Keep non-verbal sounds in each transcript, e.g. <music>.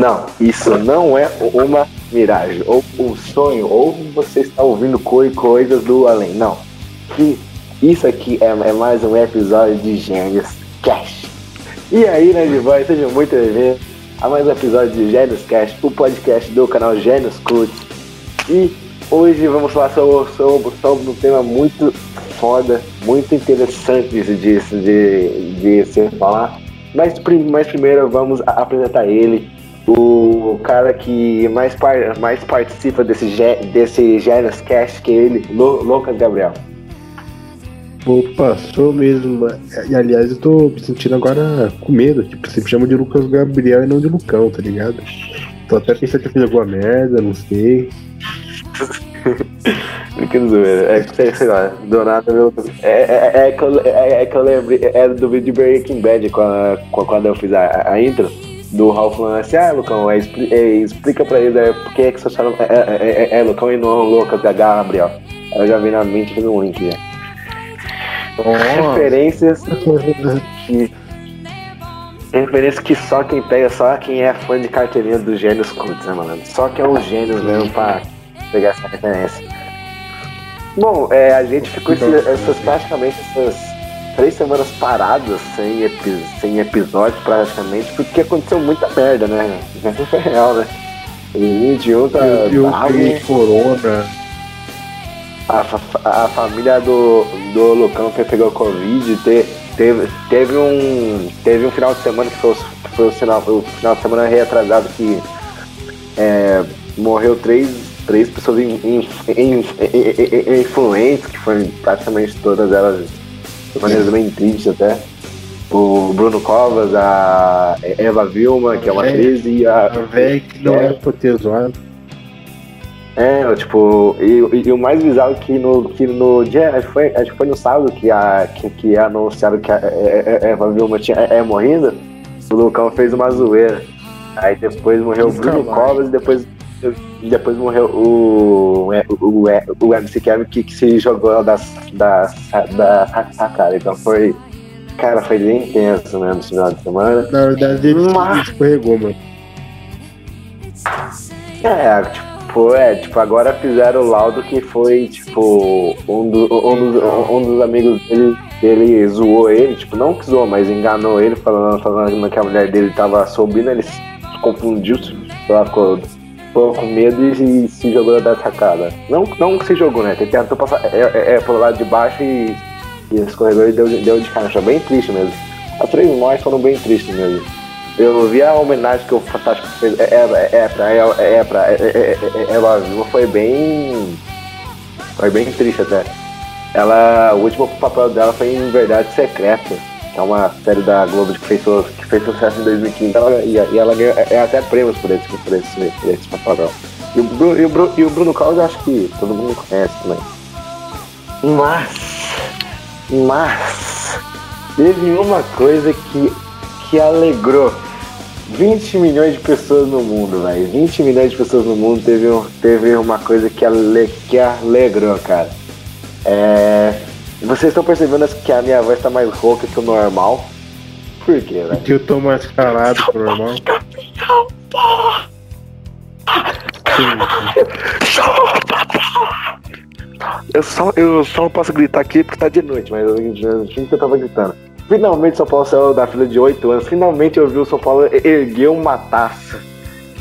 Não, isso não é uma miragem, ou um sonho, ou você está ouvindo coisas do além. Não. Que isso aqui é, é mais um episódio de Gênios Cash. E aí, né, Divan, sejam muito bem-vindos a mais um episódio de Gênios Cash, o podcast do canal Gênios Cult. E hoje vamos falar sobre, sobre, sobre um tema muito foda, muito interessante de, de, de, de se falar. Mas, mas primeiro vamos apresentar ele, o cara que mais, par, mais participa desse, desse Gênios Cast, que é ele, Lucas Gabriel. Opa, sou mesmo. E aliás, eu tô me sentindo agora com medo. Tipo, você me chama de Lucas Gabriel e não de Lucão, tá ligado? Tô até pensando que eu fiz alguma merda, não sei. <laughs> que zoeira. É que sei lá, do nada meu. É, é, é, que eu, é, é que eu lembrei. É do vídeo de Breaking Bad quando, quando eu fiz a, a intro do Ralph falando assim, ah, Lucão, é, explica, é, explica pra eles é, por que é que você chama é, é, é, é, Lucão e não Lucas da Gabriel. Eu já vi na mente fiz um link. Oh. Referências que. Referências que só quem pega, só quem é fã de carteirinha dos gênios cultos, né, mano? Só quem é um gênio mesmo pra pegar essa referência. Bom, é, a gente ficou esse, essas, praticamente essas três semanas paradas sem, epi sem episódio praticamente, porque aconteceu muita merda, né? Isso foi real, né? E 21 tá. E o corona. A, a, a, família do, do Lucão que pegou Covid, te, teve, teve, um, teve um final de semana que foi, foi o, final, o final de semana reatrasado que é, morreu três, três pessoas in, in, in, influentes, que foram praticamente todas elas de maneira bem triste até. O Bruno Covas, a Eva Vilma, que é uma atriz, e a. A véia que não é, é pra ter zoado. É, tipo, e, e, o mais bizarro que no, que no dia, acho que foi, acho que foi no sábado que, a, que, que anunciaram que a, a Eva Vilma tinha, é, é morrendo, o Lucão fez uma zoeira. Aí depois morreu o Bruno Covas e depois, depois morreu o, o, o, o MC Kevin que, que se jogou das, das, da sacada. Então foi. Cara, foi bem intenso mesmo esse final de semana. Na verdade ele Mas... escorregou, mano. É, tipo é, tipo, agora fizeram o laudo que foi, tipo, um, do, um, dos, um dos amigos dele, dele zoou ele, tipo, não que zoou, mas enganou ele, falando, falando que a mulher dele tava subindo, ele se confundiu, ela ficou, ficou com medo e, se jogou da sacada. Não, não se jogou, né? Tentou passar é, é, é, pelo lado de baixo e, e esse corredor deu, deu de cara, bem triste mesmo. As três mortes foram bem tristes mesmo. Eu vi a homenagem que o Fantástico fez. É, é, é pra ela, é pra é, é, é, ela viva, foi bem. Foi bem triste até. Ela. O último papel dela foi em Verdade Secreta, é uma série da Globo que fez, que fez sucesso em 2015. Ela, e, e ela ganhou é, até prêmios por esse, por esse, por esse. E o, Bruno, e, o e o Bruno Carlos acho que todo mundo conhece também. Mas. Mas. Teve uma coisa que que alegrou 20 milhões de pessoas no mundo, velho. 20 milhões de pessoas no mundo teve, um, teve uma coisa que, ale, que alegrou, cara. É, vocês estão percebendo que a minha voz tá mais rouca que o normal? Por quê, velho? Que eu tô mais calado que o normal. Eu só, eu só não posso gritar aqui porque tá de noite, mas eu, eu, eu, eu tava gritando. Finalmente São Paulo saiu da fila de 8 anos. Finalmente eu vi o São Paulo erguer uma taça.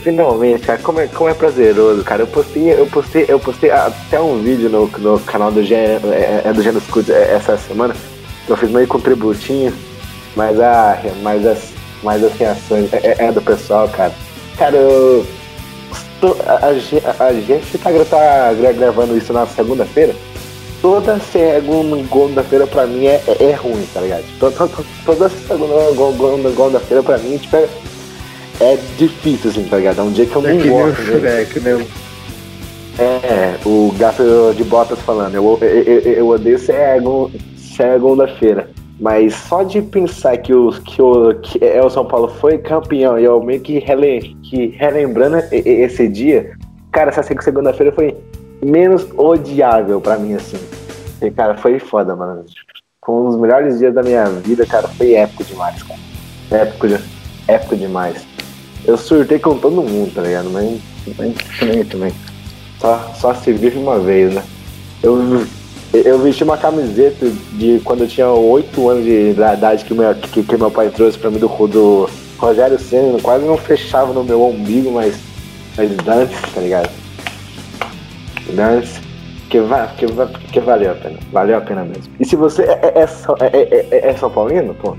Finalmente, cara, como é, como é prazeroso, cara. Eu postei, eu postei, eu postei até um vídeo no, no canal do, Gê, é, é do Gênesis Cudes é, essa semana. Eu fiz meio contributinho, mas a, mas as, mas as reações é, é, é do pessoal, cara. Cara, eu, a, a, a, gente tá, tá gravando isso na segunda-feira toda segunda-feira pra mim é, é, é, ruim, tá ligado? Toda, toda segunda-feira pra mim, tipo, é, é difícil, assim, tá ligado? É um dia que eu é não gosto. Shrek, né? É, o gato de botas falando, eu, eu, eu, eu odeio segunda-feira. Mas só de pensar que o, que o, que é, o São Paulo foi campeão e eu meio que, rele, que relembrando esse dia, cara, essa segunda-feira foi menos odiável pra mim, assim. E, cara, foi foda, mano. Foi um dos melhores dias da minha vida, cara. Foi épico demais, cara. Épico, épico demais. Eu surtei com todo mundo, tá ligado? Mas, também, também. Só, só se vive uma vez, né? Eu, eu vesti uma camiseta de quando eu tinha 8 anos de idade que meu, que, que meu pai trouxe pra mim do, do Rogério Senna, quase não fechava no meu umbigo, mas, mas dantes, tá ligado? Dantes, que, va, que, va, que valeu a pena, valeu a pena mesmo. E se você é, é, é, é, é, é São Paulino, pô,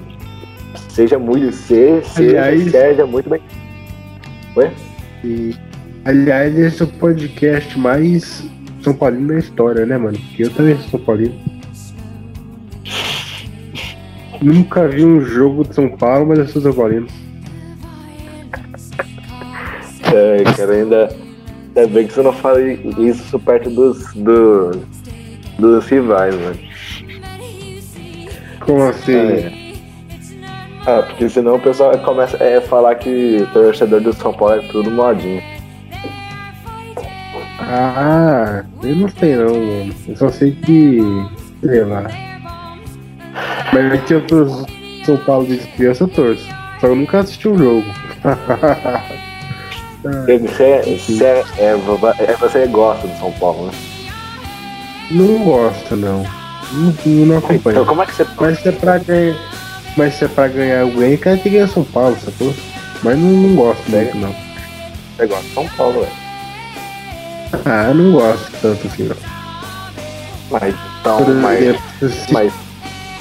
seja muito, seja, Aliás- seja muito bem. Oi? E, aliás, esse é o podcast mais São Paulino da história, né, mano? Porque eu também sou São Paulino. Nunca vi um jogo de São Paulo, mas eu sou São Paulino. <laughs> É, cara, ainda, ainda bem que você não fala isso perto dos, do, dos rivais, mano. Como assim? É. Ah, porque senão o pessoal começa a falar que torcedor do São Paulo é tudo modinho. Ah, eu não sei não, mano. Eu só sei que. sei lá. Mas aqui eu torço São Paulo desde criança eu torço. Só eu nunca assisti um jogo. <laughs> Você, você, é, é, você gosta do São Paulo, né? não gosto não. Não, não acompanho. Então como é que você Mas é pra ganhar. Mas se é pra ganhar alguém, cara tem que ganhar São Paulo, sacou? Mas não, não gosto muito não. você gosta de São Paulo, velho? Ah, eu não gosto tanto assim não. Mas então, Por mas, exemplo, se- mas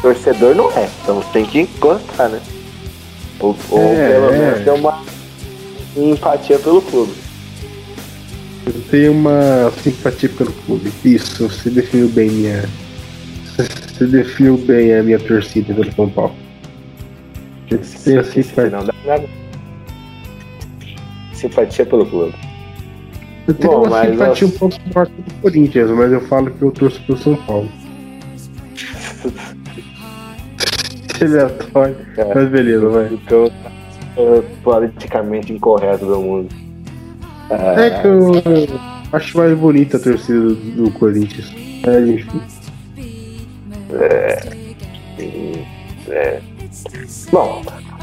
torcedor não é, então tem que gostar, né? Ou, ou É, pelo é. menos ter uma empatia pelo clube. Eu tenho uma simpatia pelo clube. Isso, você definiu bem minha. Você definiu bem a minha torcida pelo São Paulo. Eu tenho Se simpatia. não dá nada. Simpatia pelo clube. Eu tenho Bom, uma mas simpatia nós- um pouco maior do Corinthians, mas eu falo que eu torço pro São Paulo. <laughs> Aleatório. É. Mas beleza, vai. Então, é politicamente incorreto do mundo. É que eu acho mais bonita a torcida do, do Corinthians. É, enfim. É. Bom,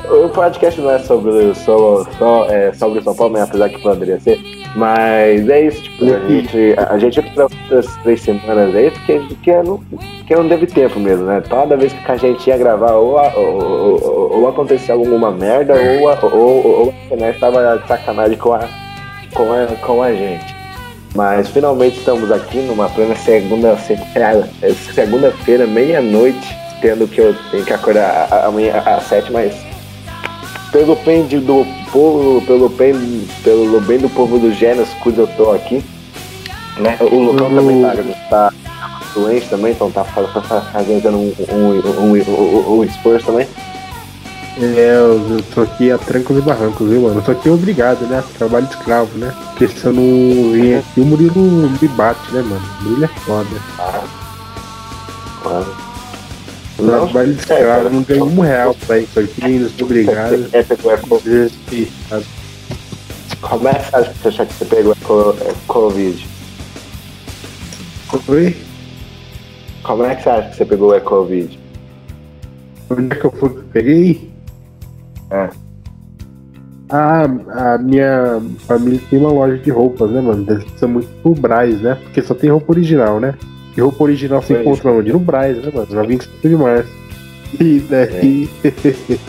o podcast não é sobre só, só é, sobre São Paulo, né, apesar que poderia ser. Mas é isso, tipo, a gente, a gente pra outras três semanas aí, porque, porque, não, porque não teve tempo mesmo, né? Toda vez que a gente ia gravar, ou, a- ou, ou, ou, acontecia alguma merda, ou a, ou, ou, ou a internet tava de sacanagem com a, com a, com a gente. Mas finalmente estamos aqui numa plena segunda-feira, segunda-feira, meia-noite, tendo que eu tenho que acordar amanhã às sete, mas pelo bem do povo, pelo bem, pelo bem do povo do Gênesis, cujo eu tô aqui, né? O Lucão Uhum. também tá, tá doente também, então tá fa- fa- fa- fazendo um, um, um, um, esforço também. É, eu, tô aqui a trancos e barrancos, viu, mano? Eu tô aqui obrigado, né? Trabalho escravo, né? Porque se eu não vir aqui, o Murilo me bate, né, mano? O Murilo é foda. Claro. De é, escravo, cara. não ganho um real pra isso aqui, ainda sou obrigado. É, pegou a Desrespeitado. Como é que você acha que você acha que você pegou a é, Covid? Oi? Como é que você acha que você pegou a Covid? Onde é que eu fui que peguei? É. Ah, a minha família tem uma loja de roupas, né, mano? Eles precisam muito pro Braz, né? Porque só tem roupa original, né? E roupa original se encontra onde? No Braz, né, mano? Na 25 de março. E daí. <laughs>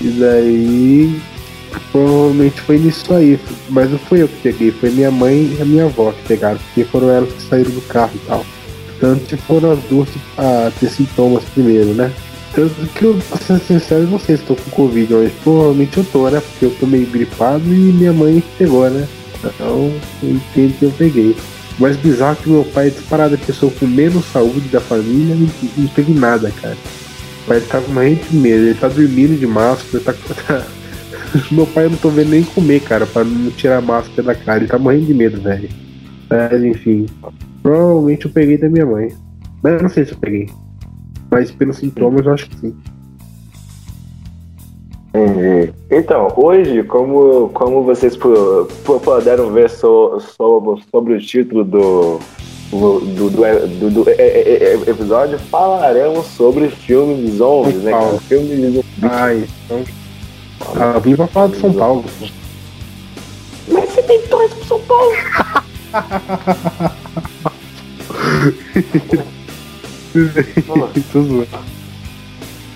e daí. Provavelmente foi nisso aí. Mas não foi eu que peguei, foi minha mãe e a minha avó que pegaram, porque foram elas que saíram do carro e tal. Tanto que foram as duas a ter sintomas primeiro, né? Tanto que eu, pra ser sincero, não sei se tô com Covid, mas provavelmente eu tô, né? Porque eu tô meio gripado e minha mãe pegou, né? Então, eu entendo que eu peguei. Mas bizarro que meu pai é disparado a pessoa com menos saúde da família e não peguei nada, cara. Mas tá com morrendo de medo, ele tá dormindo de máscara, tá, tá... <laughs> Meu pai eu não tô vendo nem comer, cara, pra não tirar a máscara da cara. Ele tá morrendo de medo, velho. Mas enfim. Provavelmente eu peguei da minha mãe. Mas eu não sei se eu peguei. Mas pelos sintomas eu acho que sim. Entendi. Então, hoje, como, como vocês pu- pu- puderam ver so, so- sobre o título do, do, do, do- do- episódio, falaremos sobre filmes zombies, né? Paulo. Filmes zombies. Ah, então. Ah, eu vim pra falar de São Paulo. pô. torce pro São Paulo. <laughs> Tô zoando.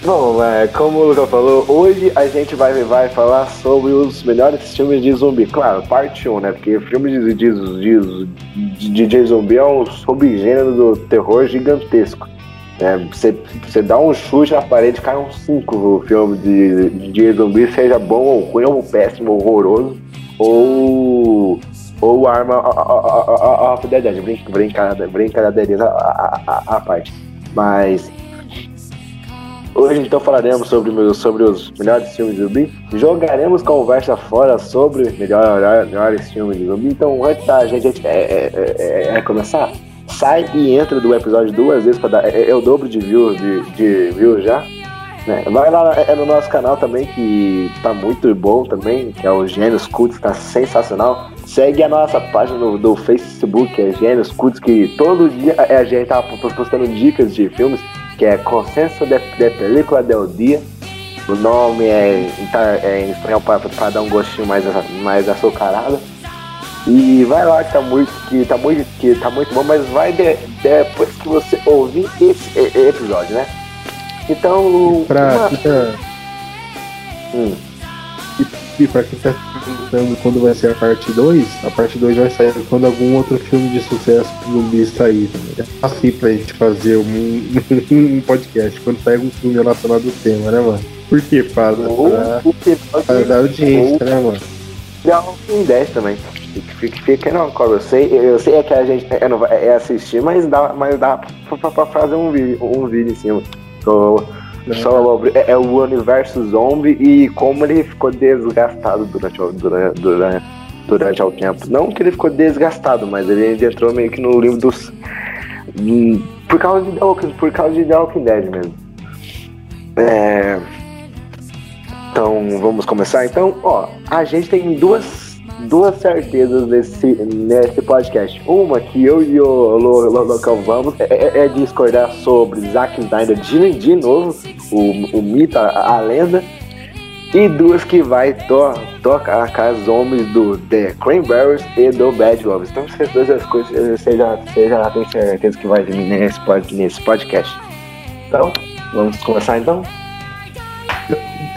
Bom, é, como o Lucas falou, hoje a gente vai, vai falar sobre os melhores filmes de zumbi. Claro, parte 1, né? Porque filme de, de, de, de, de zumbi é um subgênero do terror gigantesco. É, você, você dá um chute na parede cai uns 5 o filme de, de zumbi, seja bom ou ruim, ou péssimo, horroroso, ou, ou arma a fidelidade, brincadeira, à parte. Mas Hoje então falaremos sobre, sobre os melhores filmes de zumbi. Jogaremos conversa fora sobre melhor, melhores filmes de zumbi. Então, antes da gente é, é, é, é começar, sai e entra do episódio duas vezes para dar. É, é, o dobro de views de, de views já. Né? Vai lá é no nosso canal também, que tá muito bom também, que é o Gênios Cultos, tá sensacional. Segue a nossa página do, do Facebook, é Gênios Cultos, que todo dia a gente tá postando dicas de filmes que é Consenso de, de Película del Dia. O nome é, tá, é em espanhol para dar um gostinho mais, mais açucarado. E vai lá que tá muito, que tá muito, que tá muito bom, mas vai de, depois que você ouvir esse episódio, né? Então. Pra, uma... hum. E pra quem tá perguntando quando vai ser a parte 2, a parte 2 vai sair quando algum outro filme de sucesso zumbi sair. É assim pra gente fazer um, <laughs> um podcast, quando sair algum filme relacionado ao tema, né, mano? Por quê? Pra, pra, pra dar audiência, né, mano? Dá um 10 também. Fica, não, eu sei, eu sei é que a gente é, não, é assistir, mas dá, mas dá pra, pra, pra fazer um vídeo, um vídeo em cima. Sobre, é, é, o universo zombie e como ele ficou desgastado durante, durante, durante, durante o tempo. Não que ele ficou desgastado, mas ele entrou meio que no livro dos. Hum, por causa de, por causa de The Walking Dead mesmo. É, então vamos começar. Então, ó, a gente tem duas duas certezas nesse, nesse podcast. Uma que eu e o Locão vamos é, é, é, discordar sobre Zack Snyder de, de novo, o, o mito, a, a lenda. E duas que vai to, tocar com as homens do The Cranberries e do Bad Wolves. Então, essas duas coisas você já, você já tem certeza que vai vir nesse, nesse podcast. Então, vamos começar então?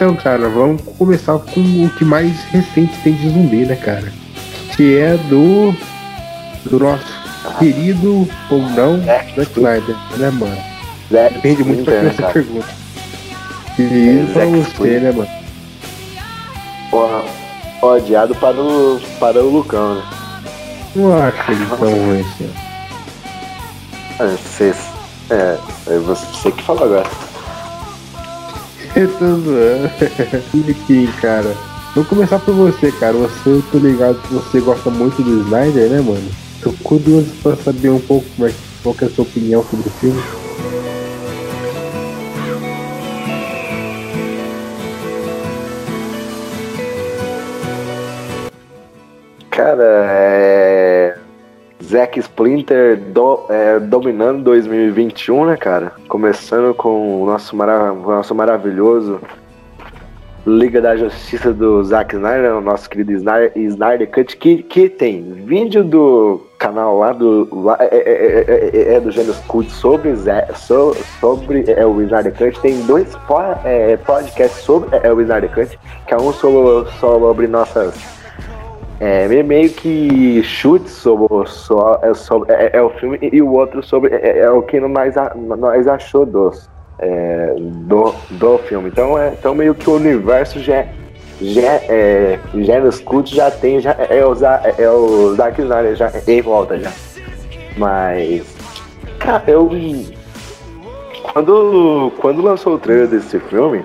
Então, cara, vamos começar com o que mais recente tem de zumbi, né, cara? Que é do. do nosso querido ou não Zack Snyder, né, mano? Zack Depende muito pra essa cara. pergunta. Querido é, pra você, né, mano? Porra, odiado para o, para o Lucão, né? Não acho <laughs> ele tão ruim assim. Você, é, é você que falou agora. Eu tô zoando. <laughs> Enfim, cara. Vou começar por você, cara. Você, eu tô ligado que você gosta muito do Snyder, né, mano? Tô curioso pra saber um pouco como é, qual é a sua opinião sobre o filme. Zack Splinter do, é, dominando 2021, né, cara? Começando com o nosso, marav nosso maravilhoso Liga da Justiça do Zack Snyder, o nosso querido Snyder, Snyder Cut, que, que tem vídeo do canal lá do lá, é, é, é, é do Gêneros Cult sobre, so, sobre é, o Snyder Cut. Tem dois é, podcasts sobre é, o Snyder Cut, que é um sobre, sobre nossas é, meio que chute sobre, sobre, é, sobre é, é, o filme e o outro sobre é, é o que nós, nós achou dos, é, do, do filme. Então, é, então meio que o universo já, já é, gêneros cultos já tem, já é, o, é o Zack Snyder já em volta já. Mas, cara, eu quando, quando lançou o trailer desse filme,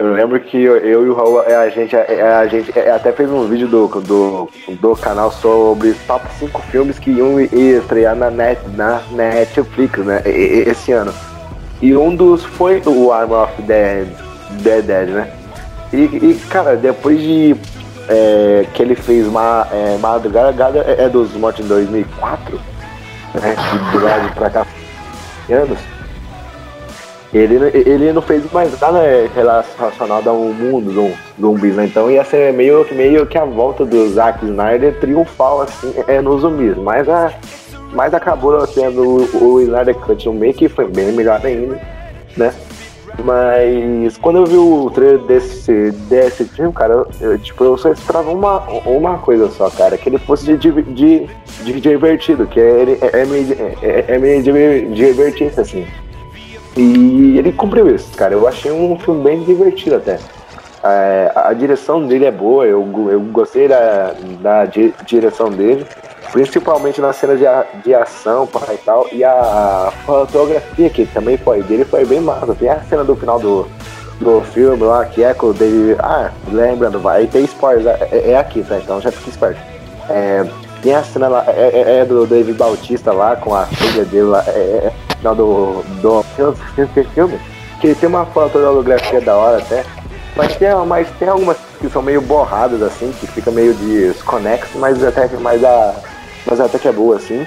eu lembro que eu, eu e o Raul, é, a gente, é, a gente até fez um vídeo do, do, do canal sobre top 5 filmes que iam estrear na, net, na Netflix, né? Esse ano. E um dos foi o Arm of the Dead, né? E, e, cara, depois de é, que ele fez uma é, Madrugada é, é dos Mortos em 2004, né? De pra cá anos. Ele, ele não fez mais nada relacionado ao mundo do zumbis, né? Então ia ser meio, meio que a volta do Zack Snyder triunfal, assim, é, nos zumbis. Mas, a, mas acabou sendo o, o Snyder Cut no meio, que foi bem melhor ainda, né? Mas quando eu vi o trailer desse, desse filme, cara, eu, tipo, eu só esperava uma, uma coisa só, cara, que ele fosse de, de, de, de divertido, que ele é, é, meio, é, é meio divertido, assim. E ele cumpriu isso, cara. Eu achei um filme bem divertido até. É, a direção dele é boa, eu, eu gostei da, da direção dele, principalmente nas cenas de, de ação e tal, e a fotografia que também foi dele foi bem massa. Tem a cena do final do, do filme lá, que é com o David. Ah, lembrando, vai ter spoilers, é, é, é aqui, tá? Então já fique esperto. É, tem a cena lá, é, é, é do David Bautista lá, com a filha dele lá, é, é final do, do filme, que tem uma fotografia da hora até, mas tem, mas tem algumas que são meio borradas assim, que fica meio desconexo, mas até, mas, a, mas até que é boa assim.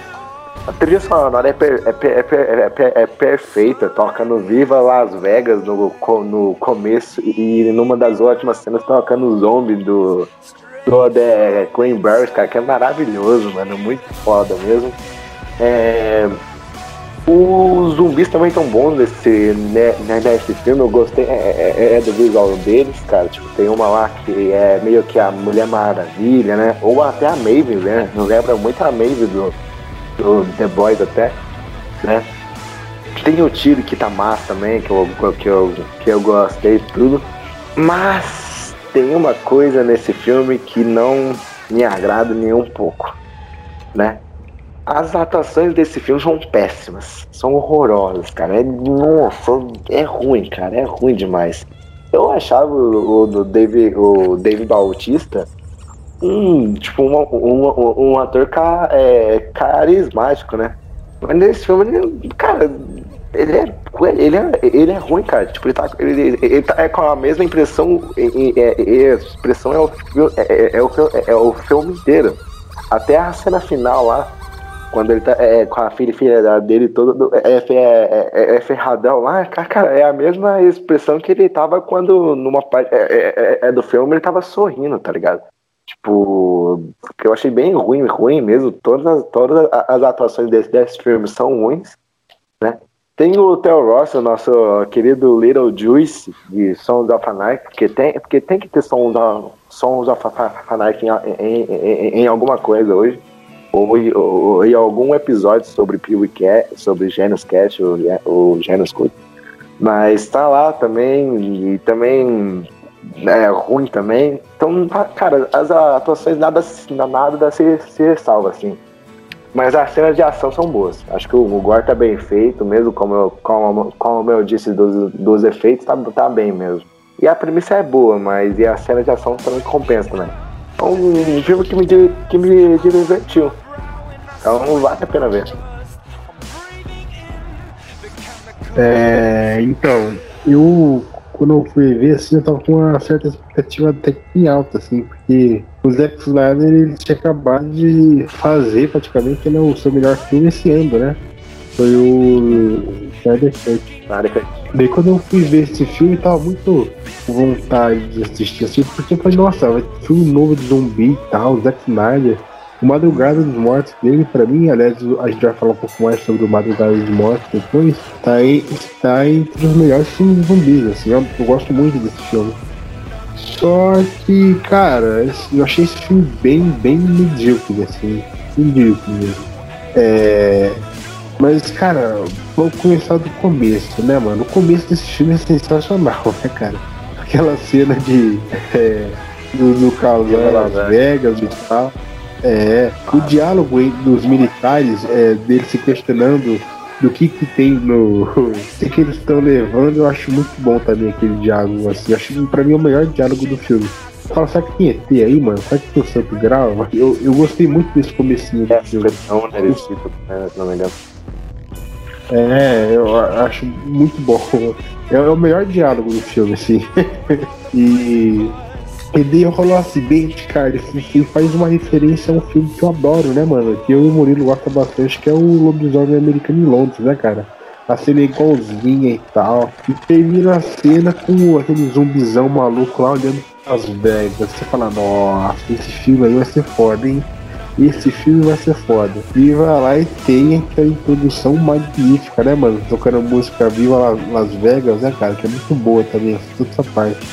A trilha sonora é, per, é, per, é, per, é, perfeita, toca no Viva Las Vegas no, no começo e numa das últimas cenas toca no Zombie do, do The Cranberries, cara, que é maravilhoso, mano, muito foda mesmo. É, os zumbis também estão bons nesse, né, né, nesse filme, eu gostei é, é, é, do visual deles, cara. Tipo, tem uma lá que é meio que a Mulher Maravilha, né? Ou até a Maven, né? Não lembra muito a Maven do, do The Boys até, né? Tem o tiro que tá massa também, que eu, que eu, que eu gostei tudo. Mas tem uma coisa nesse filme que não me agrada nem um pouco, né? As atuações desse filme são péssimas, são horrorosas, cara. É, nossa, é ruim, cara, é ruim demais. Eu achava o, o, David, o David Bautista um, tipo, um, um, um ator ca, é, carismático, né? Mas nesse filme, ele, cara, ele é, ele é, ele é ruim, cara. Tipo, ele tá, ele, ele tá é com a mesma impressão, é, a expressão é o, é, é, é, o, é o filme inteiro. Até a cena final lá, quando ele tá é, com a filha, filha dele todo é, é, é, é, ferradão lá, cara, é a mesma expressão que ele tava quando numa parte é, é, do filme ele tava sorrindo, tá ligado? Tipo, que eu achei bem ruim, ruim mesmo. Todas, todas as atuações desse, desse filme são ruins, né? Tem o Theo Ross, o nosso querido Little Juice de Sons of Anarchy, porque tem, porque tem que ter Sons of, Sons of Anarchy em, em, em, em alguma coisa hoje ou, ou, em algum episódio sobre Pee Cat, sobre Genos Cat ou, ou Genos Code. Mas tá lá também, e também é ruim também. Então, tá, cara, as atuações nada, nada se, se salva, assim. Mas as cenas de ação são boas. Acho que o, o Gore tá bem feito, mesmo como eu, como, como eu disse dos, dos efeitos, tá, tá bem mesmo. E a premissa é boa, mas e a cena de ação também compensa, né? É um filme que me, que me divertiu. Então vale a pena ver. É, então, eu quando eu fui ver assim, eu tava com uma certa expectativa até que alta, assim, porque o Zack Snyder ele tinha acabado de fazer praticamente né, o seu melhor filme esse ano, né? Foi o Snyder Cut. Daí quando eu fui ver esse filme, tava muito com vontade de assistir assim, porque eu falei, nossa, vai ter filme novo de zumbi e tal, Zack Snyder. O Madrugada dos Mortos dele, pra mim, aliás, a gente vai falar um pouco mais sobre o Madrugada dos Mortos depois, tá, aí, tá entre os melhores filmes de zumbis, assim, eu, eu gosto muito desse filme. Só que, cara, eu achei esse filme bem, bem medíocre, assim, medíocre mesmo. É, mas, cara, vamos começar do começo, né, mano? O começo desse filme é sensacional, <laughs> né, cara? Aquela cena de. É, do, do carro lá Las Vegas e tal. É, o diálogo dos militares, é, deles se questionando do que que tem no. <laughs> o que, que eles estão levando, eu acho muito bom também aquele diálogo, assim. Eu acho que pra mim é o melhor diálogo do filme. Fala, sabe que tem ET aí, mano? Sabe que tem o Santo Grau? Eu, eu gostei muito desse comecinho do é, filme. Não, né, né, não me engano. É, eu acho muito bom. <laughs> É, é o melhor diálogo do filme, assim. <laughs> e e daí rolou um acidente, cara. Filme faz uma referência a um filme que eu adoro, né, mano? Que eu e o Murilo gostam bastante, que é o Lobisomem Americano em Londres, né, cara? a cena é igualzinha e tal. E termina a cena com aquele zumbizão maluco lá olhando Las Vegas. Você fala, nossa, esse filme aí vai ser foda, hein? Esse filme vai ser foda. E vai lá e tem aquela introdução magnífica, né, mano? Tocando música Viva Las Vegas, né, cara? Que é muito boa também, toda essa parte.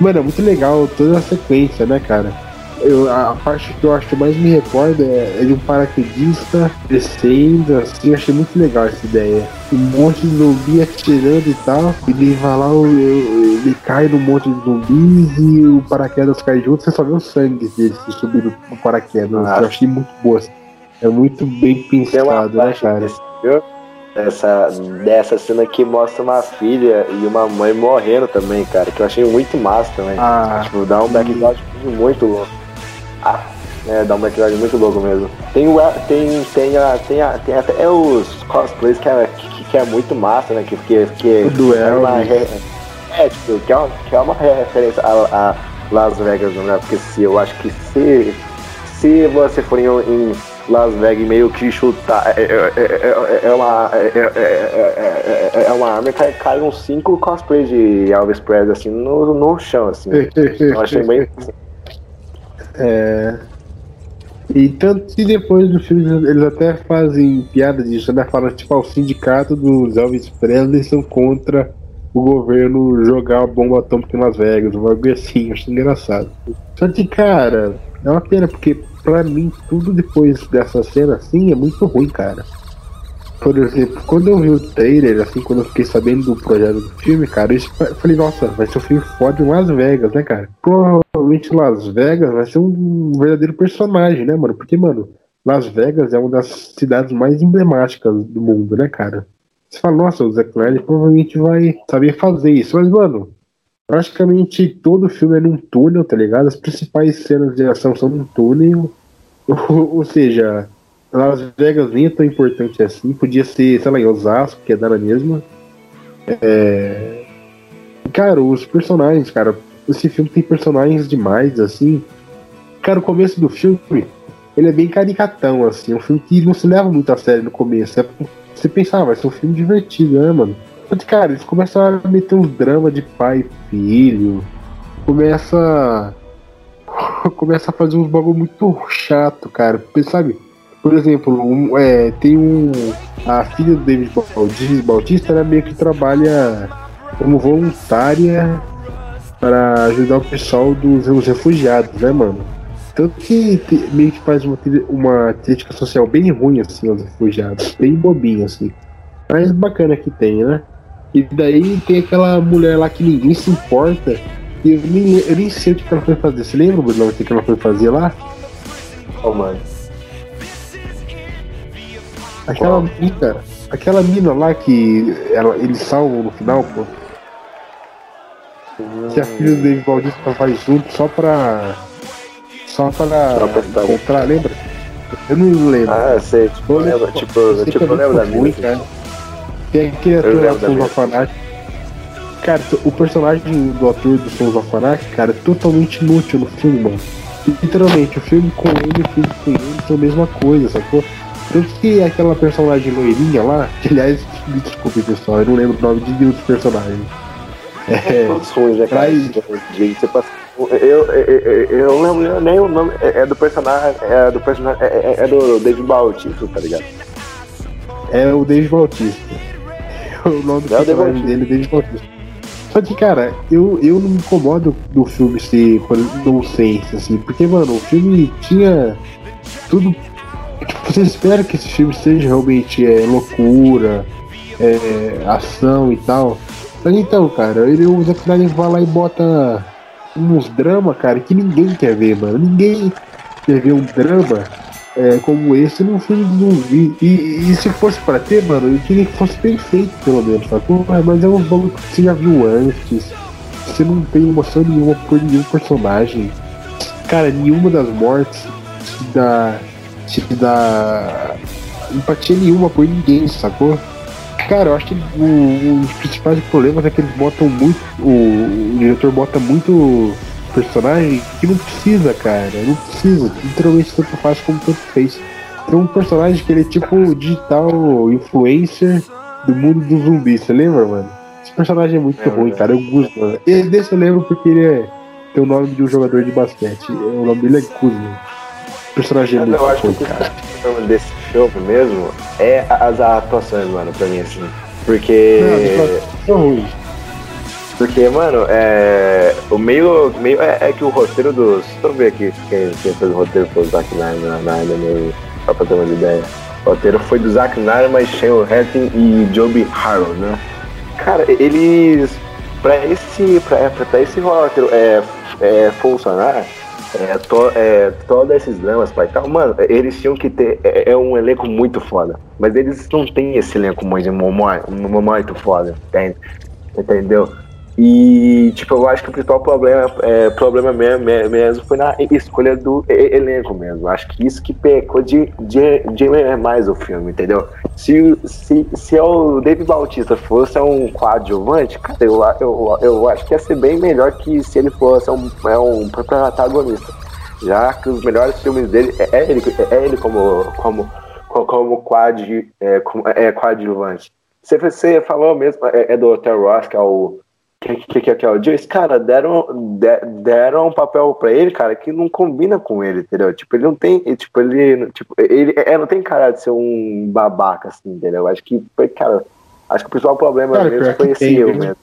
Mano, é muito legal toda a sequência, né, cara? Eu, a parte que eu acho que mais me recorda é, é de um paraquedista descendo, assim, achei muito legal essa ideia. Um monte de zumbi atirando e tal, e ele vai lá, ele cai num monte de zumbis e o paraquedas cai junto, você só vê o sangue dele subir no paraquedas. Ah. Eu achei muito boa. Assim. É muito bem pensado, né, cara? Dessa, dessa cena que mostra uma filha e uma mãe morrendo também, cara, que eu achei muito massa também. Ah, tipo, dá um background muito louco. Ah, é, dá um background muito louco mesmo. Tem, o, tem, tem, a, tem, a, tem até os cosplays que é, que, que é muito massa, né? Que, que, que o duelo. É, uma, é, tipo, que é uma, que é uma referência a, a Las Vegas, né? Porque se, eu acho que se, se você for em, em Las Vegas meio que chutar. É, é, é, uma, é, é, uma arma que cai uns 5 cosplays de Elvis Presley assim no, no chão, assim. Eu achei bem. É. E tanto que depois do filme eles até fazem piada disso, né? Falam tipo, o sindicato dos Elvis Presley são contra o governo jogar a bomba atômica em Las Vegas, um bagulho assim, acho engraçado. Só que, cara, é uma pena, porque pra mim, tudo depois dessa cena assim é muito ruim, cara. Por exemplo, quando eu vi o trailer, assim, quando eu fiquei sabendo do projeto do filme, cara, eu falei, nossa, vai ser um filme foda em Las Vegas, né, cara? Provavelmente Las Vegas vai ser um verdadeiro personagem, né, mano? Porque, mano, Las Vegas é uma das cidades mais emblemáticas do mundo, né, cara? Você fala, nossa, o Zack Snyder provavelmente vai saber fazer isso, mas, mano, praticamente todo filme é num túnel, tá ligado? As principais cenas de ação são num túnel, <laughs> ou, ou seja, Las Vegas nem é tão importante assim. Podia ser, sei lá, em Osasco, que é da mesma. É... Cara, os personagens, cara. Esse filme tem personagens demais, assim. Cara, o começo do filme, ele é bem caricatão, assim. É um filme que não se leva muito a sério no começo. É, você pensava, ah, vai ser um filme divertido, né, mano? Mas, cara, eles começam a meter uns dramas de pai e filho. Começa. <laughs> Começa a fazer uns bagulho muito chato, cara. Porque, sabe? Por exemplo, um, é, tem um. A filha do David Bautista, ela meio que trabalha como voluntária para ajudar o pessoal dos refugiados, né, mano? Tanto que meio que faz uma, uma crítica social bem ruim, assim, aos refugiados. Bem bobinho, assim. Mas bacana que tem, né? E daí tem aquela mulher lá que ninguém se importa. E eu nem, eu nem sei o que ela foi fazer. Você lembra, Bruno, o que ela foi fazer lá? Oh, mano. Aquela mina, aquela mina lá que ela, eles salvam no final, pô. Que a filha do David Bautista vai junto só pra. Só encontrar, lembra? Eu não lembro. Ah, sei, tipo, eu lembro, tipo, eu, tipo, eu lembro da. Cara. Tem lá do Sons of. Cara, o personagem do ator do Sons of cara, é totalmente inútil no filme, mano. Literalmente, o filme com ele e o filme com ele são a mesma coisa, sacou? Tanto que aquela personagem loirinha lá, que aliás, me desculpe pessoal, eu não lembro o nome de nenhum dos personagens. É. Todos ruins, né, cara? Eu, eu, eu, eu não lembro nem o nome. É, é do personagem. É do personagem. É, é, é do David Bautista, tá ligado? É o David Bautista. <laughs> O nome do é personagem dele é David Bautista. Só que, cara, eu, eu não me incomodo do filme ser nonsense, assim, porque, mano, o filme tinha tudo você espera que esse filme seja realmente é, loucura, é, ação e tal. Mas então, cara, ele, Zack Snyder vai lá e bota uns dramas, cara, que ninguém quer ver, mano. Ninguém quer ver um drama é, como esse num filme de zumbi. E, e, se fosse pra ter, mano, eu queria que fosse perfeito, pelo menos, sacou? Mas é um bagulho que você já viu antes. Você não tem emoção nenhuma por nenhum personagem. Cara, nenhuma das mortes da te dá empatia nenhuma por ninguém, sacou? Cara, eu acho que o, um dos principais problemas é que eles botam muito. O, o diretor bota muito personagem que não precisa, cara. Não precisa. Literalmente tanto faz como tanto fez. Tem um personagem que ele é tipo digital influencer do mundo do zumbi, você lembra, mano? Esse personagem é muito é, ruim, cara. Eu gosto, mano. Ele desse eu lembro porque ele é, tem o nome de um jogador de basquete. O nome dele é Kuzma. Personagem é muito eu acho ruim, que cara. O desse filme mesmo é as atuações, mano, pra mim, assim. Porque. Não, ruim. Porque, mano, é. O meio. meio é, é que o roteiro dos. Deixa eu ver aqui quem, quem fez o roteiro foi o Zack Snyder na, na, na, só pra ter uma ideia. O roteiro foi do Zack Snyder, mas Shane Hatton e Joby Harrow, né? Cara, eles. Pra esse. Pra, pra esse roteiro é, é, funcionar, é, to, é, todos esses dramas pai tal, mano, eles tinham que ter. É, é, um elenco muito foda. Mas eles não têm esse elenco muito, muito foda, entendeu? E, tipo, eu acho que o principal problema, é, problema mesmo, foi na escolha do elenco mesmo. Acho que isso que pecou de, de, de mais o filme, entendeu? Se, se, se o David Bautista fosse um coadjuvante, cara, eu, eu, eu acho que ia ser bem melhor que se ele fosse um, é um protagonista. Já que os melhores filmes dele é, é ele, é ele como, como, como, quad, é, como, é, coadjuvante. Você, você falou mesmo, é, é do Hotel Ross, que é o que, que, que, que é o Joyce, cara, deram, deram um papel pra ele, cara, que não combina com ele, entendeu? Tipo, ele não tem, tipo, ele, tipo, ele é, não tem cara de ser um babaca, assim, entendeu? Acho que, cara, acho que o principal problema cara, mesmo foi esse eu mesmo.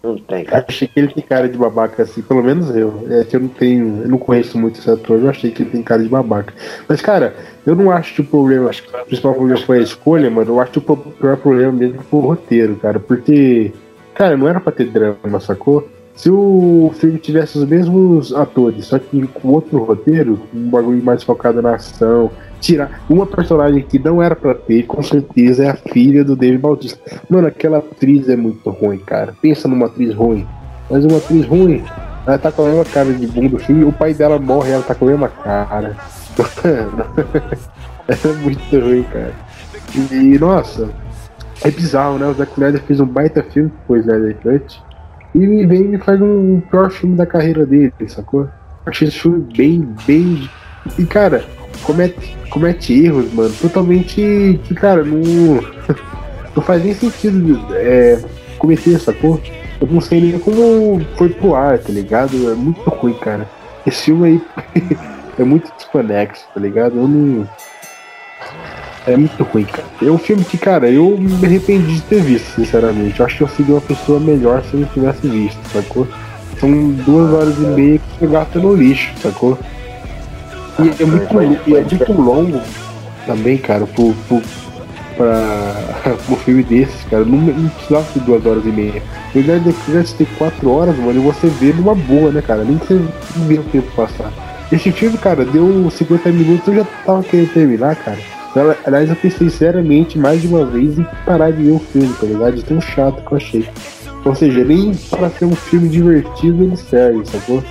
Não tem, cara. Achei que ele tem cara de babaca, assim, pelo menos eu. É que eu não tenho, eu não conheço muito esse ator, eu achei que ele tem cara de babaca. Mas, cara, eu não acho que o problema, acho que o principal problema foi a escolha, mano. Eu acho que o pior problema mesmo foi o roteiro, cara, porque Cara, não era pra ter drama, sacou? Se o filme tivesse os mesmos atores, só que com outro roteiro, um bagulho mais focado na ação, tirar uma personagem que não era pra ter, com certeza é a filha do David Bautista. Mano, aquela atriz é muito ruim, cara. Pensa numa atriz ruim. Mas uma atriz ruim, ela tá com a mesma cara de bunda do filme, o pai dela morre, ela tá com a mesma cara. <laughs> <laughs> é muito ruim, cara. E, nossa, é bizarro, né? O Zack Snyder fez um baita filme, depois Snyder Cut, e vem e faz um pior filme da carreira dele, sacou? Achei esse filme bem, bem. E cara, comete, comete erros, mano, totalmente que, cara, não. <laughs> não faz nem sentido é, cometer, sacou? Eu não sei nem como foi pro ar, tá ligado? É muito ruim, cara. Esse filme aí <laughs> é muito desconexo, tá ligado? Eu não. É muito ruim, cara. É um filme que, cara, eu me arrependi de ter visto, sinceramente. Eu acho que eu seria uma pessoa melhor se eu não tivesse visto, sacou? São duas horas e meia que você gasta no lixo, sacou? E é muito, e é muito longo também, cara, pro, pro, pra, <laughs> um filme desses, cara. Não, não precisava de duas horas e meia. Eu já quisesse ter quatro horas, mano, e você vê numa boa, né, cara? Nem que você vê o tempo passar. Esse filme, cara, deu 50 minutos, eu já tava querendo terminar, cara. Aliás, eu pensei seriamente mais de uma vez em parar de ver o filme, tá ligado? Tão chato que eu achei. Ou seja, nem para ser um filme divertido ele serve, sacou?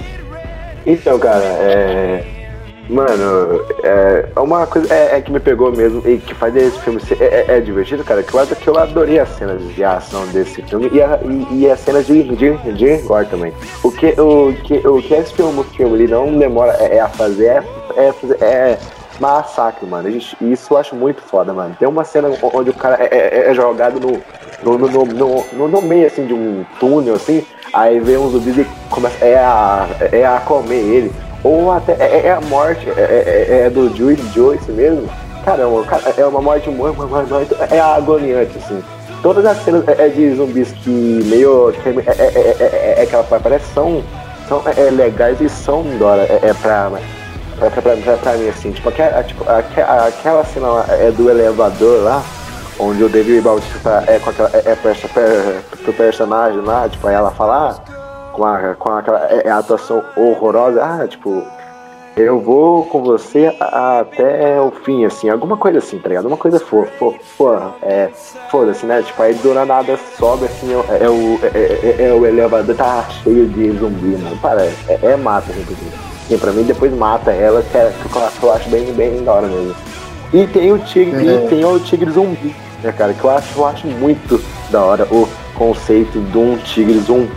Então, cara, é. Mano, é uma coisa é, é, que me pegou mesmo e que faz esse filme ser é, é, é divertido, cara. Que eu, que eu adorei as cenas de ação desse filme e, a, e, e as cenas de, de, de gore também. O que, o, que, o que esse filme, filme ele não demora é, é a fazer é, é, é massacre, mano. Isso eu acho muito foda, mano. Tem uma cena onde o cara é, é, é jogado no no, no, no, no, meio, assim, de um túnel, assim, aí vem um zumbi e começa é a, é a comer ele. Ou até é, é a morte, é, é, é do Joyce, Joyce mesmo. Caramba, é uma morte muito, é agoniante, assim. Todas as cenas é, de zumbis que meio. Que é, é, é, é, aquela parece são, são é, legais e são dora. É, é pra pra, pra, pra, mim, assim, tipo, aquela, tipo, aquela cena lá, é do elevador lá, onde o David Bautista é com aquela, é, é pro personagem lá, tipo, aí ela fala, ah, com, a, com aquela é, é atuação horrorosa, ah, tipo, eu vou com você até o fim, assim, alguma coisa assim, tá ligado? Uma coisa for, for, for é, foda-se, né? Tipo, aí do nada sobe, assim, é, é o, é, é, é, o elevador tá cheio de zumbi, mano, parece, é, é mata, inclusive. Sim, pra mim depois mata ela, que, é, que eu acho bem, bem da hora mesmo. E tem o tigre, e tem o tigre zumbi, né, cara? Que eu acho, eu acho muito da hora o conceito de um tigre zumbi,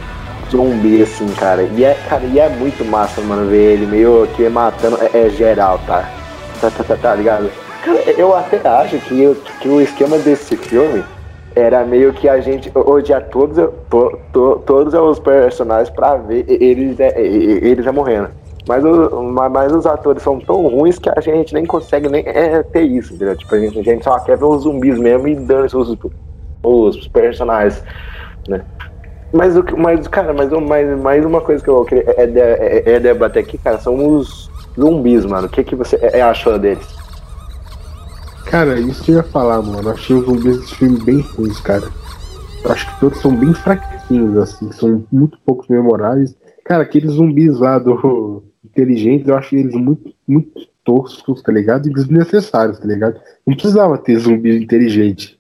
zumbi, assim, cara. E é, cara, e é muito massa, mano, ver ele meio que matando. É, é geral, tá? Tá, tá, tá, tá ligado? Cara, eu até acho que, que o esquema desse filme era meio que a gente odiar todos, to, to, todos os personagens pra ver eles, é, eles é morrendo. Mas, o, mas os atores são tão ruins que a gente nem consegue nem é, ter isso, entendeu? Tipo, a gente, a gente só quer ver os zumbis mesmo e dando os, os personagens, né? Mas, o, mas cara, mas, mais, mais uma coisa que eu queria é, é, é debater aqui, cara, são os zumbis, mano. O que, que você é, achou deles? Cara, isso que eu ia falar, mano. Achei os zumbis desse filme bem ruins, cara. Eu acho que todos são bem fraquinhos, assim, são muito poucos memoráveis. Cara, aqueles zumbis lá do Inteligentes, eu acho eles muito, muito toscos, tá ligado? E desnecessários, tá ligado? Não precisava ter zumbi inteligente.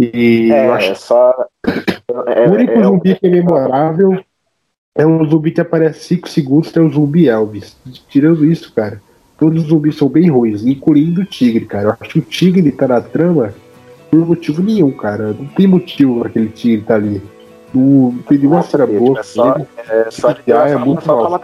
E é, eu acho... só. É, o único é, zumbi que é memorável é um zumbi que aparece 5 segundos, tem o zumbi Elvis. Tirando isso, cara, todos os zumbis são bem ruins, incluindo o tigre, cara. Eu acho que o tigre tá na trama por motivo nenhum, cara. Não tem motivo aquele tigre tá ali. Não tem nenhuma boa. É só, é, só de é muito mal.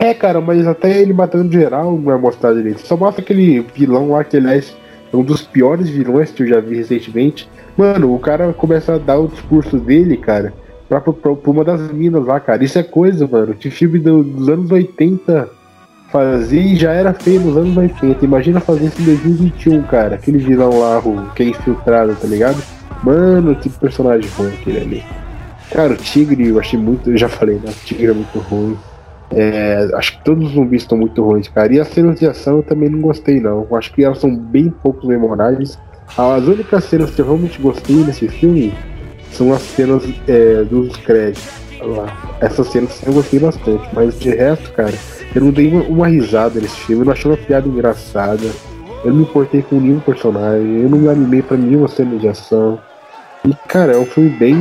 É, cara, mas até ele matando geral não é mostrado direito. Só mostra aquele vilão lá que, aliás, é um dos piores vilões que eu já vi recentemente. Mano, o cara começa a dar o discurso dele, cara, pra, pra, pra uma das minas lá, cara. Isso é coisa, mano. Que filme do, dos anos 80 fazia e já era feio nos anos 80. Imagina fazer isso em 2021, cara. Aquele vilão lá, o, que é infiltrado, tá ligado? Mano, que personagem ruim aquele ali. Cara, o Tigre eu achei muito. Eu já falei, né? O Tigre é muito ruim. É, acho que todos os zumbis estão muito ruins, cara. E as cenas de ação eu também não gostei, não. Acho que elas são bem poucos memoráveis. As únicas cenas que eu realmente gostei nesse filme são as cenas é, dos créditos. Lá. Essas cenas eu gostei bastante, mas de resto, cara, eu não dei uma, risada nesse filme, eu não achei uma piada engraçada, eu não me importei com nenhum personagem, eu não me animei pra nenhuma cena de ação. E, cara, é um filme bem,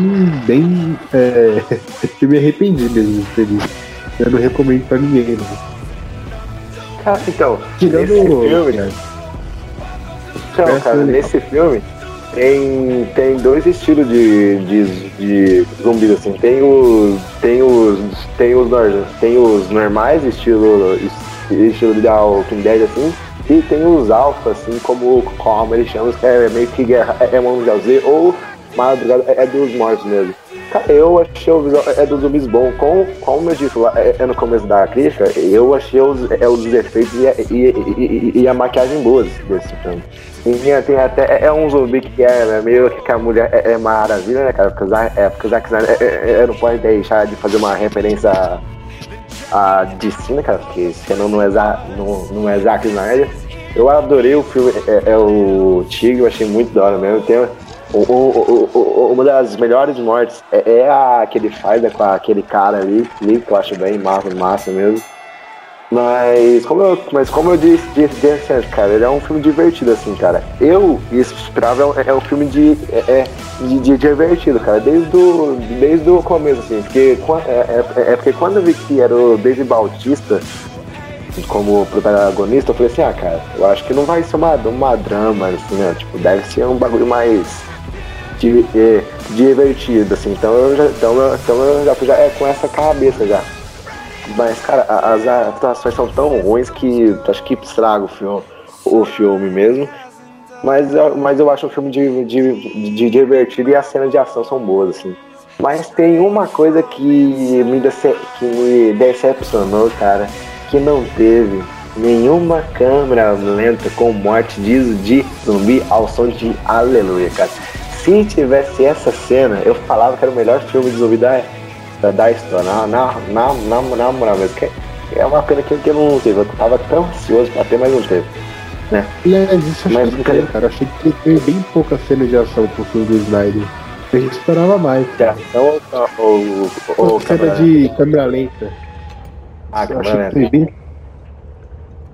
bem. É, <laughs> eu me arrependi mesmo de ter visto. Eu não recomendo pra ninguém, não. Cara, então, Tirando nesse filme. Né? Então, cara, nesse filme tem, tem dois estilos de, de, de zumbis, assim. Tem os. Tem os. Tem os, tem os normais, estilo. Estilo de Walking Dead, assim. E tem os alfa, assim, como, como eles chamam, que é meio que guerra, é Mundial Z, ou Madrugada é dos mortos mesmo. Eu achei o visual é dos zumbis bom. Com, como eu disse lá é, é no começo da crítica, eu achei os, é, os efeitos e, e, e, e, a maquiagem boas desse filme. Tem, tem até é, é um zumbi que é né, meio que a mulher é, é maravilha, né, cara? Porque, é, porque o Zack Snyder é, é, não pode deixar de fazer uma referência a, a DC, né, cara? Porque senão não é, não, não é Zack Snyder. Eu adorei o filme, é, é o Tigre, eu achei muito da hora mesmo. Tem, o, o, o, uma das melhores mortes é, é, a que ele faz né, com aquele cara ali, ali, que eu acho bem massa, massa mesmo. Mas como eu, mas como eu disse, disse, disse cara, ele é um filme divertido, assim, cara. Eu esperava é, é um filme de, é, é, de, de, divertido, cara, desde o, desde o começo, assim, porque, é, é, é, porque quando eu vi que era o David Bautista como protagonista, eu falei assim, ah, cara, eu acho que não vai ser uma, uma drama, assim, né? Tipo, deve ser um bagulho mais de, é, divertido, assim. Então eu já, então, eu, então eu já, já é com essa cabeça já. Mas, cara, as atuações são tão ruins que acho que estraga o filme, o filme mesmo. Mas, mas eu acho o filme de, de, de divertido e as cenas de ação são boas, assim. Mas tem uma coisa que me, dece, que me decepcionou, cara, que não teve nenhuma câmera lenta com morte de zumbi ao som de aleluia, cara. Se tivesse essa cena, eu falava que era o melhor filme de zumbi da, da, da história. Na, na, na, na, na moral mesmo. Que é uma pena que, eu não teve. Eu tava tão ansioso pra ter, mas não teve. Né? É, isso mas, que cara, cara, achei que teve bem pouca cena de ação pro filme do Snyder. A gente esperava mais. De ação ou, ou, ou cena de câmera lenta. Ah, câmera lenta.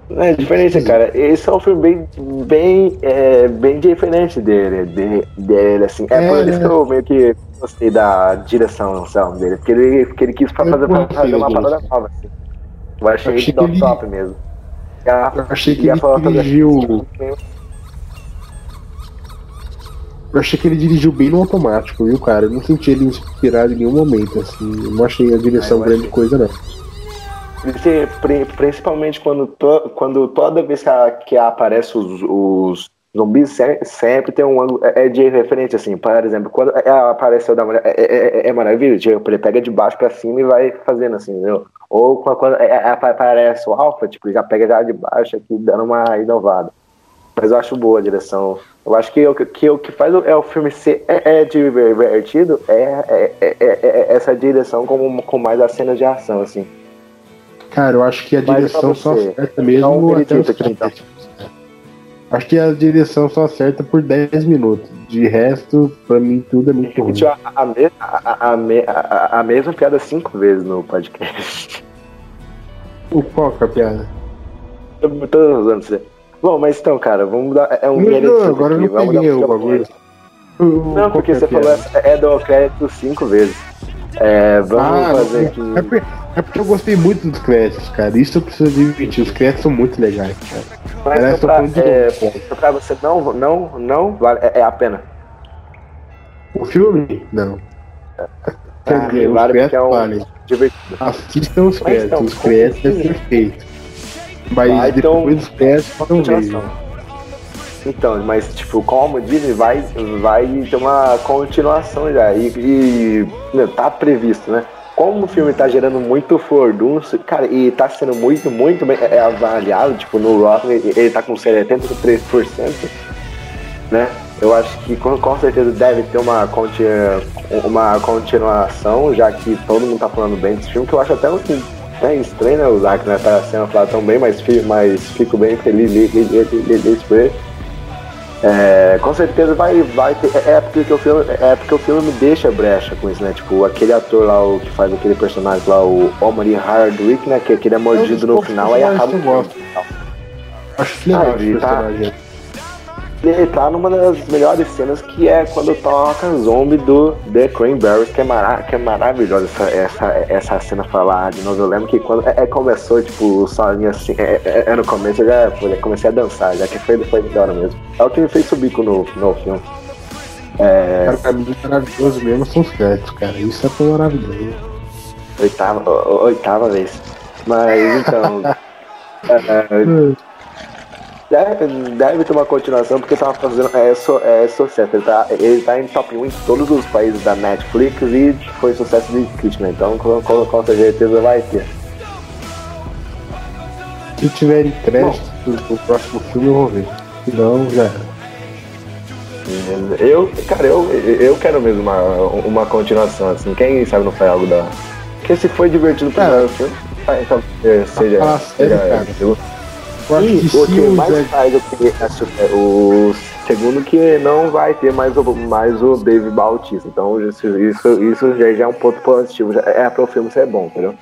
É diferente, cara. Esse é um filme bem, bem, é, bem diferente dele, de, dele, assim. É, é por isso que eu meio que gostei da direção dele, porque ele, porque ele quis fazer, fazer uma parada nova, assim. Eu achei, eu achei ele top, top mesmo. A, eu achei que ele dirigiu... Eu achei que ele dirigiu bem no automático, viu, cara? Eu não senti ele inspirado em nenhum momento, assim. Eu não achei a direção ah, grande coisa, não. Principalmente quando, to, quando toda vez que, a, que aparece os, os, Zumbi se- sempre tem um ângulo é, é de referência, assim. Por exemplo, quando ela apareceu da mulher, é, é, é, é maravilha, tipo, ele pega de baixo pra cima e vai fazendo assim, entendeu? Ou quando, é, é, aparece o Alpha, tipo, já pega já de baixo aqui, dando uma inovada. Mas eu acho boa a direção. Eu acho que o que, que faz o, é o filme ser é, é divertido é, é, é, é- é essa direção com, com mais as cenas de ação, assim. Cara, eu acho que a Mas direção só acerta mesmo um até os então. Acho que a direção só acerta por 10 minutos. De resto, pra mim, tudo é muito ruim. A, a, me- a, a, a- mesma piada cinco vezes no podcast. O qual que é a piada? Eu tô usando você. Bom, mas então, cara, vamos dar. É um Não, não, agora eu aqui, não vamos dar peguei o bagulho. Não, porque você falou é do crédito cinco vezes. É, vamos Ah, fazer aqui. é, porque, é porque eu gostei muito dos créditos, cara. Isso eu preciso admitir. Os créditos são muito legais, cara. Mas Parece pra, um é, novo. pra você não, não, não vale, é, é a pena. O filme? Não. Ah, dizer, os porque créditos é um valem. divertido. Assistam os Mas créditos. então, os créditos é perfeito. Mas Ah, então, depois dos créditos, não vejo. Então, mas tipo, como Disney vai, vai ter uma continuação já. E, e, meu, tá previsto, né? Como o filme tá gerando muito fordunço, cara, e tá sendo muito, muito bem é, avaliado, tipo, no Rotten ele, tá com 73%, né? Eu acho que com, com certeza deve ter uma, conti- uma continuação, já que todo mundo tá falando bem desse filme, que eu acho até assim, é estranho, né? O Zack né, tá sendo falado tão bem, mas, mas fico bem feliz de- por ele. É, com certeza vai, vai ter. É porque, que o filme, é porque o filme me deixa brecha com isso, né? Tipo, aquele ator lá, o que faz aquele personagem lá, o Omari Hardwick, né? Que, que ele é mordido no final, aí acaba. Eu gosto. Acho legal Ah, esse tá- tá numa das melhores cenas que é quando toca zombie do The Cranberries, que é, mara que é maravilhosa essa, essa, essa cena falar de novo. Eu lembro que quando é, é, começou, tipo, sozinho assim, é, é, é no começo eu já, pô, já comecei a dançar, já que foi depois da hora mesmo. É o que me fez subir no, no filme. É, Cara, pra mim, maravilhoso mesmo são os créditos, cara. Isso é tão maravilhoso. oitava, o- oitava vez. Mas então. <laughs> é, Deve, deve ter uma continuação, porque tava fazendo. É, so, é sucesso. Ele tá, ele tá em top 1 em todos os países da Netflix e foi sucesso de crítica, então com, com, com certeza vai ter. Se tiverem créditos pro próximo filme, eu vou ver. Se não, já era. Eu, cara, eu, eu quero mesmo uma, uma continuação, assim. Quem sabe não faz algo da. Porque se foi divertido pro primeiro filme, vai, então, é, seja. Ah, sério, seja cara? eu- Que o que mais Zé- faz eu é o segundo que não vai ter mais o, mais o Dave Bautista. Então isso, isso, isso já, já é um ponto positivo. Já é para o filme ser bom, entendeu?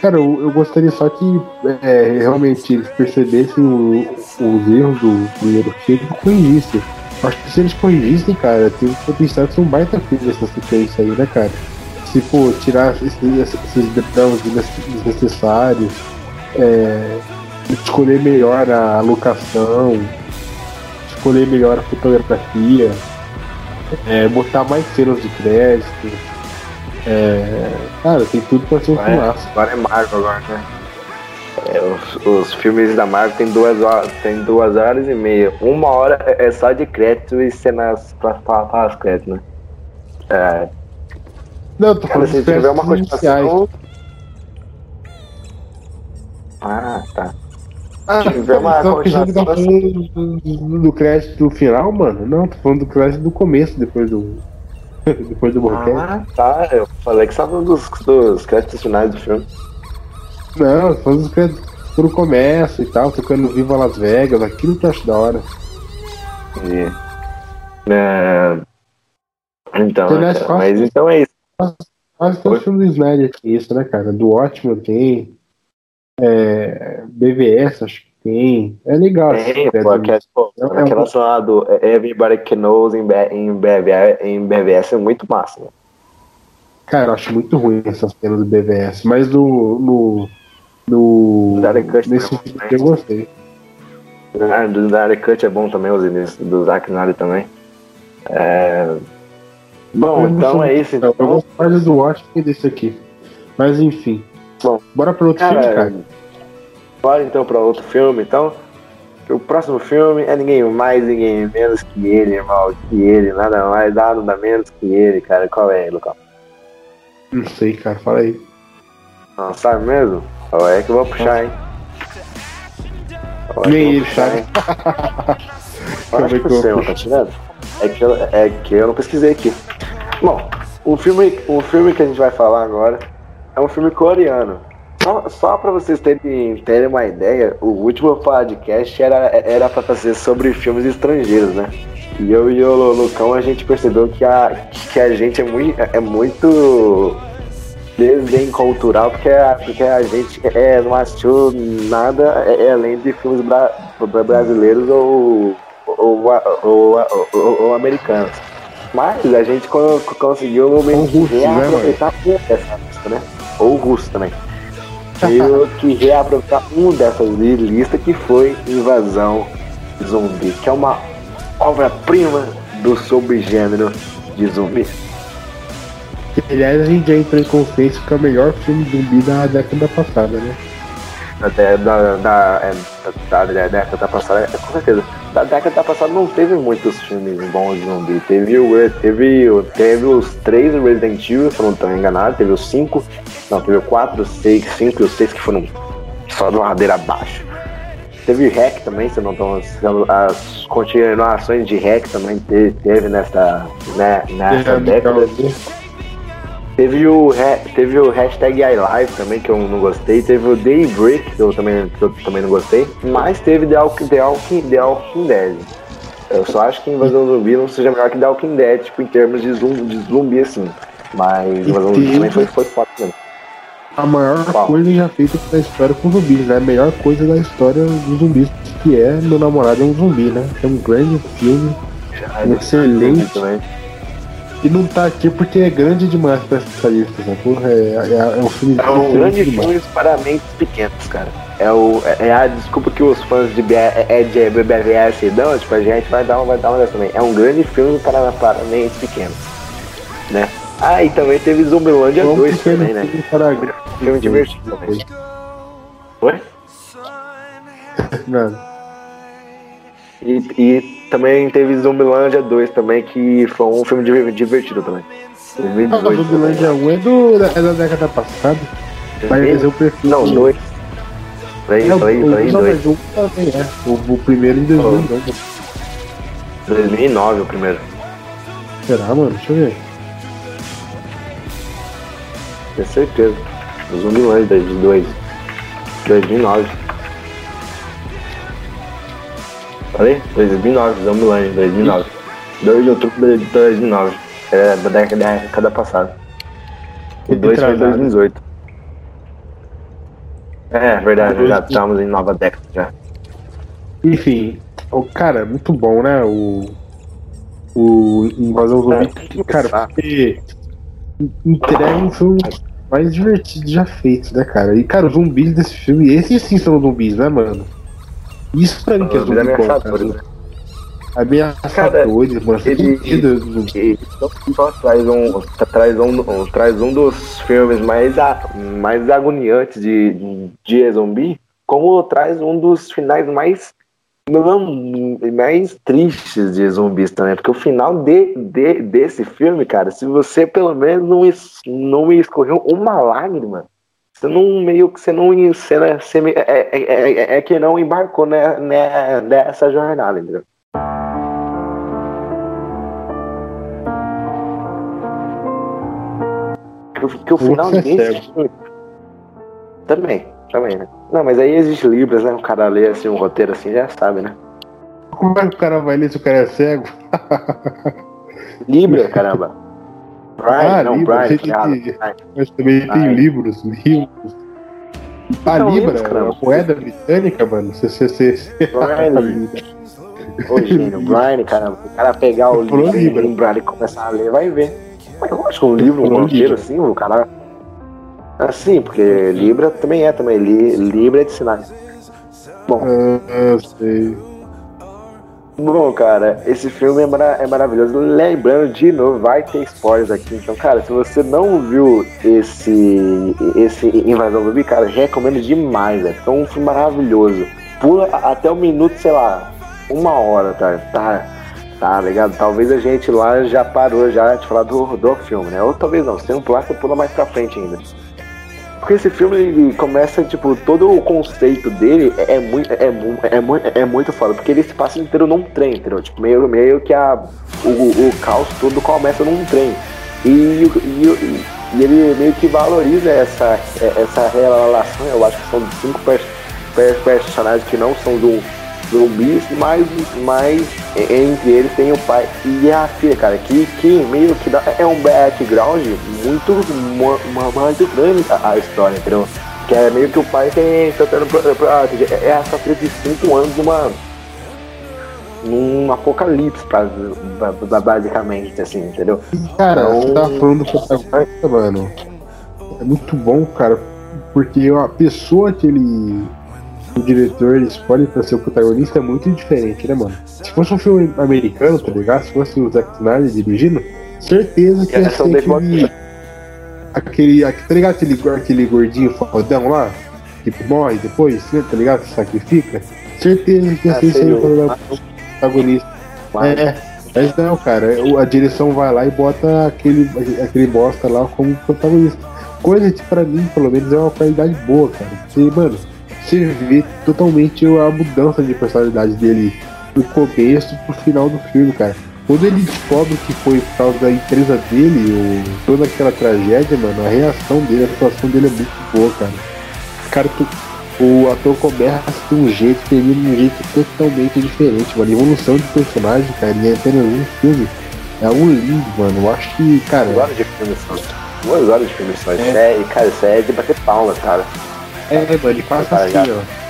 Cara, eu, eu gostaria só que é, realmente eles percebessem o- os erros do primeiro filme e corrigissem. Acho que se eles corrigissem, cara, tem o potencial de ser um baita filme essa sequência aí, né, cara? Se, pô, tirar esses, esses dramas desnecessários, é, escolher melhor a locação, escolher melhor a fotografia, é, botar mais cenas de crédito. É, cara, tem tudo pra ser um Vai. filmaço. Agora é Marvel agora, né? É, os, os filmes da Marvel tem duas horas, tem duas horas e meia. Uma hora é é só de crédito e cenas pra falar as créditos, né? É, Não, eu tô falando se tiver uma continuação. Ah, tá. Ah, tiver uma então, que já tá continuação, falando do, do- do crédito final, mano? Não, tô falando do crédito do começo, depois do. <laughs> depois do boquete. Ah, tá. Eu falei que você tava dos, dos créditos finais do filme. Não, tô falando dos créditos quando começa e tal, tocando Viva Las Vegas, aquilo que eu acho da hora. E, é, Então, Tem mais cara, mas então é isso. Quase todo filme do Snyder tem isso, né, cara? Do Ótimo tem. É, BVS, acho que tem. É legal. esses Tem, pô, créditos. aquela, pô, É um- aquela cena lá do Everybody Can Knows em, em, BVS, em BVS é muito massa. Né? Cara, eu acho muito ruim essa cena do BVS, mas no. no, no nesse também. filme eu gostei. Ah, Do Cut é bom também, os inícios do Zack Snyder também. É... Bom, Eu então é isso. Eu Então, gosto mais do Watch que desse aqui. Mas enfim. Bom, bora para outro filme, cara, cara. bora então pra outro filme, então. o próximo filme é ninguém mais, ninguém menos que ele, irmão. Que ele, nada mais, nada menos que ele, cara. Qual é, Lucão? Não sei, cara, fala aí. Não sabe mesmo? Ó, é que eu vou puxar, hein? É Nem ele sabe. Eu acho que eu sei, <laughs> mano, tá tirando? É que, eu, é que eu não pesquisei aqui. Bom, o filme, o filme que a gente vai falar agora é um filme coreano. Só, só pra vocês terem, terem uma ideia, o último podcast era, era pra fazer sobre filmes estrangeiros, né? E eu e o Lucão, a gente percebeu que a, que a gente é muito, é muito desdém cultural, porque a, porque a gente é, não assistiu nada é, é além de filmes bra, bra- brasileiros ou, ou, ou, ou- ou americanos. Mas a gente co- conseguiu meio que né, reaproveitar dessa lista, né? Ou russo também. <laughs> Meio que reaproveitar um dessas li- listas que foi Invasão Zumbi, que é uma obra-prima do subgênero de zumbi. Aliás, a gente já entrou em consenso que é o melhor filme zumbi da década passada, né? Da, da, da, é, da, da década passada, é, com certeza. Da década passada não teve muitos filmes bons de zumbi. Teve, teve, teve os três Resident Evil, se eu não estou enganado, teve os cinco, não, teve o quatro, o seis, cinco e os seis que foram só de uma ladeira abaixo. Teve Hack também, se não estou. As continuações de Hack também teve, teve nessa, né, nessa É, década. Teve o, teve o hashtag iLive também, que eu não gostei. Teve o Daybreak, que eu também, que eu também não gostei. Mas teve The Walking, The Walking, The Walking Dead. Eu só acho que Invasão Zumbi não seja melhor que The Walking Dead, tipo, em termos de zumbi, de zumbi assim. Mas Invasão Zumbi também foi, foi foda também. A maior coisa já feita da história com zumbis, né? A melhor coisa da história dos zumbis, que é Meu Namorado é um Zumbi, né? É um grande filme. Excelente. Também. E não tá aqui porque é grande demais pra essa lista, né? Porra, é, é, é um filme É um grande demais. filme para mentes pequenas, cara. É, o, é a desculpa que os fãs de, B, é de BBVS dão, tipo, a gente vai dar uma, vai dar uma dessa também. É um grande filme para, para mentes pequenas, né? Ah, e também teve Zumbilândia Vamos 2 pequeno também, né? filme divertido também. Oi? Mano, E, e também teve Zumbilândia 2 também, que foi um filme diver- divertido também. a 2018 Zumbilândia 1 é, do, é da década passada, mas eu prefiro. Não, 2. Falei, É, o, falei, o, falei não, 2. mas um também é. O, o primeiro em 2009. 2009 o primeiro. Será, mano? Deixa eu ver. Tenho certeza. Zumbilândia de 2. 2009. Falei? 2009, Zumbilândia, 2009. 2 de outubro de 2009. É da década, da década passada. O 2 foi em Retrasado. 2018. É, verdade, já estamos em nova década já. Enfim, o cara, muito bom, né? O. O Invasão Zumbi. É, cara, porque entrega um filme mais divertido já feito, né, cara? E, cara, os zumbis desse filme, esses sim são zumbis, né, mano? Isso pra mim que é Os zumbi bom, cara. Ameaçadores, mano. Você ele- tem medo do zumbi. E só traz um, traz um, traz um dos filmes mais, a- mais agoniantes de, de zumbi, como traz um dos finais mais mais tristes de zumbis também, porque o final de, de, desse filme, cara, se você pelo menos não, es- não escorreu uma lágrima, você não meio que você não não- você, é, é, é, é que não embarcou né, né, nessa jornada, entendeu? Porque o final é desse filme. Também, também, né? Não, mas aí existe Libras, né? O cara lê assim um roteiro assim, já sabe, né? Como é que o cara vai ler se o cara é cego? <laughs> Libra, caramba. Brian, Ah, não, Libra, Brian, que Ai, Mas também tem Ai. livros, livros. A Então, Libra, livros, a moeda britânica, mano. Você... <laughs> Brian, ô gênio, Brian, caramba. O cara pegar o livro Libra. e lembrar e começar a ler, vai ver. Mas eu acho que um livro, um roteiro assim, o cara. Assim, porque Libra também é, também. Li- Libra é de sinais. Bom, Ah, sei. Bom, cara, esse filme é, mara- é maravilhoso. Lembrando, de novo, vai ter spoilers aqui. Então, cara, se você não viu esse, esse Invasão Zumbi, cara, recomendo demais. É um filme maravilhoso. pula até o minuto, sei lá, uma hora, tá? Tá, tá ligado? Talvez a gente lá já parou já de falar do, do filme, né? Ou talvez não, se não pular, você pula mais pra frente ainda. Porque esse filme começa, tipo, todo o conceito dele é, é muito, é, é, muito, é muito foda, porque ele se passa inteiro num trem, entendeu? Tipo, meio, meio que a, o, o caos todo começa num trem. E, e, e ele meio que valoriza essa, essa relação, eu acho que são cinco personagens que não são do, zumbis, mas, mas entre eles tem o pai e a filha, cara, que, que meio que dá, é um background muito, muito grande a, a história, entendeu? Que é meio que o pai tem tentando proteger é essa filha de 5 anos numa num apocalipse, pra, basicamente, assim, entendeu? Cara, então... você tá falando do protagonista, mano. É muito bom, cara, porque a pessoa que ele o diretor escolhe pra ser o protagonista é muito diferente, né, mano? Se fosse um filme americano, tá ligado? Se fosse o Zack Snyder dirigindo, certeza que ia ser aquele, aquele, aquele. Tá ligado? Aquele, aquele gordinho fodão lá, que morre depois, tá ligado? Se sacrifica. Certeza que ia ser esse o protagonista. É, mas não, cara, a direção vai lá e bota aquele, aquele bosta lá como protagonista. Coisa que pra mim, pelo menos, é uma qualidade boa, cara. Porque, mano você vê totalmente a mudança de personalidade dele do começo pro final do filme, cara. Quando ele descobre que foi por causa da empresa dele, ou toda aquela tragédia, mano, a reação dele, a situação dele é muito boa, cara. Cara, tu, o ator começa de um jeito termina de um jeito totalmente diferente, mano. A evolução de personagem, cara, em apenas um filme é algo lindo, mano. Eu acho que, cara. Duas horas de filme só. Duas horas de filme só. É. Isso é, cara, isso é de bater palma, cara. É, mano, ele passa tá assim, ó.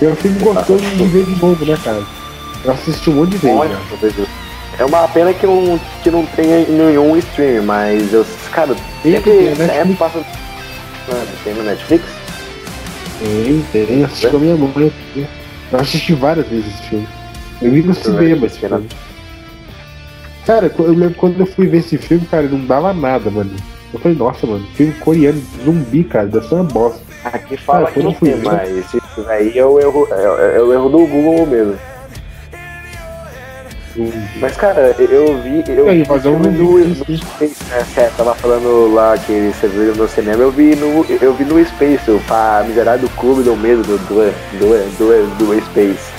E é um filme gostoso de ver de novo, né, cara? Eu assisti um monte de vezes. Né? É uma pena que não, que não tenha nenhum stream, mas eu, cara, tem sempre, que, sempre passa. Mano, tem no Netflix? Tem, tem, assisti com a minha mãe. Eu assisti várias vezes esse filme. Eu vi no cinema esse filme. Cara, eu lembro quando eu fui ver esse filme, cara, não dava nada, mano. Eu falei, nossa, mano, filme coreano, zumbi, cara, deve ser uma bosta. Aqui fala que não tem, mas isso aí é o erro, é, é o erro do Google mesmo. Mas cara, eu vi. Eu aí, mas eu vi no, no Space, né? Você tava falando lá que você viu no cinema, eu vi no. Eu vi no Space, pra miserável do clube do medo do, do, do, do, do Space.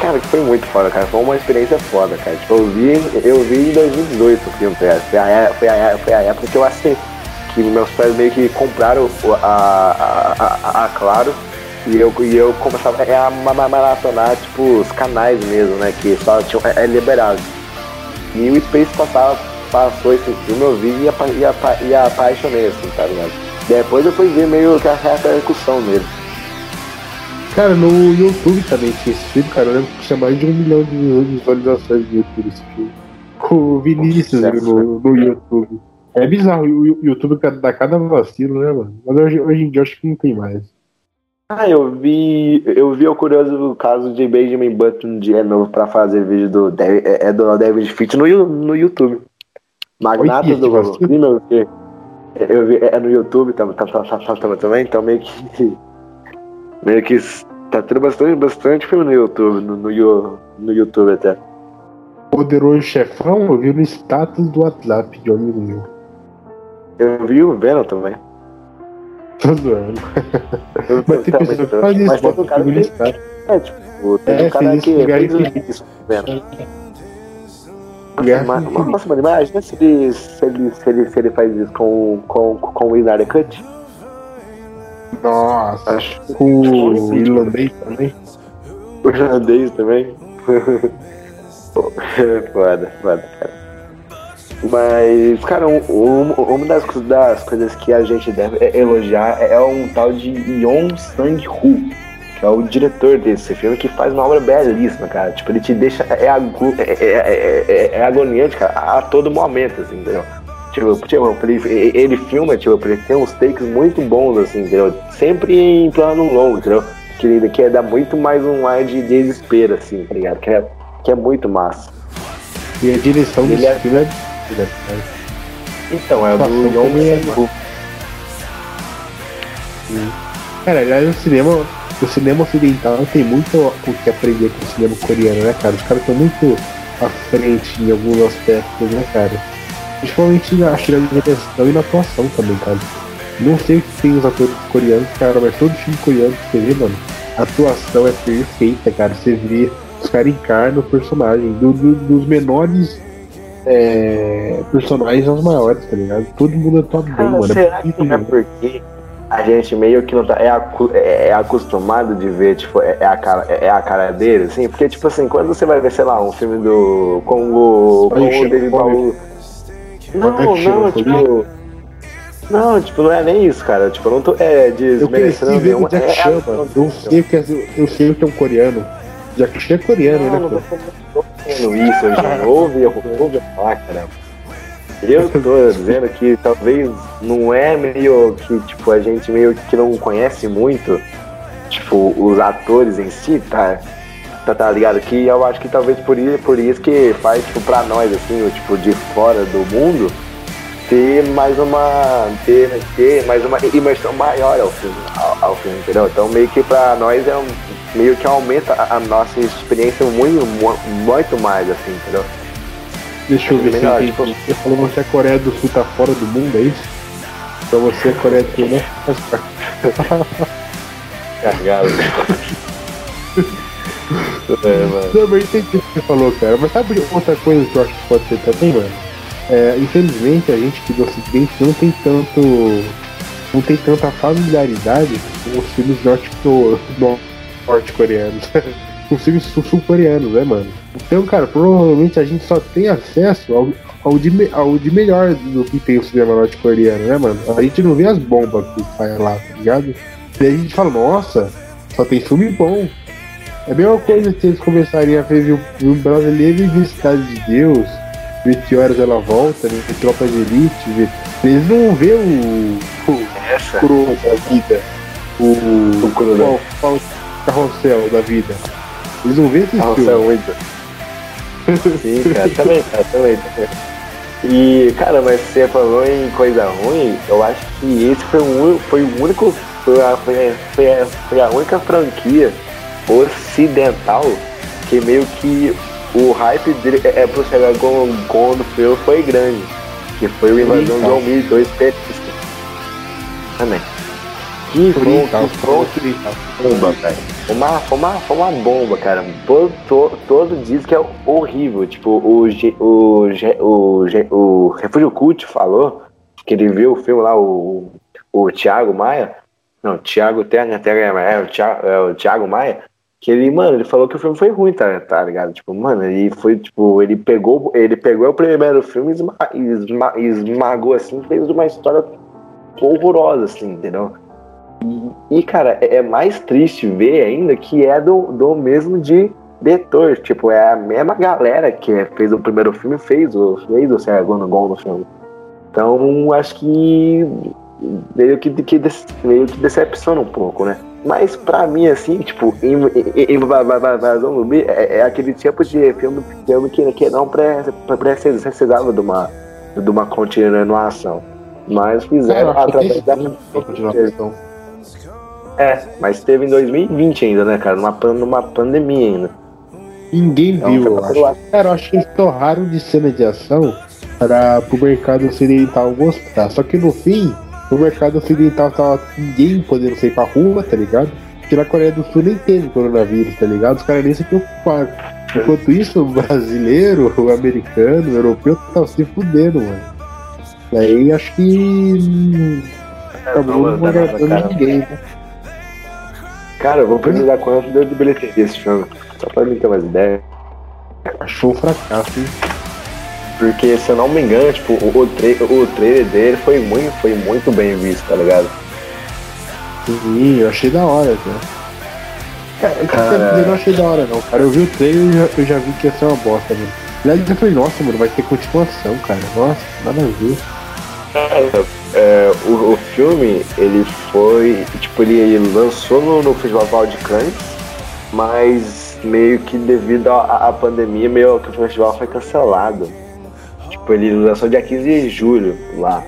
Cara, que foi muito foda, cara. Foi uma experiência foda, cara. Tipo, eu vi, eu vi em 2018 o filme, foi a, foi a, foi a época que eu assisti que meus pais meio que compraram a, a, a, a Claro e eu, e eu começava a maratonar tipo, os canais mesmo, né? Que só tinham, é, é liberado. E o Space passava, passou esse filme, eu vi e, apa, e, e apaixonei, assim, tá ligado? Depois eu fui ver meio que a repercussão dele. Cara, no YouTube também tinha esse filme, cara. Eu lembro que tinha mais de um milhão de visualizações no YouTube esse filme. O Vinícius no, no YouTube. É bizarro, o YouTube dá cada vacilo, né, mano? Mas hoje, hoje em dia acho que não tem mais. Ah, eu vi. Eu vi o curioso caso de Benjamin Button de novo pra fazer vídeo do, é, é do David Fitch no, no YouTube. Magnata Oi, do eu vi. Eu vi, é no YouTube tá, tá, tá, tá, tá, também, então meio que. <laughs> Meio que tá tendo bastante, bastante filme no YouTube, no, no, no YouTube até. Poderoso Chefão, eu vi no status do WhatsApp de um amigo meu. Eu vi o Venom também. Tô zoando. <laughs> mas tem pessoas que fazem isso, bota um cara que... É, tipo, tem é, um cara que fez isso com o Venom. Nossa, mano, imagina se ele, se ele, se ele, se ele faz isso com, com, com o Inari Cut. Nossa, Acho com o irlandês também. O irlandês também. <laughs> foda, foda, cara. Mas, cara, um, um, uma das, das, coisas que a gente deve elogiar é um tal de Yon Sang-Hu, que é o diretor desse filme, que faz uma obra belíssima, cara. Tipo, ele te deixa. É, agu, é, é, é, é agoniante, cara, a todo momento, assim, entendeu? Tipo, tipo ele, ele filma, tipo, ele tem uns takes muito bons, assim, entendeu? Sempre em plano longo, entendeu? Que ele quer dar muito mais um ar de desespero, assim, tá ligado? Que é, que é muito massa. E a direção desse filme é então, é o do Young Cara, aliás, no cinema, o cinema ocidental tem muito o que aprender com o cinema coreano, né, cara? Os caras estão muito à frente em alguns aspectos, né, cara? Principalmente na direção e na atuação também, cara. Não sei o que tem os atores coreanos, cara, mas todo filme coreano que você vê, mano, a atuação é perfeita, cara. Você vê os caras encarnam o personagem, do, do, dos menores é, personagens aos maiores, tá ligado? Todo mundo atua bem, Ah, mano. será que não é porque a gente meio que não tá, é, acu- é- é acostumado de ver, tipo, é, é a cara, é a cara dele, assim? Porque, tipo assim, quando você vai ver, sei lá, um filme do. com o. com o David Baú. Não, não, tipo. Não, tipo, não é nem isso, cara. Tipo, eu não tô. É, desmerecendo nenhuma- Jack é- Chan, é- mano. Eu sei, que é, eu sei que é um coreano. Jack Chan é coreano, Não, né, não falando isso, gente. <laughs> Ouve, ouve falar, caramba. Eu tô dizendo que talvez não é meio que, tipo, a gente meio que não conhece muito, tipo, os atores em si, tá? Tá, tá ligado? Que eu acho que talvez por isso, por isso que faz, tipo, pra nós, assim, o tipo, de fora do mundo, ter mais uma. ter, ter mais uma imersão maior ao filme, ao, ao filme, entendeu? Então meio que pra nós é um, meio que aumenta a, a nossa experiência muito, mu- muito mais, assim, entendeu? Deixa eu ver se eu tipo- Você falou que a Coreia do Sul tá fora do mundo, é isso? Pra você, a Coreia do Sul <laughs> não faz parte. Carregado. é, mano. Não, mas eu entendi o que você falou, cara. Mas sabe outra coisa que eu acho que pode ser também, mano? É, infelizmente, a gente aqui do Ocidente não tem tanto. não tem tanta familiaridade com os filmes norte- no- norte-coreanos. <laughs> os filmes sul- sul-coreanos, né, mano? Então, cara, provavelmente a gente só tem acesso ao, ao, de, me- ao de melhor do que tem o cinema norte-coreano, né, mano? A gente não vê as bombas que sai lá, tá ligado? E aí a gente fala, nossa, só tem filme bom. É a mesma coisa que eles começarem a ver filme- filme brasileiro e ver Cidade de Deus, ver que horas ela volta, né? ver Tropa de Elite, ver... eles não vê o, o Essa. cru da vida, o, O da- qual, qual carrossel da vida. Eles não vê esses Nossa, é filmes. <laughs> muito. Sim, cara, também, cara, também. E, cara, mas você falou em coisa ruim, eu acho que esse foi o, foi o único. Foi a, foi, a- foi, a, única franquia ocidental que meio que o hype dele é, é pro Seragon Gon do filme foi grande. Que foi o Invasão de Oriental. 2002 petista. Também. Que foi, oriental. bomba, velho. Uma, uma, uma bomba, cara. Todo, todo, todo que é horrível. Tipo, o, o, o, o Refúgio Cult falou que ele viu o filme lá, o, o Thiago Maia. Não, Thiago Terra, Terra é, o Thiago, é o Thiago Maia. Que ele, mano, ele falou que o filme foi ruim, tá, tá ligado? Tipo, mano, ele foi, tipo, ele pegou, ele pegou o primeiro filme e esma, esma, esmagou assim, fez uma história horrorosa, assim, entendeu? E, cara, é é mais triste ver ainda que é do, do mesmo diretor. Tipo, é a mesma galera que fez o primeiro filme fez o, fez o Gol no filme. Então, acho que meio que, que, meio que decepciona um pouco, né? Mas pra mim, assim, tipo, Vazão Zumbi é, é aquele tipo de filme, filme que, que não pre- pre- precisava de uma, de uma continuação. Mas É, fizeram que através da. continuação. É, mas teve em 2020 ainda, né, cara? Numa, pan- numa pandemia ainda. Ninguém Então, viu, eu acho. Cara, eu acho que eles torraram de cena de ação para o mercado ocidental gostar. Só que no fim, o mercado ocidental tava ninguém podendo sair pra rua, tá ligado? Porque na Coreia do Sul nem teve coronavírus, tá ligado? Os caras nem se preocuparam. Enquanto isso, o <laughs> brasileiro, o americano, o europeu tava se fudendo, mano. Daí acho que. hum, Acabou não não manda nada, agradando ninguém, né? Cara, eu vou precisar quanto deu de bilheteria esse filme. Só pra mim ter mais ideia. Achou um fracasso, hein? Porque, se eu não me engano, tipo, o, tra o trailer dele foi muito, foi muito bem visto, tá ligado? Sim, eu achei da hora, cara. Cara, Cara. eu não achei da hora não, cara. Eu vi o trailer e eu já, eu já vi que ia ser uma bosta, mano. Aliás, eu falei, nossa, mano, vai ter continuação, cara. Nossa, nada a ver. É, o, o filme, ele foi. Tipo, ele, ele lançou no, no Festival de Cannes, mas meio que devido à pandemia, meio que o festival foi cancelado. Tipo, ele lançou dia 15 de julho lá.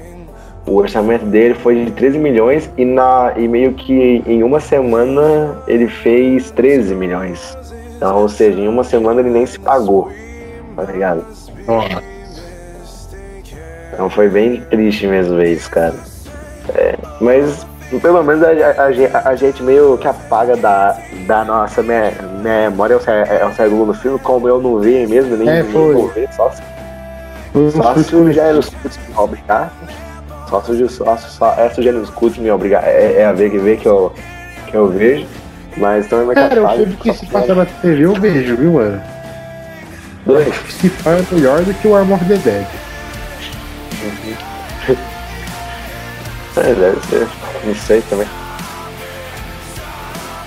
o orçamento dele foi de 13 milhões e, na, e meio que em uma semana ele fez 13 milhões. Então, ou seja, em uma semana ele nem se pagou. Tá ligado? Então foi bem triste mesmo isso, cara. É, mas pelo menos a, a- a- gente meio que apaga da, da nossa me- memória o, é o segundo filme, como eu não vi mesmo, nem, É, nem vou ver, só, se- Foi só se o Jair Scott me obrigar. Só se só, só, é se o Jair Scott me obrigar. É, é a ver que, ver que, eu, que eu vejo. Mas também vai Cara, o apaga, filme que se passa na TV eu vejo, viu, mano? Dois. Se faz é melhor do que o Arm of the Dead. É, deve ser. Não sei também.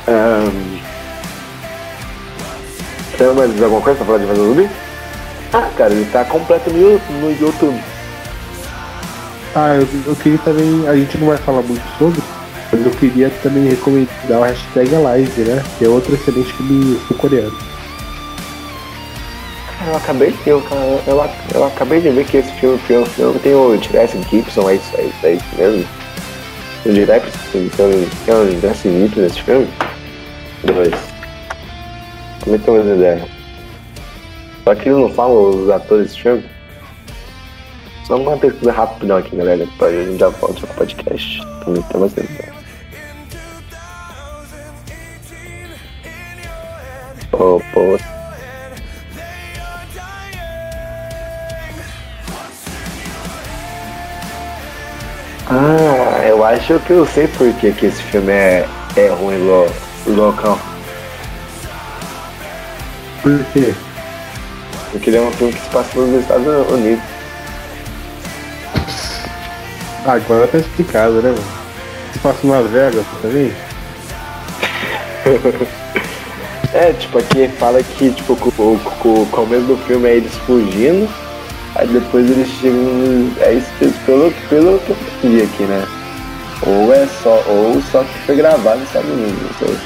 Ahn, Tem mais alguma coisa pra falar de Zumbi? Ah, cara, ele tá completo no, no YouTube. Ah, eu, eu queria também. A gente não vai falar muito sobre, mas eu queria também recomendar o hashtag Alive, né? Que é outro excelente filme sul-coreano. Eu acabei de eu, eu, eu acabei de ver que esse filme, filme, filme tem o Jurassic Gibson, é isso, é é isso mesmo? O Jurassic tem o Jurassic Gibson nesse filme? Dois. Também tem uma ideia. Só que eles não falam os atores desse filme. Só uma pesquisa rapidão aqui, galera. Depois a gente já volta o podcast. Também tem mais ideia. Pô, pô, Ah, eu acho que eu sei por que, que esse filme é, é ruim, lo, local. Por quê? Porque ele é um filme que se passa nos Estados Unidos. Ah, agora tá explicado, né, mano? Se passa em Las Vegas também? <laughs> É, tipo, aqui fala que, tipo, o, o, o começo do filme é eles fugindo, aí depois eles chegam. É isso pelo, pelo que eu entendi aqui, né? Ou é só, ou só que foi gravado nos Estados Unidos, não sei.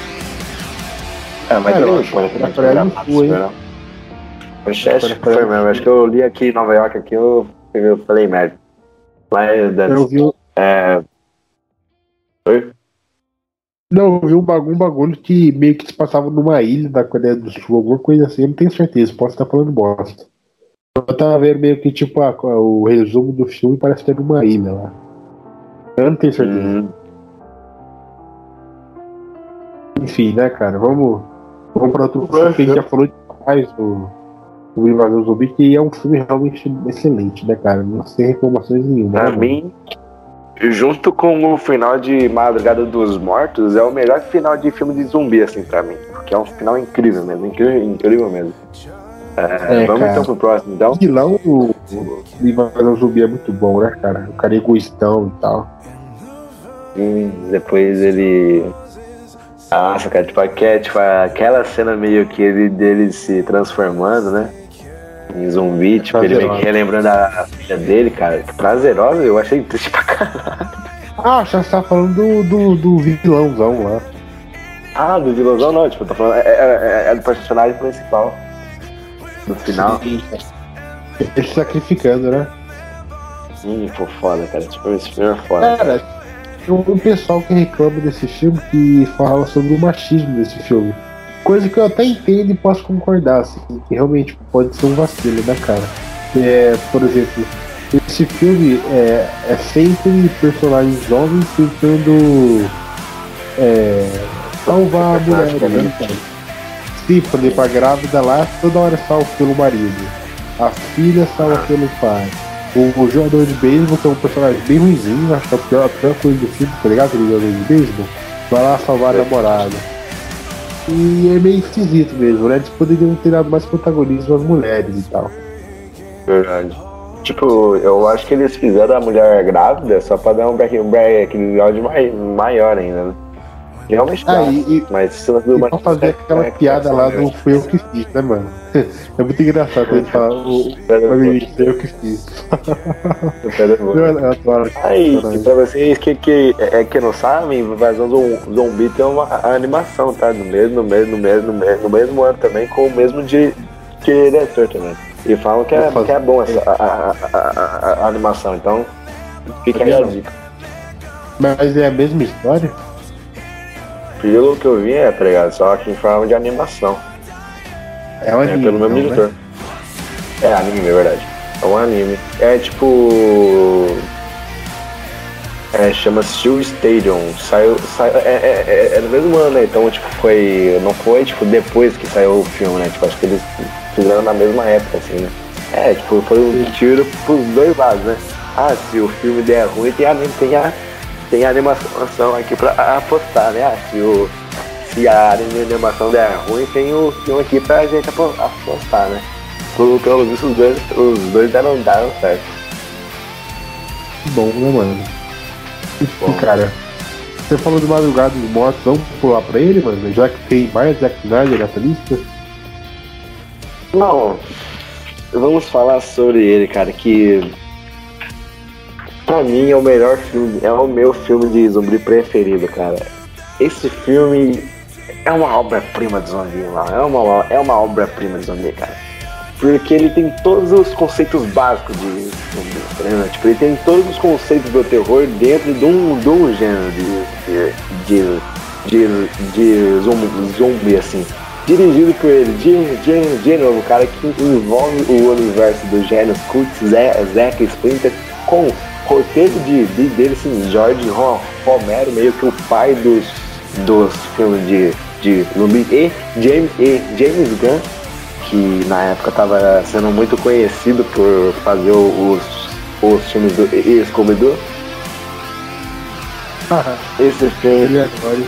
Ah, mas Cara, também eu não acho que não gravado, foi, hein? não. Poxa, acho que foi mesmo. Acho que eu li aqui em Nova York, aqui eu, eu falei merda. Mas, Dani, Eu vi, é. Oi? não, eu vi um bagulho, um bagulho que meio que se passava numa ilha da Coreia do Sul, alguma coisa assim, eu não tenho certeza, posso estar falando bosta. Eu tava vendo meio que tipo a- o resumo do filme parece ter numa ilha lá. Eu não tenho certeza. Hum, Enfim, né, cara? Vamos, vamos para outro filme que a gente já falou demais do, do Invasão Zumbi, que é um filme realmente excelente, né, cara? Não tem reclamações nenhuma. Pra né, mim, junto com o final de Madrugada dos Mortos, é o melhor final de filme de zumbi, assim, pra mim. Porque é um final incrível mesmo, incrível, incrível mesmo. É, É, vamos cara. então pro próximo, então. O vilão do, do Invasão Zumbi é muito bom, né, cara? O cara é egoístão e tal. E depois ele. Nossa, cara, tipo, aquela, tipo, aquela cena meio que ele dele se transformando, né? Em zumbi, tipo, ele meio que Prazerosa. relembrando a, filha dele, cara. Prazerosa, eu achei triste pra caralho. Ah, já você tá falando do, do, do vilãozão lá. Ah, do vilãozão não, tipo, eu tô falando. É, é, é- é do personagem principal. No final. Ele sacrificando, né? Hum, pô, foda, cara. Tipo, esse filme é foda. Cara, tem um pessoal que reclama desse filme que fala sobre o machismo desse filme. Coisa que eu até entendo e posso concordar, assim, que realmente pode ser um vacilo, né, cara? É, por exemplo, esse filme é, é sempre personagens homens tentando é, salvar a mulher, né, Sim, por exemplo, grávida lá toda hora salva pelo marido. A filha salva pelo pai. O, o jogador de beisebol, que é um personagem bem ruimzinho, acho que é a pior, a pior coisa do filme, tá ligado? Aquele jogador de beisebol. Vai lá salvar a namorada. E é meio esquisito mesmo, né? Eles poderiam ter dado mais protagonismo às mulheres e tal. Verdade. Tipo, eu acho que eles fizeram a mulher grávida só pra dar um back- background mai- maior ainda, né? Realmente Ah, dá, e, mas se fazer aquela piada lá do fui eu que fiz, né, mano? <laughs> É muito engraçado ele falar, o, menino eu que fiz. <laughs> Aí, pra vocês que, que, é, que não sabem, Invasão Zom- Zumbi tem uma animação, tá? No mesmo, no mesmo, no mesmo, no mesmo, no mesmo ano também, com o mesmo di- diretor também. E falam que é, que é bom essa a, a- a- a- a animação, então Fica aí a dica. Mas é a mesma história? Pelo que eu vi, é, tá ligado? Só que em forma de animação. É um É anime. pelo mesmo então, editor. né? É anime, é verdade. É um anime. É tipo. É, chama Steel Stadium. Saiu. saiu é, é, é, é no mesmo ano, né? Então, tipo, foi. Não foi, tipo, depois que saiu o filme, né? Tipo, acho que eles fizeram na mesma época, assim, né? É, tipo, foi um tiro pros dois lados, né? Ah, se o filme der ruim, tem a, tem a, tem animação aqui pra apostar, né? Ah, se, o, se a animação der ruim, tem o filme aqui pra gente apo- apostar, né? Pelo, pelo visto, os dois, os dois deram, deram certo. Bom, né, mano? E, Bom. <laughs> cara, você falou do Madrugada dos Mortos, vamos pular pra ele, mano? Já que tem mais Zack Snyder nessa lista? Não, vamos falar sobre ele, cara, que pra mim é o melhor filme, é o meu filme de zumbi preferido, cara. Esse filme é uma obra-prima de zumbi, mano. É uma, é uma obra-prima de zumbi, cara. Porque ele tem todos os conceitos básicos de zumbi, ligado? Tipo, ele tem todos os conceitos do terror dentro de um, de um gênero de, de, de, de zumbi, zumbi, assim dirigido por ele, de, de, de novo, cara que envolve o universo dos gênios Kurtz, Ze- Zack Splinter, com roteiro de, de dele, assim, George Ro- Romero, meio que o pai dos, dos filmes de, de zumbi, e James, e James Gunn, que na época estava sendo muito conhecido por fazer os, os filmes do Scooby-Doo. <laughs> Esse filme agora.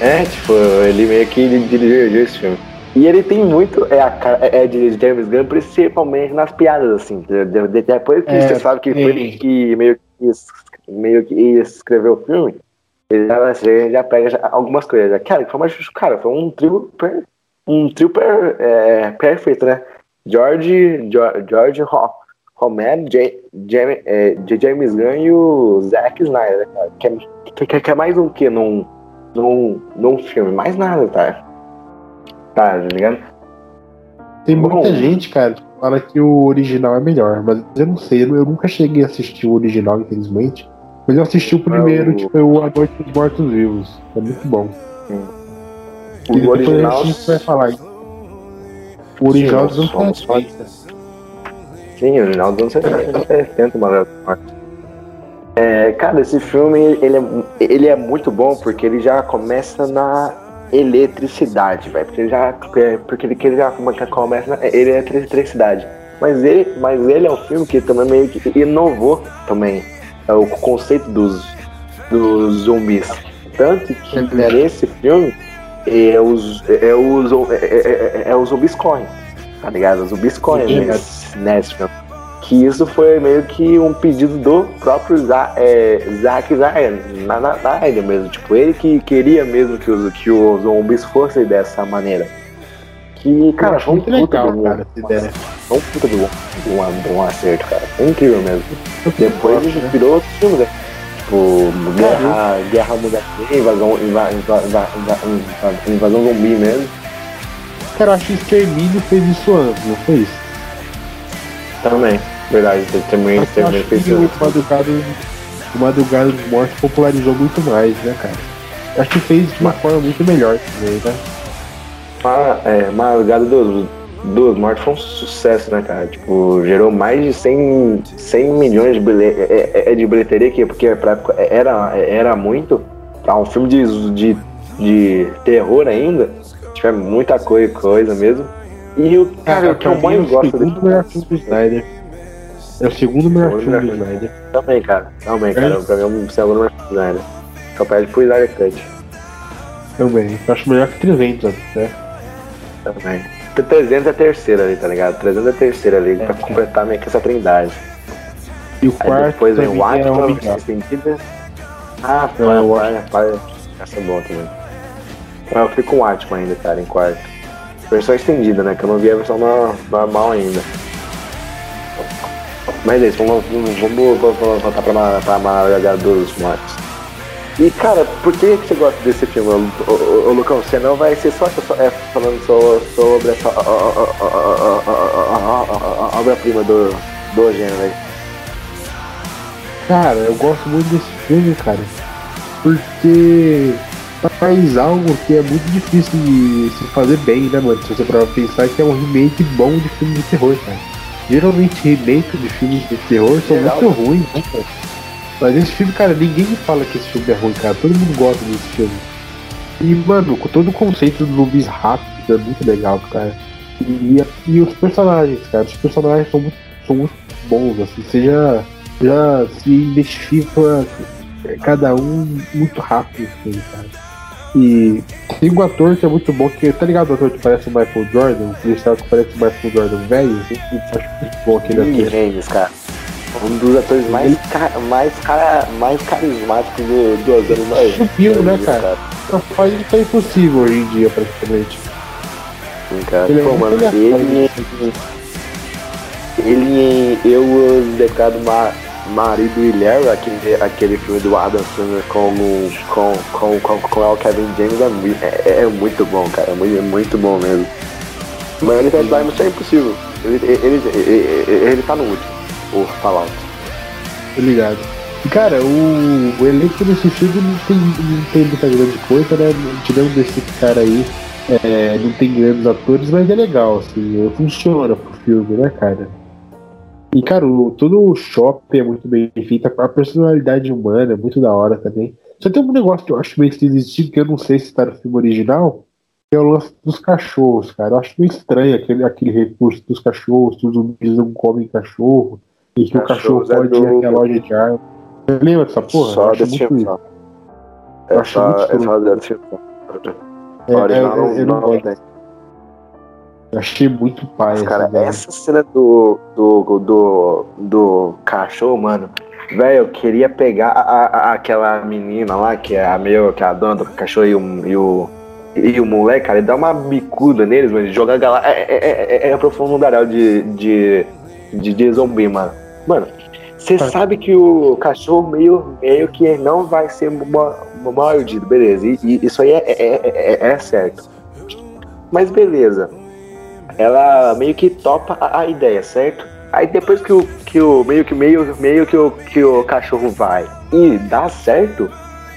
é, tipo, ele meio que dirigiu esse filme. E ele tem muito, é, a, cara- é de James Gunn, principalmente nas piadas, assim. De- de- de- Depois que É, você sabe que foi ele que meio que, meio que escreveu o filme, ele já, você já pega já algumas coisas. Cara, foi uma, cara, foi um trio, per- um trio per- é, perfeito, né? George, George Ro- Romero, Ja- Jam- é, James Gunn e o Zack Snyder, né, cara? Que é, que, que é mais um que num, num, num filme? Mais nada, tá? Tá, ligado? Tem muita Bom. gente, cara, que fala que o original é melhor, mas eu não sei, eu eu nunca cheguei a assistir o original, infelizmente. Mas eu assisti o primeiro, o- que foi o A Noite dos Mortos Vivos. É muito bom. E O original. a gente vai falar. O original dos anos somos 70. Sim, o original dos anos 70, mano. É, cara, esse filme ele é, ele é muito bom porque ele já começa na eletricidade, velho. Porque ele já, porque ele, ele já come- começa na eletricidade. Mas ele, mas ele é um filme que também meio que inovou também é, o conceito dos, dos zumbis. Tanto que É. nesse filme é os, é os, é, é, é, é os zumbis correm, tá ligado? Os zumbis correm nesse, nesse filme. Que isso foi meio que um pedido do próprio Za, é, Zack Snyder, na, na, na ilha mesmo. Tipo, ele que queria mesmo que os, que os zumbis fossem dessa maneira. Que, cara, acho foi um puta legal, do- cara, essa ideia. Foi um puta do, um- de um acerto, cara. Foi incrível mesmo. Depois ele né? virou outro filme, né? Tipo, Guerra, Guerra Mundial, invasão, inva, inva, inva, inva, inva- invasão zumbi mesmo. Cara, eu acho que Extermínio fez isso antes, não foi isso? Também, verdade, também, Mas eu também acho que o. Madrugada, o Madrugada dos Mortos popularizou muito mais, né, cara? Acho que fez de uma forma muito melhor também, né? Ma- é, Madrugada dos, dos Mortos foi um sucesso, né, cara? Tipo, gerou mais de 100, 100 milhões de, bilhe, é, é- é de bilheteria, que, porque pra época era, era muito. É um filme de, de, de terror ainda. Tiver muita coisa, coisa mesmo. E o cara, o que eu mais é o gosto melhor filme do Snyder. É o segundo melhor filme do melhor Snyder. também, cara. Também, cara. É? Pra mim é um segundo mais Snyder. Só pede pro Snyder Cut. Também. Eu acho melhor que 300, né? Também. 300 é a terceira ali, tá ligado? 300 é a terceira ali, pra É. completar meio que essa trindade. E o Aí quarto depois vem pra o é Watchmen, Gato. estendida. Ah, É, o pai. Essa é bom também. Ah, Eu fico com o Watchmen ainda, cara, em quarto. Versão estendida, né? Que eu não vi a versão no- normal ainda. Mas é isso, vamos, vamos, vamos, voltar pra, a pra dos Mortos. E cara, por que, que você gosta desse filme, ô, ô, ô, Lucão? Você não vai ser só, só é, falando so, sobre essa obra-prima do, do gênero aí. Cara, eu gosto muito desse filme, cara, porque faz algo que é muito difícil de se fazer bem, né, mano? Se você parar pensar que é um remake bom de filme de terror, cara. Geralmente remake de filmes de terror são Legal. muito ruins, né, cara? Mas esse filme, cara, ninguém fala que esse filme é ruim, cara. Todo mundo gosta desse filme. E, mano, com todo o conceito do zumbis rápido é muito legal, cara. E, e, os personagens, cara, os personagens são muito, são muito bons, assim, você já, já se identifica cada um muito rápido, assim, cara. E tem um ator que é muito bom, que tá ligado o ator que parece o Michael Jordan, o policial que parece o Michael Jordan velho, assim, eu acho muito bom aquele ator. Reis, cara. Um dos atores mais, Ele... ca... mais, cara... mais carismáticos do, dos anos mais. Subiu, né, cara? cara. Não faz isso é impossível hoje em dia, praticamente. Sim, cara. Ele Pô, é mano, ele. Ele em Eu, Decado Mar marido e aquele, aquele filme do Adam Sandler com, com, com, com, com o Kevin James é, é, é, muito bom, cara. É muito, é muito bom mesmo. Mas ele tá Diamond é impossível. Ele, ele, ele, ele, tá no último, o Fallout. Tô ligado. Cara, o, o elenco desse filme não tem, não tem muita grande coisa, né? Tirando desse cara aí, é, não tem grandes atores, mas é legal, assim, funciona pro filme, né, cara? E, cara, o, todo o shopping é muito bem feito, a personalidade humana é muito da hora também. Só tem um negócio que eu acho meio esquisito, que eu não sei se tá no filme original, que é o lance dos cachorros, cara. Eu acho meio estranho aquele, aquele recurso dos cachorros, que os zumbis não comem cachorro, e que Cachorros o cachorro é pode é ir até a loja de arma. Você lembra dessa porra? Só filme. Isso. É só, é. É, original é, é, não, não, não tem. Eu achei muito pai. Mas, cara, essa cena do, do, do, do cachorro, mano. Velho, eu queria pegar a, a, aquela menina lá, que é a meu, que é a dona do cachorro e o, e o, e o moleque, cara, e dar uma bicuda neles, mano, jogar galera. É, é, é, é, é profundo de, de, de, de zumbi, mano. Mano, você tá. sabe que o cachorro meio, meio que não vai ser mordido, beleza. E, e isso aí é, é, é, é certo. Mas beleza ela meio que topa a, a, ideia, certo? Aí depois que o, que o meio que meio, meio que, o, que o cachorro vai e dá certo,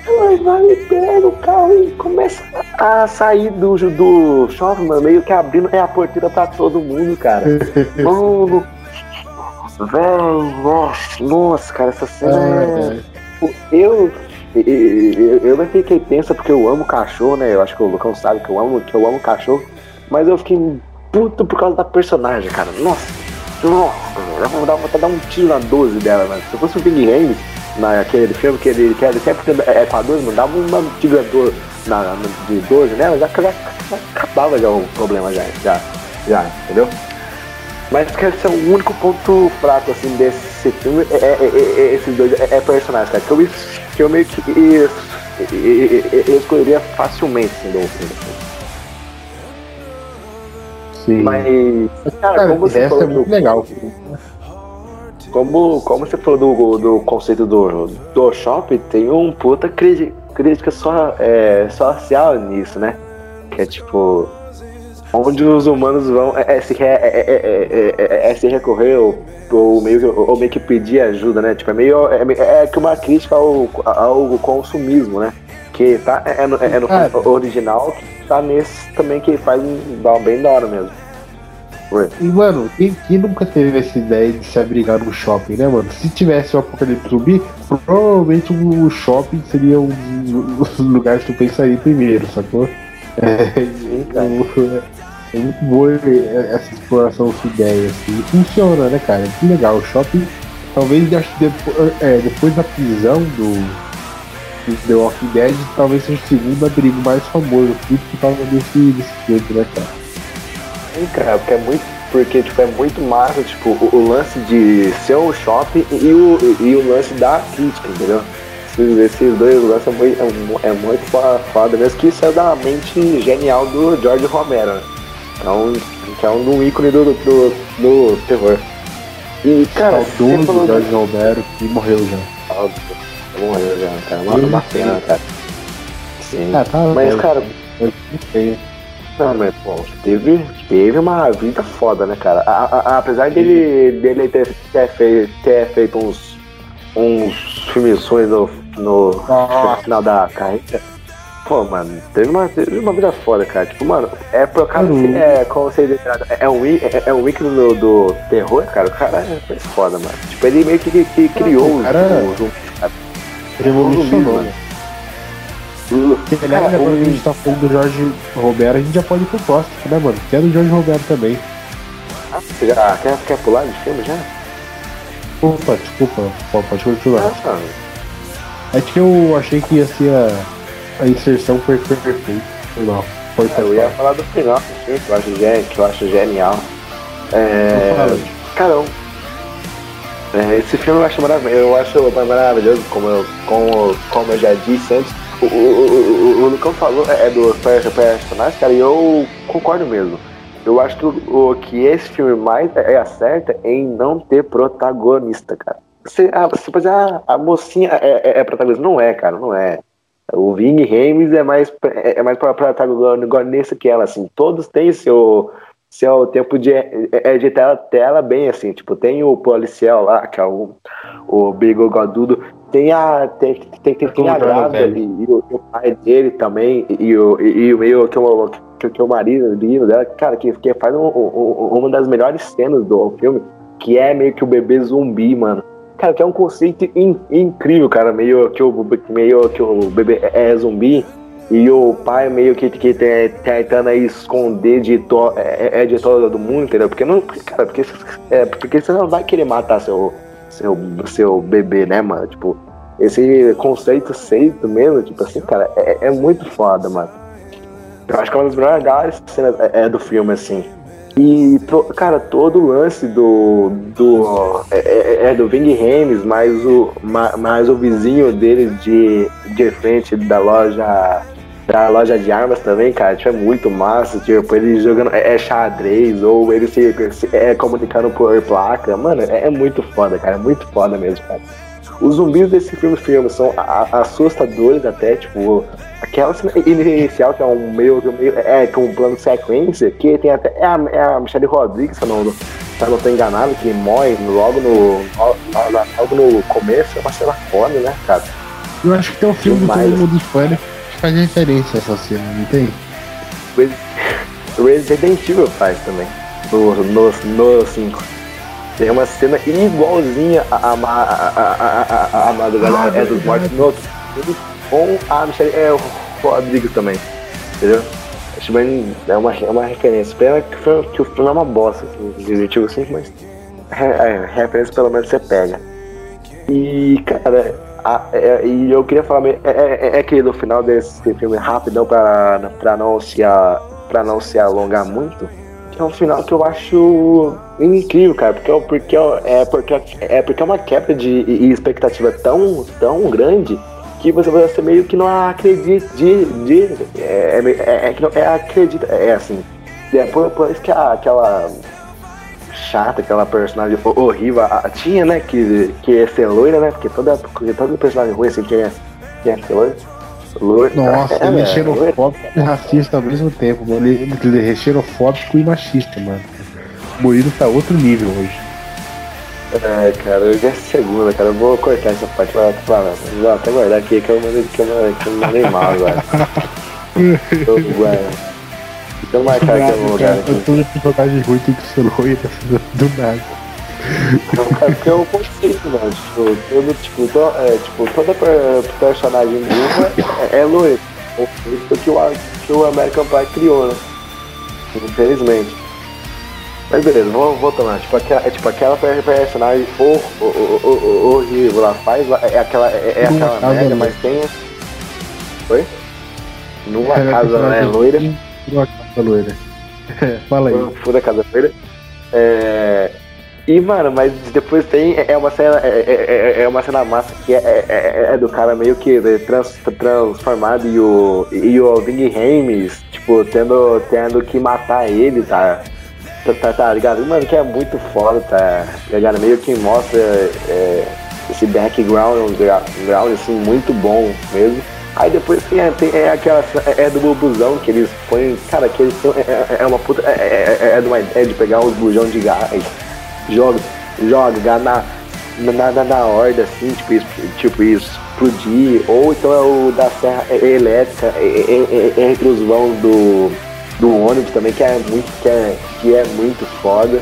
ela vai pega o carro e começa a sair do, do shopping, mano, meio que abrindo a porteira pra todo mundo, cara. <laughs> mano, velho, nossa, nossa, cara, essa cena é. Eu, eu, eu, eu não fiquei tensa porque eu amo cachorro, né? Eu acho que o Lucão sabe que eu amo, que eu amo cachorro, mas eu fiquei puto por causa da personagem, cara. Nossa, nossa, eu vou dar, vou dar um tiro na 12 dela, mano. Se fosse o Big James, naquele filme que ele, que ele sempre é com a 12, mano, dava uma tira na, na, de 12 nela, já, já, já acabava já o problema, já, já, já, entendeu? Mas que esse é o único ponto fraco, assim, desse filme, é, é, é, é esses dois, é, é personagens, cara, que eu, que eu meio que eu, eu escolheria facilmente, assim, do filme. Sim. Mas, cara, como você falou. É muito do, legal. Como, como você falou do, do conceito do, do shopping, tem um puta crítica só, é, social nisso, né? Que é tipo. Onde os humanos vão é, é se, é, é, é, se recorrer ou, ou, meio que, ou meio que pedir ajuda, né? Tipo, é meio. É, é que uma crítica ao, ao consumismo, né? Que tá, é, no, é no original que tá nesse também que faz um bem da hora mesmo. Ué. E, mano, quem, quem, nunca teve essa ideia de se abrigar no shopping, né, mano? Se tivesse o apocalipse zumbi, provavelmente o shopping seria um dos <laughs> lugares que eu pensaria primeiro, sacou? É, então, é muito boa essa exploração, essa ideia, assim. Funciona, né, cara? Que legal. O shopping, talvez acho depois, é, depois da prisão do The Walking Dead talvez seja o segundo abrigo mais famoso, por causa desse, desse filme, né, cara? Sim, cara, porque é muito. Porque tipo, é muito massa, tipo, o, o lance de ser um shopping e o, e o lance da crítica, entendeu? Esses, dois lances é muito, é, é muito foda mesmo, que isso é da mente genial do George Romero, né? Que é um, que é um ícone do, do, do terror. E, cara, o falou... George Romero que morreu já morreu já, cara. Uma, uma pena, cara. Sim. Ah, tá, mas, cara. Não, mas, pô, teve, teve uma vida foda, né, cara? A, a, a, apesar dele, dele ter, ter, feito, ter feito uns, uns filmes no, no, no final da carreira. Pô, mano, teve uma, teve uma vida foda, cara. Tipo, mano, é por causa uhum. é, como vocês é um, é, é um ícone do, do terror, cara. O cara é foda, mano. Tipo, ele meio que, que, que criou cara, os zumbis, cara. Revolucionou. Aliás, agora que a gente tá falando do Jorge Roberto, a gente já pode ir pro próximo, né, mano? Que é do Jorge Roberto também. Ah, você já quer, quer pular de filme já? Opa, desculpa, pode continuar. Ah, tá. É que eu achei que ia ser a a inserção foi perfeita. Não, foi eu ia falar do final, que eu acho, que eu acho genial. É, caramba. É, esse filme eu acho maravilhoso, eu acho maravilhoso, como eu, como, como eu já disse antes. O, o, o, o Lucão falou é, é do personagens, cara, e eu concordo mesmo. Eu acho que o, que esse filme mais é, acerta em não ter protagonista, cara. Você, ah, você pode dizer, ah, a mocinha é, é, é protagonista. Não é, cara, não é. O Ving Rames é mais, é, é mais protagonista que ela, assim. Todos têm seu, seu tempo de, é, é de tela, tela bem, assim. Tipo, tem o policial lá, que é o, o Bigodudo. Tem a, tem, tem, tem, tem a grávida e, e, o, o, pai dele também. E, o, e, o meio que o, que, que o marido dela, cara, que, que faz um, um, uma das melhores cenas do filme, que é meio que o bebê zumbi, mano. Cara, que é um conceito in, incrível, cara. Meio que o, meio que o bebê é, é zumbi e o pai meio que, que tentando esconder de, to, é, é, é de todo mundo, entendeu? Porque não, cara, porque, é, porque você não vai querer matar seu, seu, seu bebê, né, mano? Tipo, esse conceito seito mesmo, tipo assim, cara, é, é muito foda, mano. Eu acho que é uma das melhores cenas é, é do filme, assim. E, cara, todo o lance do. do é, é, é do Ving Rames, mais o, mais o vizinho dele de, de frente da loja. Da loja de armas também, cara, tipo, é muito massa, tipo, ele jogando é, é xadrez, ou ele se, se, é comunicando por placa, mano, é, é muito foda, cara, é muito foda mesmo, cara. Os zumbis desse filme, filme são assustadores até, tipo, aquela cena inicial que é um meio, meio é, com um plano sequência, que tem até é a, é a Michelle Rodrigues, se eu não, se eu não tô enganado, que morre logo no, logo no começo, é uma cena foda, né, cara? Eu acho que tem um filme do Todo Mundo Fã que faz referência a essa cena, não tem? Resident Evil faz também, no 5. Tem uma cena igualzinha a, a, a, a, a, Madrugada é dos Mortos no outro com a Michelle é, o Rodrigues também. Entendeu? Acho bem. É uma, é uma referência. Pena que, foi, que o filme é uma bosta, assim, Resident Evil 5, mas. É, é, referência pelo menos você pega. E, cara, a, é, e eu queria falar, é, é, é, que no final desse filme rapidão pra, não se não se alongar muito, que é um final que eu acho incrível, cara, porque, porque, é, porque, é porque é uma quebra de expectativa tão, tão grande que você, você meio que não acredita de. de é, é, é, é é acredita. É assim. Depois que a, aquela chata, aquela personagem horrível a, tinha, né? Que, que ia ser loira, né? Porque toda, porque todo personagem ruim assim tinha, tinha que ser loira. Loira. Nossa, é, ele é xenofóbico e racista ao mesmo tempo, mano. Ele, ele é xenofóbico e machista, mano. O Murilo tá outro nível hoje. É, cara, hoje é segunda, cara. Eu vou cortar essa parte pra, pra, vou até guardar aqui que eu mandei, que eu mandei, que eu mandei mal agora. <laughs> Tô guardando. Deixa eu marcar aqui no lugar aqui. Toda personagem ruim tem que ser loira <laughs> do nada. É porque é o conceito, mano. Tipo, todo, tipo, to, é, tipo, toda personagem burra é, é loira. O que o, que o American Pie criou, né? Infelizmente. Mas beleza, vamos voltar. Tipo, aquela, é tipo aquela personagem horrível lá faz, é aquela, é, é aquela merda, mas tem. Oi? Numa é, casa né, loira. Numa casa loira. <laughs> Fala aí. Fura casa loira. É. E, mano, mas depois tem. É uma cena. É, é, é uma cena massa que é, é, é do cara meio que trans, transformado e o. E o Ving Rames, tipo, tendo, tendo que matar ele, tá? Tá, tá, tá, ligado? Mano, que é muito foda, tá ligado? Meio que mostra é, esse background, ground, assim, muito bom mesmo. Aí depois tem, tem é aquela é, é do bubuzão que eles põem, cara, que eles têm, é, é, é uma puta, é, é, é, de uma ideia de pegar uns bujão de gás, joga, joga, na, na, na, na horda, assim, tipo, tipo explodir, ou então é o da serra elétrica entre os vãos do, do ônibus também, que é muito, que é, que é muito foda.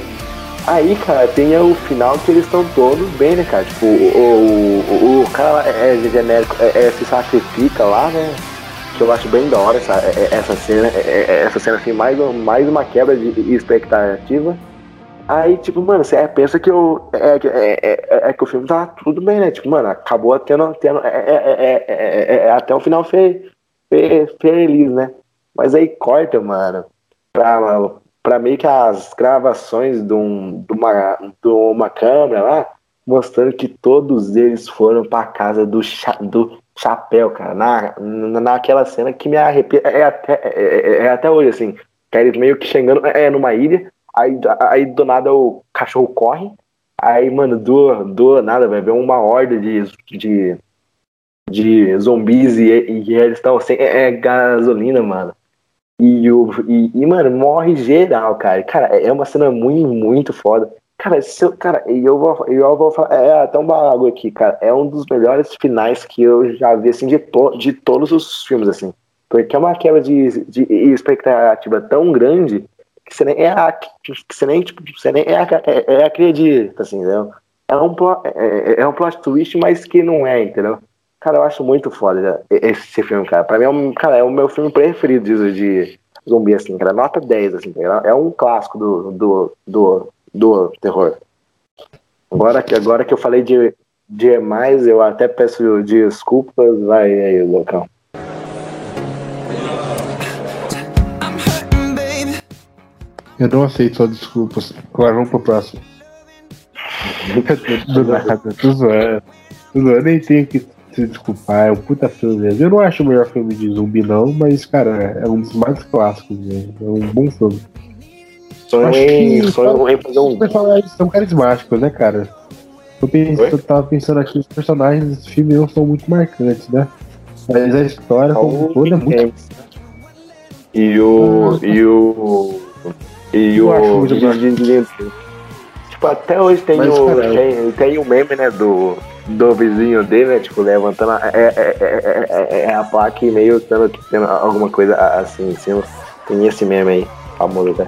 Aí, cara, tem o final que eles estão todos bem, né, cara? Tipo, o, o, o cara é, é genérico, é, é, se sacrifica lá, né? Que eu acho bem da hora essa, é, essa cena, essa cena assim, mais, mais uma quebra de expectativa. Aí, tipo, mano, você pensa que eu, é, é, é, é, que o filme tá tudo bem, né? Tipo, mano, acabou tendo, tendo é, até o final fe, fe, feliz, né? Mas aí corta, mano, pra, pra meio que as gravações de, um, de, uma, de uma câmera lá, mostrando que todos eles foram pra casa do, cha, do chapéu, cara. Na, naquela cena que me arrepia. É até, é, é até hoje, assim. Que eles meio que chegando é, numa ilha Aí, aí do nada o cachorro corre. Aí, mano, do, do nada, vai ver uma horda de, de, de zumbis e, e eles estão sem é, é, gasolina, mano. E, o, e, e, mano, morre geral, cara. Cara, é uma cena muito, muito foda. Cara, se eu, cara, eu vou, eu vou falar, é até um bagulho aqui, cara. É um dos melhores finais que eu já vi, assim, de, to, de todos os filmes, assim. Porque é uma quebra de, de expectativa tão grande que você nem é a, que você nem, tipo, você nem é, é, é acredita, assim, entendeu? É um, é, é, é, um plot twist, mas que não é, entendeu? Cara, eu acho muito foda esse filme, cara. Pra mim é, um, cara, é o meu filme preferido de, de zumbi, assim, cara. Nota 10, assim, entendeu? É um clássico do, do, do, do terror. Agora que, agora que eu falei de, de mais, eu até peço desculpas. Vai aí, Lucão. Eu não aceito só desculpas. Agora vamos pro próximo. <laughs> do nada, tô zoando. Tô zoando, nem tenho que se desculpar. É um puta filme mesmo. Eu não acho o melhor filme de zumbi, não, mas, cara, é um dos mais clássicos mesmo. É um bom filme. Sonho em fazer um. Os personagens são carismáticos, né, cara? Eu, penso, eu tava pensando aqui, os personagens desse filme não são muito marcantes, né? Mas a história como toda é muito. E o. Ah, e o e o. tipo, até hoje tem Mas, o. Tem, tem o meme, né, do, do vizinho dele, né? Tipo, levantando. A, é, é, é, é, a placa e meio tendo, tendo alguma coisa assim em cima. Tem esse meme aí, famoso, né?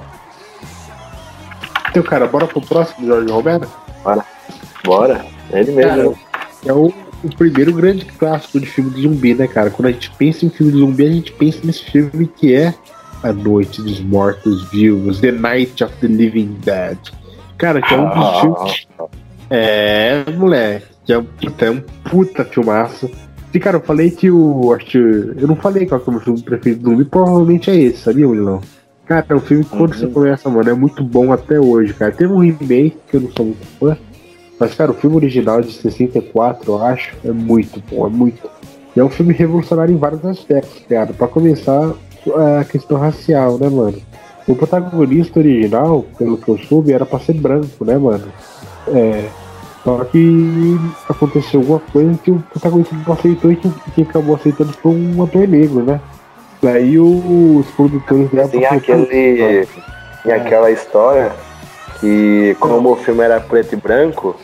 Então, cara, bora pro próximo, Jorge Roberto? Bora. Bora. É ele mesmo. Cara, é o, o primeiro grande clássico de filme de zumbi, né, cara? Quando a gente pensa em filme de zumbi, a gente pensa nesse filme que é a Noite dos Mortos Vivos, The Night of the Living Dead. Cara, que é um dos ah. filmes. É, moleque, que é um, puta, é um puta filmaço. E, cara, eu falei que o. Acho que. Eu não falei qual que é o meu filme preferido do mundo, e provavelmente é esse, sabia, Wilson? Cara, é um filme que quando uhum. você começa, mano, é muito bom até hoje, cara. Teve um remake que eu não sou muito fã. Mas, cara, o filme original de 64, eu acho, é muito bom, é muito. E é um filme revolucionário em vários aspectos, cara. Pra começar, a questão racial, né, mano? O protagonista original, pelo que eu soube, era pra ser branco, né, mano? É. Só que aconteceu alguma coisa que o protagonista não aceitou e quem, quem acabou aceitando foi um ator negro, né? Daí os produtores deram Tem aquele. Tem aquela história que como o filme era preto e branco,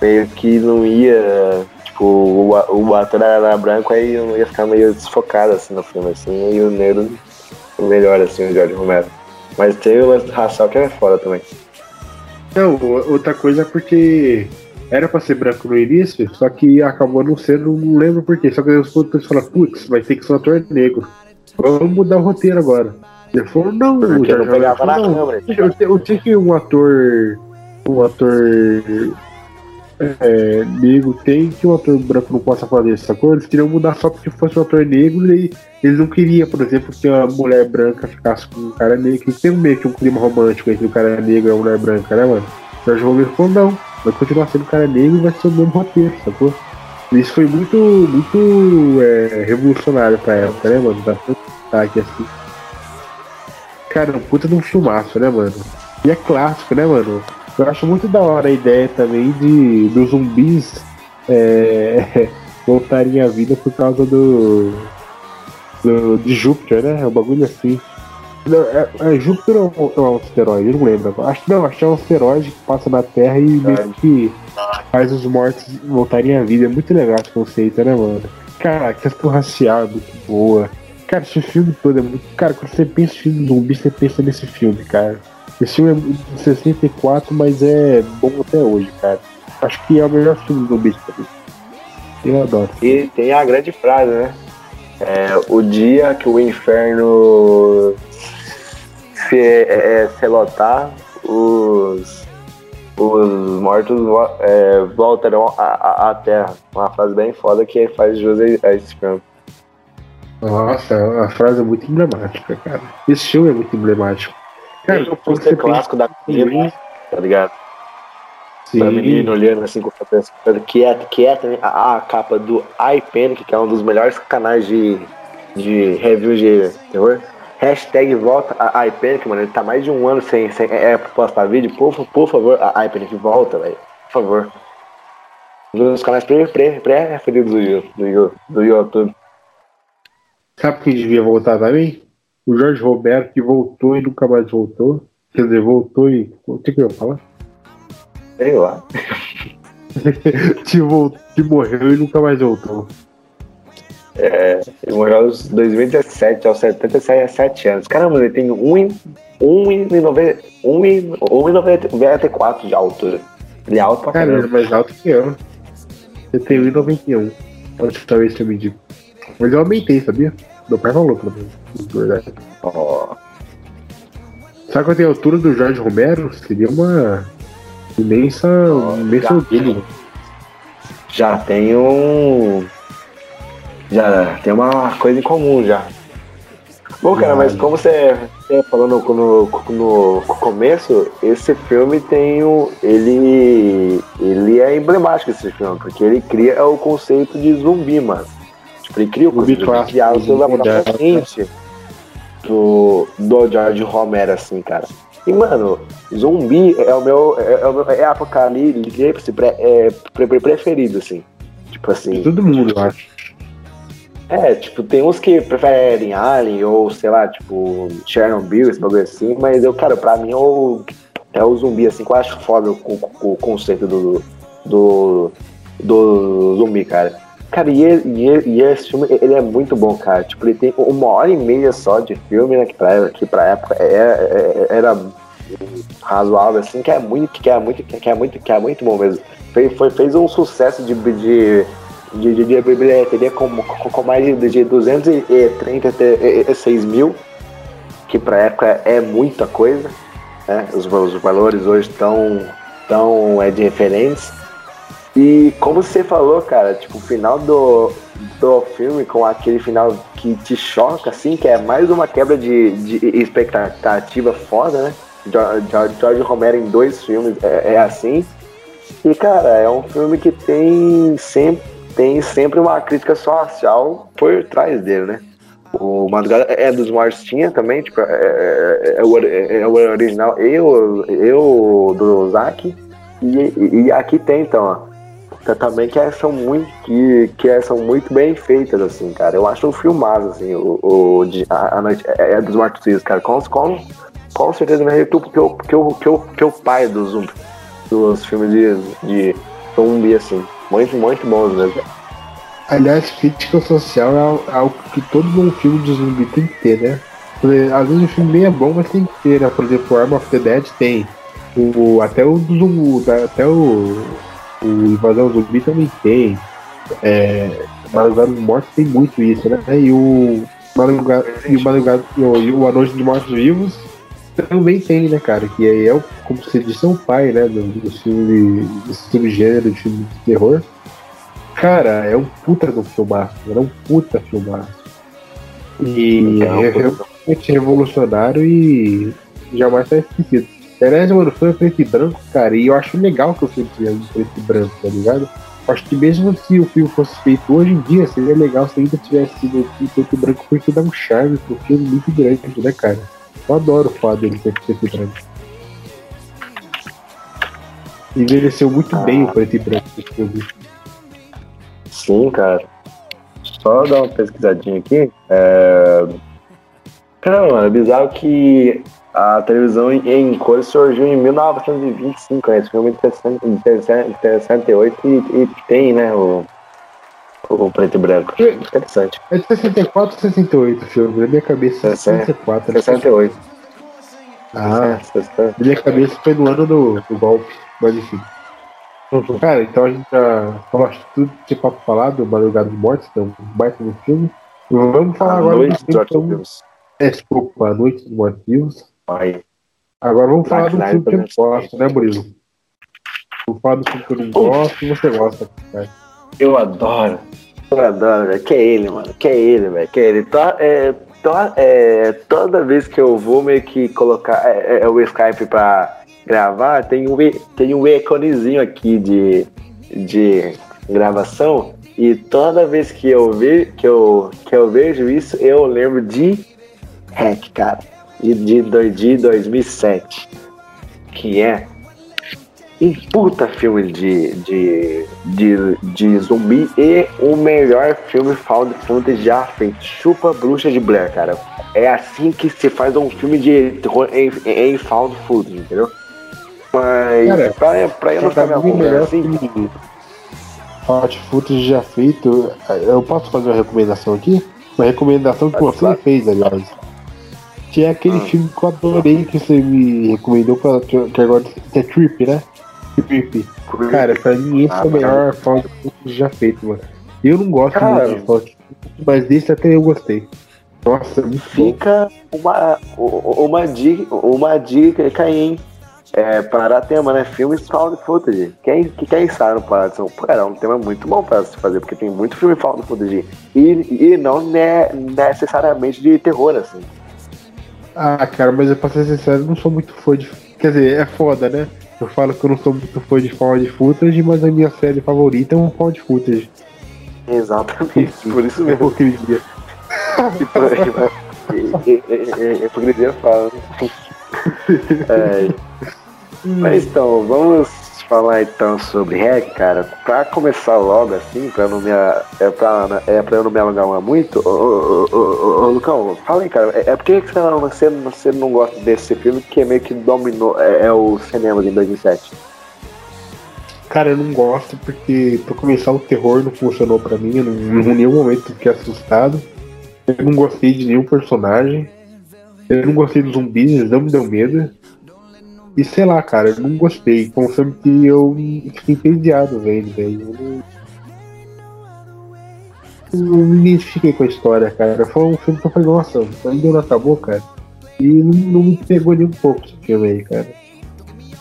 meio que não ia Tipo, o, o ator era branco, aí ia ficar meio desfocado assim no filme, assim, e o negro melhor, assim, o Jorge Romero. Mas tem o lance racial que é foda também. Não, outra coisa é porque era pra ser branco no início, só que acabou não sendo, não lembro porquê. Só que os produtores falaram, putz, vai ter que ser um ator negro. Vamos mudar o roteiro agora. Ele falou, não, porque não pegava câmera. Eu, eu tinha que um ator. Um ator é, negro tem que o ator branco não possa fazer, sacou? Eles queriam mudar só porque fosse um ator negro e eles não queriam, por exemplo, que a mulher branca ficasse com um cara negro. Tem meio que um clima romântico entre o cara negro e a mulher branca, né, mano? Jorge Romero falou, não, vai continuar sendo cara negro e vai ser o mesmo roteiro, sacou? Isso foi muito, muito é, revolucionário pra época, né, mano? Tá aqui assim. Cara, um puta de um filmaço, né, mano? E é clássico, né, mano? Eu acho muito da hora a ideia também de dos zumbis é, <laughs> voltarem à vida por causa do, do de Júpiter, né? É um bagulho assim. Não, é, é Júpiter ou é um asteroide? Eu não lembro. Acho não, acho que é um asteroide que passa na Terra e meio que faz os mortos voltarem à vida. É muito legal esse conceito, né, mano? Cara, que questão racial é muito boa. Cara, esse filme todo é muito. Cara, quando você pensa em filme zumbi, você pensa nesse filme, cara. Esse filme é de 64, mas é bom até hoje, cara. Acho que é o melhor filme do também. Eu adoro. E tem a grande frase, né? É, o dia que o inferno se, é, é os, os mortos é, voltarão à, à Terra. Uma frase bem foda que faz jus a esse filme. Nossa, a frase é muito emblemática, cara. Esse filme é muito emblemático. Cara, pôster clássico da menina, tá ligado? Sim. Da menina olhando assim com a quieta, quieta, a, a capa do iPanic, que é um dos melhores canais de, de review de terror. Hashtag volta a iPanic, mano. Ele tá mais de um ano sem, sem é, postar vídeo. Por, por favor, a iPanic volta, velho. Por favor. Um dos canais pré-referidos do, do, do YouTube. Sabe quem devia voltar também? O Jorge Roberto, que voltou e nunca mais voltou. Quer dizer, voltou e. O que, que eu ia falar? Sei lá. <laughs> que, voltou, que morreu e nunca mais voltou. É, ele morreu aos 2017, aos 77 anos. Caramba, ele tem 1,94 de altura. Ele é alto pra caramba. Caramba, é mais alto que eu. Eu tenho 1,91. Onde talvez eu me diga. Mas eu aumentei, sabia? Meu pai falou pra mim. Verdade. Oh. Sabe qual é a altura do Jorge Romero? Seria uma imensa. Oh, imensa. Já tem um. Já tem uma coisa em comum já. Bom, cara, mas como você, falou no, no, no, começo, esse filme tem o. Ele. Ele é emblemático esse filme, porque ele cria o conceito de zumbi, mano. Tipo, ele cria o conceito de criar o seu mente do, do George Romero, assim, cara. E, mano, zumbi é o meu. É, é, o meu, é apocalipse é, preferido, assim. Tipo assim. Todo mundo, eu acho. É, tipo, tem uns que preferem Alien ou, sei lá, tipo, Chernobyl, esse bagulho assim, mas eu, cara, pra mim é o, é o zumbi, assim, que eu acho foda o, o, o conceito do, do, do zumbi, cara. Cara, e, e, e, esse filme, ele é muito bom, cara. Tipo, ele tem uma hora e meia só de filme, né? Que pra, que pra época é, é, era razoável, assim, que é muito, que é muito, que é muito, que é muito bom mesmo. Fez, foi, fez um sucesso de, de, de, de, de bilheteria com, com, com mais de, de 236 mil, que pra época é muita coisa. Né? Os, os valores hoje estão tão, é, diferentes. E como você falou, cara, tipo, o final do, do filme com aquele final que te choca, assim, que é mais uma quebra de, de expectativa foda, né? George, George Romero em dois filmes é, é, assim. E, cara, é um filme que tem sempre, tem sempre uma crítica social por trás dele, né? O Madrugada é dos Mortos tinha também, tipo, é, é, é, o, é o original eu, eu do Zack. E, e aqui tem, então, ó também que são muito que, que são muito bem feitas assim cara. Eu acho um filmado assim o, o a, a noite é, é dos mortos vivos cara. Com, com, com certeza me arrepio porque eu, porque eu, porque eu, porque eu pai dos, dos filmes de, de zumbi assim. Muito muito bons mesmo. Aliás crítica social é algo que todo bom filme de zumbi tem que ter né? Às vezes o filme nem é bom mas tem que ter né? Por exemplo Arm of the Dead tem. O, até o do até o o Invasão Zumbi também tem. É, Madrugada dos Mortos tem muito isso, né? E o Madrugada, e o, Madrugada, e o, e o A Noite dos Mortos Vivos também tem, né, cara? Que aí é, como você disse, é o pai, né? Do, do filme, desse subgênero de filme de terror. Cara, é um puta do filmaço, é um puta filmaço. E é, é realmente revolucionário e jamais tá esquecido. Aliás, mano, foi preto e branco, cara, e eu acho legal que o filme seja preto e branco, tá ligado? Acho que mesmo se o filme fosse feito hoje em dia, seria legal se ainda tivesse sido em preto e branco, porque dá um charme pro filme muito grande, né, cara? Eu adoro o fato dele ser preto e branco. Envelheceu muito ah. bem o preto e branco esse filme. Sim, cara. Só dar uma pesquisadinha aqui. É... Cara, mano, é bizarro que a televisão em cores surgiu em 1925, né? Esse filme é 68 e, e tem, né, o, o preto e branco. Interessante. É de 64 ou 68 o filme, na minha cabeça 64. 68. Ah, na minha cabeça foi no ano do, do golpe, mas enfim. Cara, então a gente já falou tudo que tinha pra falar do Madrugada dos Mortos, que é um baita no filme. Vamos falar a agora noite do dos Mortos-Vivos. É, desculpa, Noite dos Mortos Aí. Agora vamos falar do filme que eu gosto, né, Murilo? Vamos falar do filme que eu não gosto e você gosta. Cara. Eu adoro. Eu adoro, velho. Que é ele, mano. Que é ele, velho. Que é ele. To, é, to, é, toda vez que eu vou meio que colocar é, é, o Skype pra gravar, tem um, i- tem um íconezinho aqui de, de gravação. E toda vez que eu, ve, que, eu, que eu vejo isso, eu lembro de Hack, cara. De, de, de 2007. Que é um puta filme de, de, de, de zumbi e o melhor filme found footage já feito. Chupa Bruxa de Blair, cara. É assim que se faz um filme de terror em, em found footage, entendeu? Mas Cara, pra, pra eu não ficar me mim, o acompanhando melhor assim, Hot Footage já feito. Eu posso fazer uma recomendação aqui? Uma recomendação que Pode, você claro. fez, aliás. Que é aquele Ah. filme que eu adorei que você me recomendou, pra, que, agora é Trip, né? Trip. Cara, pra mim esse Ah, é o melhor found footage já feito, mano. Eu não gosto Cara. muito de footage, mas desse até eu gostei. Nossa, muito bom. fica uma, uma, dica, uma dica aí, hein? É, para tema, né? Filmes found footage. Quem, que quem sabe no Pará são Cara, é um tema muito bom para se fazer, porque tem muito filme found footage. E, e não ne- necessariamente de terror, assim. Ah, cara, mas eu pra ser sincero, não sou muito fã de. Quer dizer, é foda, né? Eu falo que eu não sou muito fã de found footage, mas a minha série favorita é um found footage. Exatamente, por isso É mesmo. hipocrisia. <laughs> É hipocrisia fala. <laughs> É. Mas então, vamos falar então sobre REC, cara. Pra começar logo assim, pra não me, é pra, é pra eu não me alongar muito, ô, ô, ô, ô, Lucão, fala aí, cara. É, é por que você você, não gosta desse filme que meio que dominou é, é o cinema em 2007? Cara, eu não gosto porque, pra começar, o terror não funcionou pra mim. Eu não, em nenhum momento fiquei assustado. Eu não gostei de nenhum personagem. Eu não gostei dos zumbis, eles não me deu medo. E sei lá, cara, eu não gostei. Foi um filme que eu fiquei entediado vendo, velho. Eu não... me identifiquei com a história, cara. Foi um filme que eu falei, nossa, ainda não acabou, cara. E não, me pegou nem um pouco esse filme aí, cara.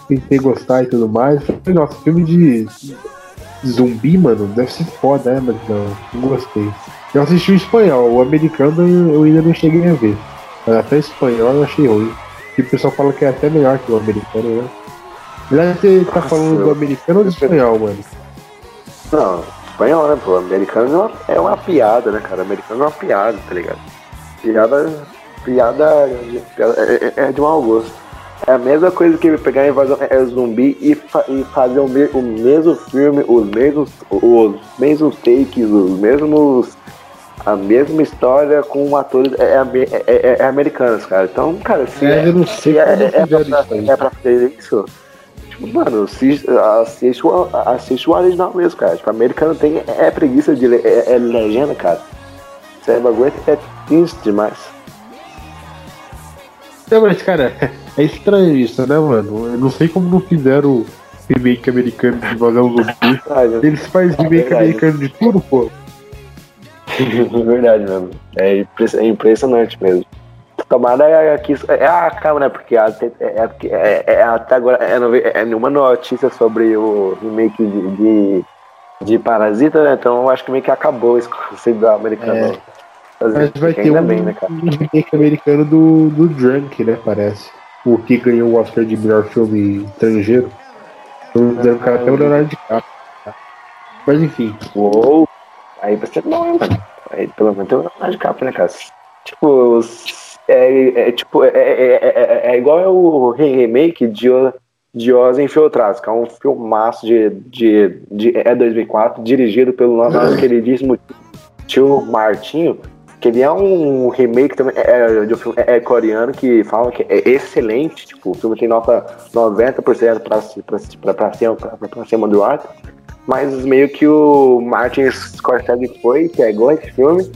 Tentei gostar e tudo mais. Falei, nossa, filme de zumbi, mano, deve ser foda, né? Mas não, não gostei. Eu assisti o espanhol, o americano eu ainda não cheguei a ver. Mas até o espanhol eu achei ruim. E o pessoal fala que é até melhor que o americano, né? Aliás, você tá Nossa, falando do americano ou do espanhol, mano? Não, espanhol, né, pô? Americano é uma, é uma piada, né, cara? Americano é uma piada, tá ligado? Piada. Piada, piada é, é- é de mau gosto. É a mesma coisa que pegar a invasão é zumbi e, fa- e fazer o, me- o mesmo filme, os mesmos, os mesmos takes, os mesmos. A mesma história com atores é, é, é- é americanos, cara. Então, cara, se É, eu não sei se é, é, é, pra, isso é pra fazer isso, tipo, mano, assiste, assiste, o, assiste o original mesmo, cara. Tipo, americano tem é preguiça de é, é legenda, cara. Isso aí bagulho é triste demais. Não, mas, cara, é estranho isso, né, mano? Eu não sei como não fizeram remake americano de invasão zumbi. Ah, Eles fazem remake americano de tudo, pô. <laughs> Verdade mesmo. É, é impressionante mesmo. Tomara é que isso. É, ah, calma, né? Porque, até, é, é, é, é, até agora é, é nenhuma notícia sobre o remake de, de, de Parasita, né? Então eu acho que meio que acabou esse conceito da americana. Mas vai ter um, bem, né, um remake americano do, do Drunk, né, parece. O que ganhou o Oscar de melhor filme estrangeiro. Dizendo que até o Leonardo DiCaprio. Mas enfim, Uou! Aí bom, hein, mano? Aí pelo menos tem o Leonardo DiCaprio, né, cara? Tipo, os- é, é, tipo, é, é, é, é- é igual o remake de, de Oz Infiltrados, que é um filmaço de, de, de é 2004, dirigido pelo nosso queridíssimo tio Martinho. que ele é um remake também é, de um filme é, é coreano que fala que é excelente. Tipo, o filme tem nota 90% pra, pra, pra, pra, cima, pra, pra cima do alto. Mas meio que o Martin Scorsese foi, pegou esse filme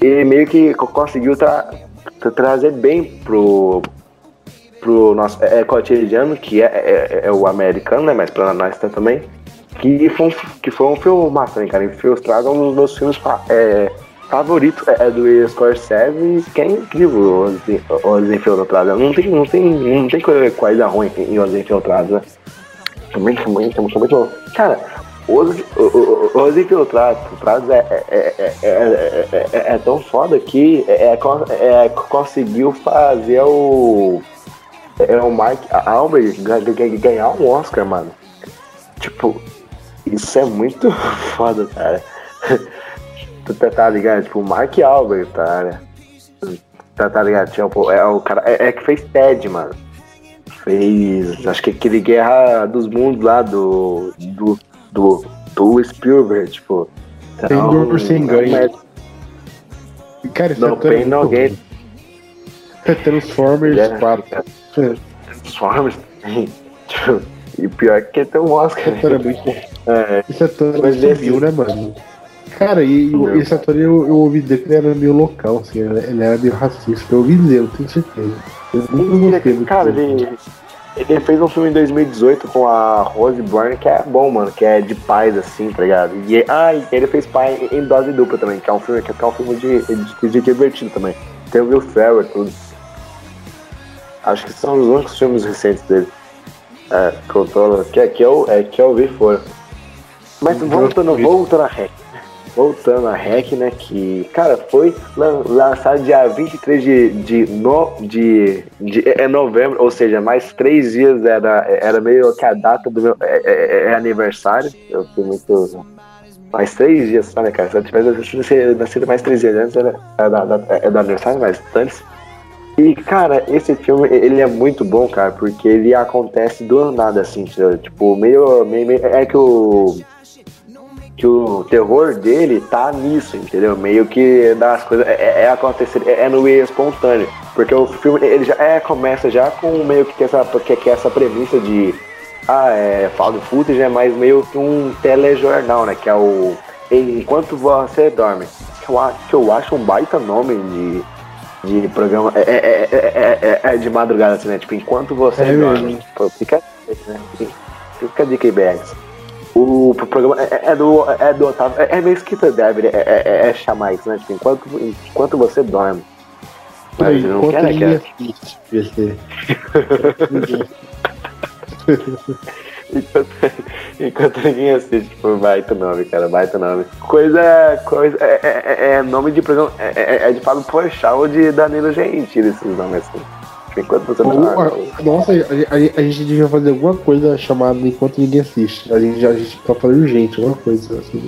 e meio que conseguiu tra trazer bem pro, pro nosso é, cotidiano, que é, é, é, o americano, né? Mas pra nós também. Que foi um, que foi um filme massa, cara? Infiltrado um dos meus filmes é, favoritos é, é do Scorsese, que é incrível Os, os Infiltrados. Não tem, não, tem, não tem coisa ruim em Os Infiltrados, né? Muito, muito, muito, muito. Cara, os, os, os infiltrados é, é, é, é, tão foda que é, é, conseguiu fazer o, é, o Mark Albert ganhar um Oscar, mano. Tipo, isso é muito <laughs> foda, cara. <laughs> Tu tá, tá ligado? Tipo, o Mark Albert, tá, tá, tá ligado? Tipo, é o cara. É, é que fez TED, mano. Fez. Acho que aquele Guerra dos Mundos lá do. do. Do, do Spielberg, tipo. Então, por sem ganho. É... Cara, isso no é pain, no gain. Transformers yeah. 4. Transformers? tipo, e pior que tem um Oscar. Esse ator é muito bom. É. Esse ator é viu, né, mano? Cara, e, e esse ator eu, eu ouvi dizer que ele era meio local, assim, ele era meio racista. Eu ouvi dizer, eu tenho certeza. Eu nunca gostei do Cara, ele, ele fez um filme em 2018 com a Rose Byrne que é bom, mano, que é de paz, assim, tá ligado? E, ah, e ele fez pai em dose dupla também, que é um filme, que é um filme de, de, de divertido também. Tem o Will Ferrell tudo. Acho que são os únicos filmes recentes dele. É, que eu tô. Que, que, eu, é, que eu vi foram. Mas voltando, voltando a REC. Voltando a REC, né? Que, cara, foi lançado dia 23 de, de, no, de, de é, é novembro, ou seja, mais três dias era, era meio que a data do meu. É, é, é aniversário. Eu fui muito. Mais três dias só, né, cara? Se eu tivesse nascido mais três dias antes, era, era, era, do aniversário, mas antes. E, cara, esse filme, ele é muito bom, cara, porque ele acontece do nada, assim, tipo, meio, meio, meio é que o que o terror dele tá nisso, entendeu? Meio que das coisas é, é, é acontecer, é, é, no meio espontâneo, porque o filme ele já é, começa já com meio que essa que, que essa premissa de ah, é found footage é mais meio que um telejornal, né? Que é o Enquanto Você Dorme. Que eu, que eu acho um baita nome de de programa. É, é, é, é, de madrugada, assim, né? Tipo, enquanto você é dorme. Tipo, fica, né? fica aí, BX. O programa é, do, é do Otávio. É, meio escrita deve é, é, é, chamar isso, né? Tipo, enquanto, enquanto você dorme. Mas não quer, né? Quer. <laughs> enquanto, enquanto ninguém assiste, tipo, baita nome, cara, baita nome. Coisa, coisa, é, é, é nome de programa, é, é, é de Fábio Porchat ou de Danilo Gentili, esses nomes assim. Você não Nossa, a, a, a, gente devia fazer alguma coisa chamada enquanto ninguém assiste. A gente, a gente tá falando urgente, alguma coisa assim,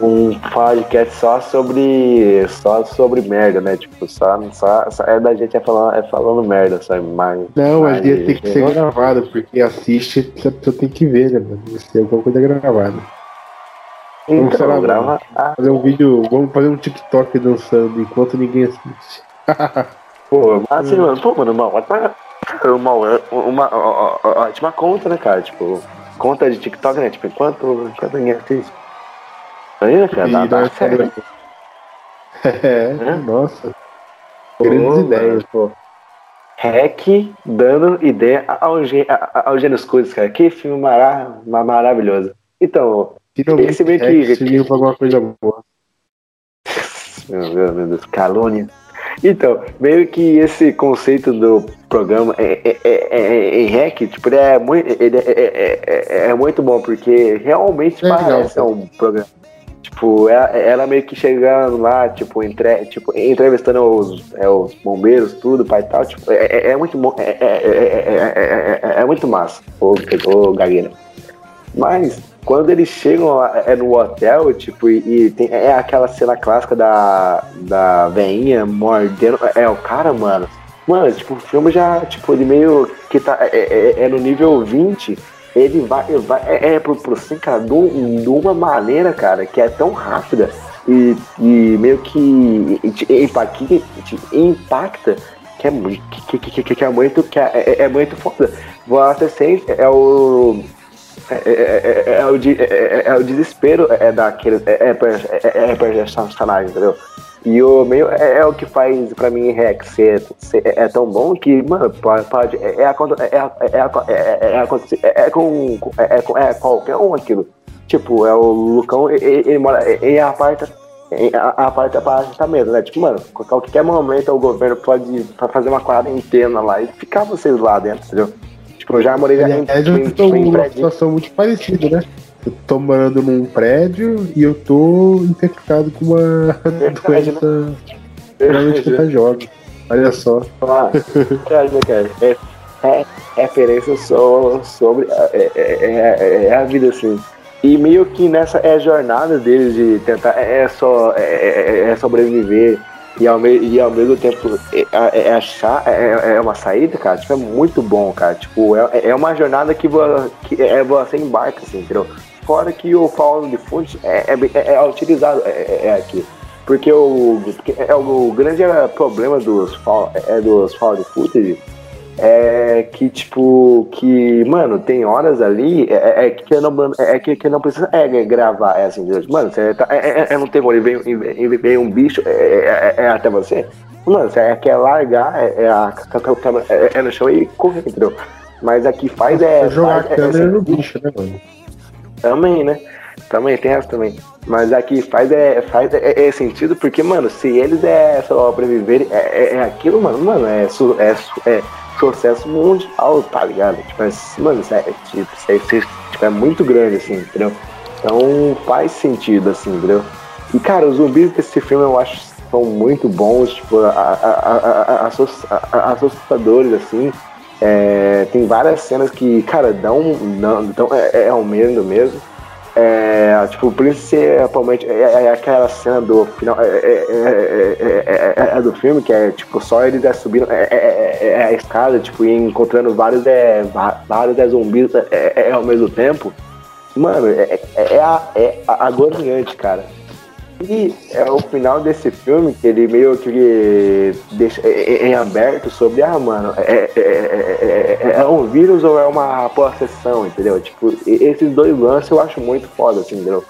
um podcast só sobre só sobre merda, né? Tipo, só, só, só é da gente é falando, é falando merda, sabe? Mas, não, mas dia tem que ser gravado, porque assiste, pessoa tem que ver, né, mano? Isso é alguma coisa gravada. Então, vamos, lá, grava... fazer um vídeo, vamos fazer um TikTok dançando enquanto ninguém assiste. <laughs> pô, mas assim, mano, pô, mano, ótima, uma, uma, uma, ótima conta, né, cara? Tipo, conta de TikTok, né? Tipo, enquanto, enquanto ninguém assiste. Aí, cara, dá, dá certo. É, é, nossa. Grandes ideias, pô. Hack dando ideia ao, ao Gêneos Coisas, cara. Que filme mara maravilhoso. Então, Finalmente, esse meio que. que... pra alguma coisa boa. <laughs> Meu Deus, meu Deus, calúnia. Então, meio que esse conceito do programa é, é, é, é em hack, tipo, ele é muito, ele é, é, muito bom, porque realmente parece legal, um programa. Tipo, ela, ela, meio que chegando lá, tipo, entre, tipo entrevistando os, é, os bombeiros, tudo, pai e tal. Tipo, é, é, é muito bom. É, é, é, muito massa, o, o Gagueira. Mas, quando eles chegam é no hotel, tipo, e, tem, é aquela cena clássica da, da veinha mordendo. É o cara, mano. Mano, tipo, o filme já, tipo, ele meio que tá. É, é, é no nível 20 ele vai, vai é, é pro, pro assim, cara, de, uma maneira, cara, que é tão rápida e, e meio que impacta, impacta que é muito que, que, que, que é muito que é, é, é muito foda. Você sente é o é, é, é, é, o, é, é, o desespero é daquele é, é, é, é entendeu? E o meio é, é, o que faz pra mim Rex ser, é tão bom que, mano, pode. é, é, é, é, é, é, com, é, é, é qualquer um aquilo. Tipo, é o Lucão, ele, mora em aparta. Em apartamento, né? Tipo, mano, qualquer momento o governo pode fazer uma quarentena lá e ficar vocês lá dentro, entendeu? Tipo, eu já morei é, em, é, tipo, em, em, uma situação muito parecida, né? Eu tô morando num prédio e eu tô infectado com uma Verdade, doença né? realmente contagiosa. Olha só. Ah, né, cara? É, é, referência só sobre é, é, é, é, a vida, assim. E meio que nessa é a jornada deles de tentar é só é, é sobreviver e ao, me, e ao mesmo tempo é, é achar é, é, uma saída, cara, tipo, é muito bom, cara. Tipo, é, é uma jornada que, vo, que é, você embarca, assim, entendeu? Fora que o Fall de Foot é, é, é, utilizado é, é aqui. Porque o, é, o grande problema dos é, dos de footage é que, tipo, que, mano, tem horas ali é, é que, não, é que, que não precisa é, gravar, é assim, mano, você tá, é, é, não tem como, vem, vem, vem um bicho é, é, até você, mano, você quer largar, é, a câmera é, no chão e correr, entendeu? Mas aqui faz é. Jogar faz, a câmera no bicho, né, mano? Também, né? Também, tem essa também. Mas aqui faz, é, faz é, é sentido porque, mano, se eles é sobreviverem, é, é, é aquilo, mano, mano, é, é, é sucesso mundial, tá ligado? Tipo, assim, mano, isso é, tipo, isso tipo, é muito grande, assim, entendeu? Então faz sentido, assim, entendeu? E, cara, os zumbis desse filme eu acho são muito bons, tipo, a, a, a, assustadores, assim. É, tem várias cenas que, cara, dão, dão, dão é, é um medo mesmo. É, tipo, principalmente é, é, é aquela cena do final é, é, é, do filme, que é tipo, só eles é, subindo é, a escada, tipo, e encontrando vários, é, vários é, zumbis é, ao mesmo tempo. Mano, é, é, é agoniante, cara. E é o final desse filme que ele meio que deixa em aberto sobre, ah, mano, é, é, é, é, um vírus ou é uma possessão, entendeu? Tipo, esses dois lances eu acho muito foda, assim, entendeu?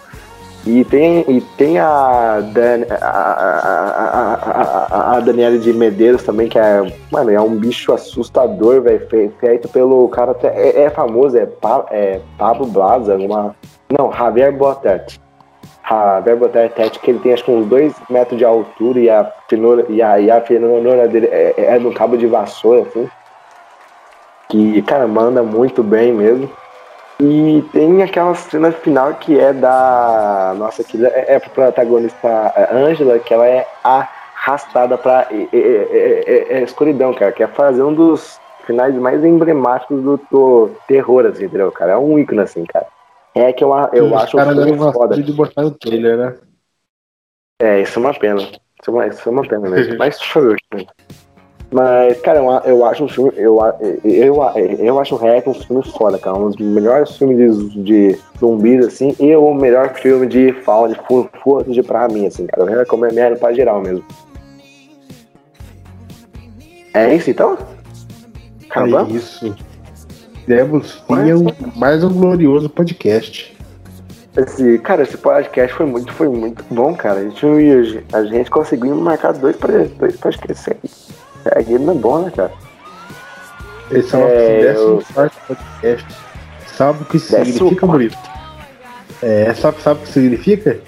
E tem, e tem a, Dan, a, a, a, a, Daniela de Medeiros também, que é, mano, é um bicho assustador, velho, feito pelo cara, até, é, é famoso, é, pa, é Pablo Blaza, uma, não, Javier Botet a verba que ele tem acho que uns 2 metros de altura e a finura, e a, e a finura dele é, é, é no cabo de vassoura, assim. Que, cara, manda muito bem mesmo. E tem aquela cena final que é da. Nossa, que é, é pro protagonista Ângela, que ela é arrastada pra é, é, é, escuridão, cara. Que é fazer um dos finais mais emblemáticos do, do terror, assim, entendeu, cara? É um ícone, assim, cara. É que eu, eu Os acho o filme foda. de botar no trailer, né? É, isso é uma pena. Isso é uma, isso é uma pena mesmo. <laughs> Mas Mas, cara, eu, eu acho um filme. Eu, eu, eu acho o Hack um filme foda, cara. Um dos melhores filmes de, de zumbis, assim, e o melhor filme de fauna, de footage pra mim, assim, cara. Eu recomendo pra geral mesmo. É isso então? Acabamos? É isso. Demos fim a mais um glorioso podcast. Esse, cara, esse podcast foi muito, foi muito bom, cara. A gente, a gente conseguiu marcar dois, dois podcasts. É, aqui não é bom, né, cara? Esse é o é, décimo eu... podcast. Sabe o que significa, Murilo? É, sabe, sabe o que significa?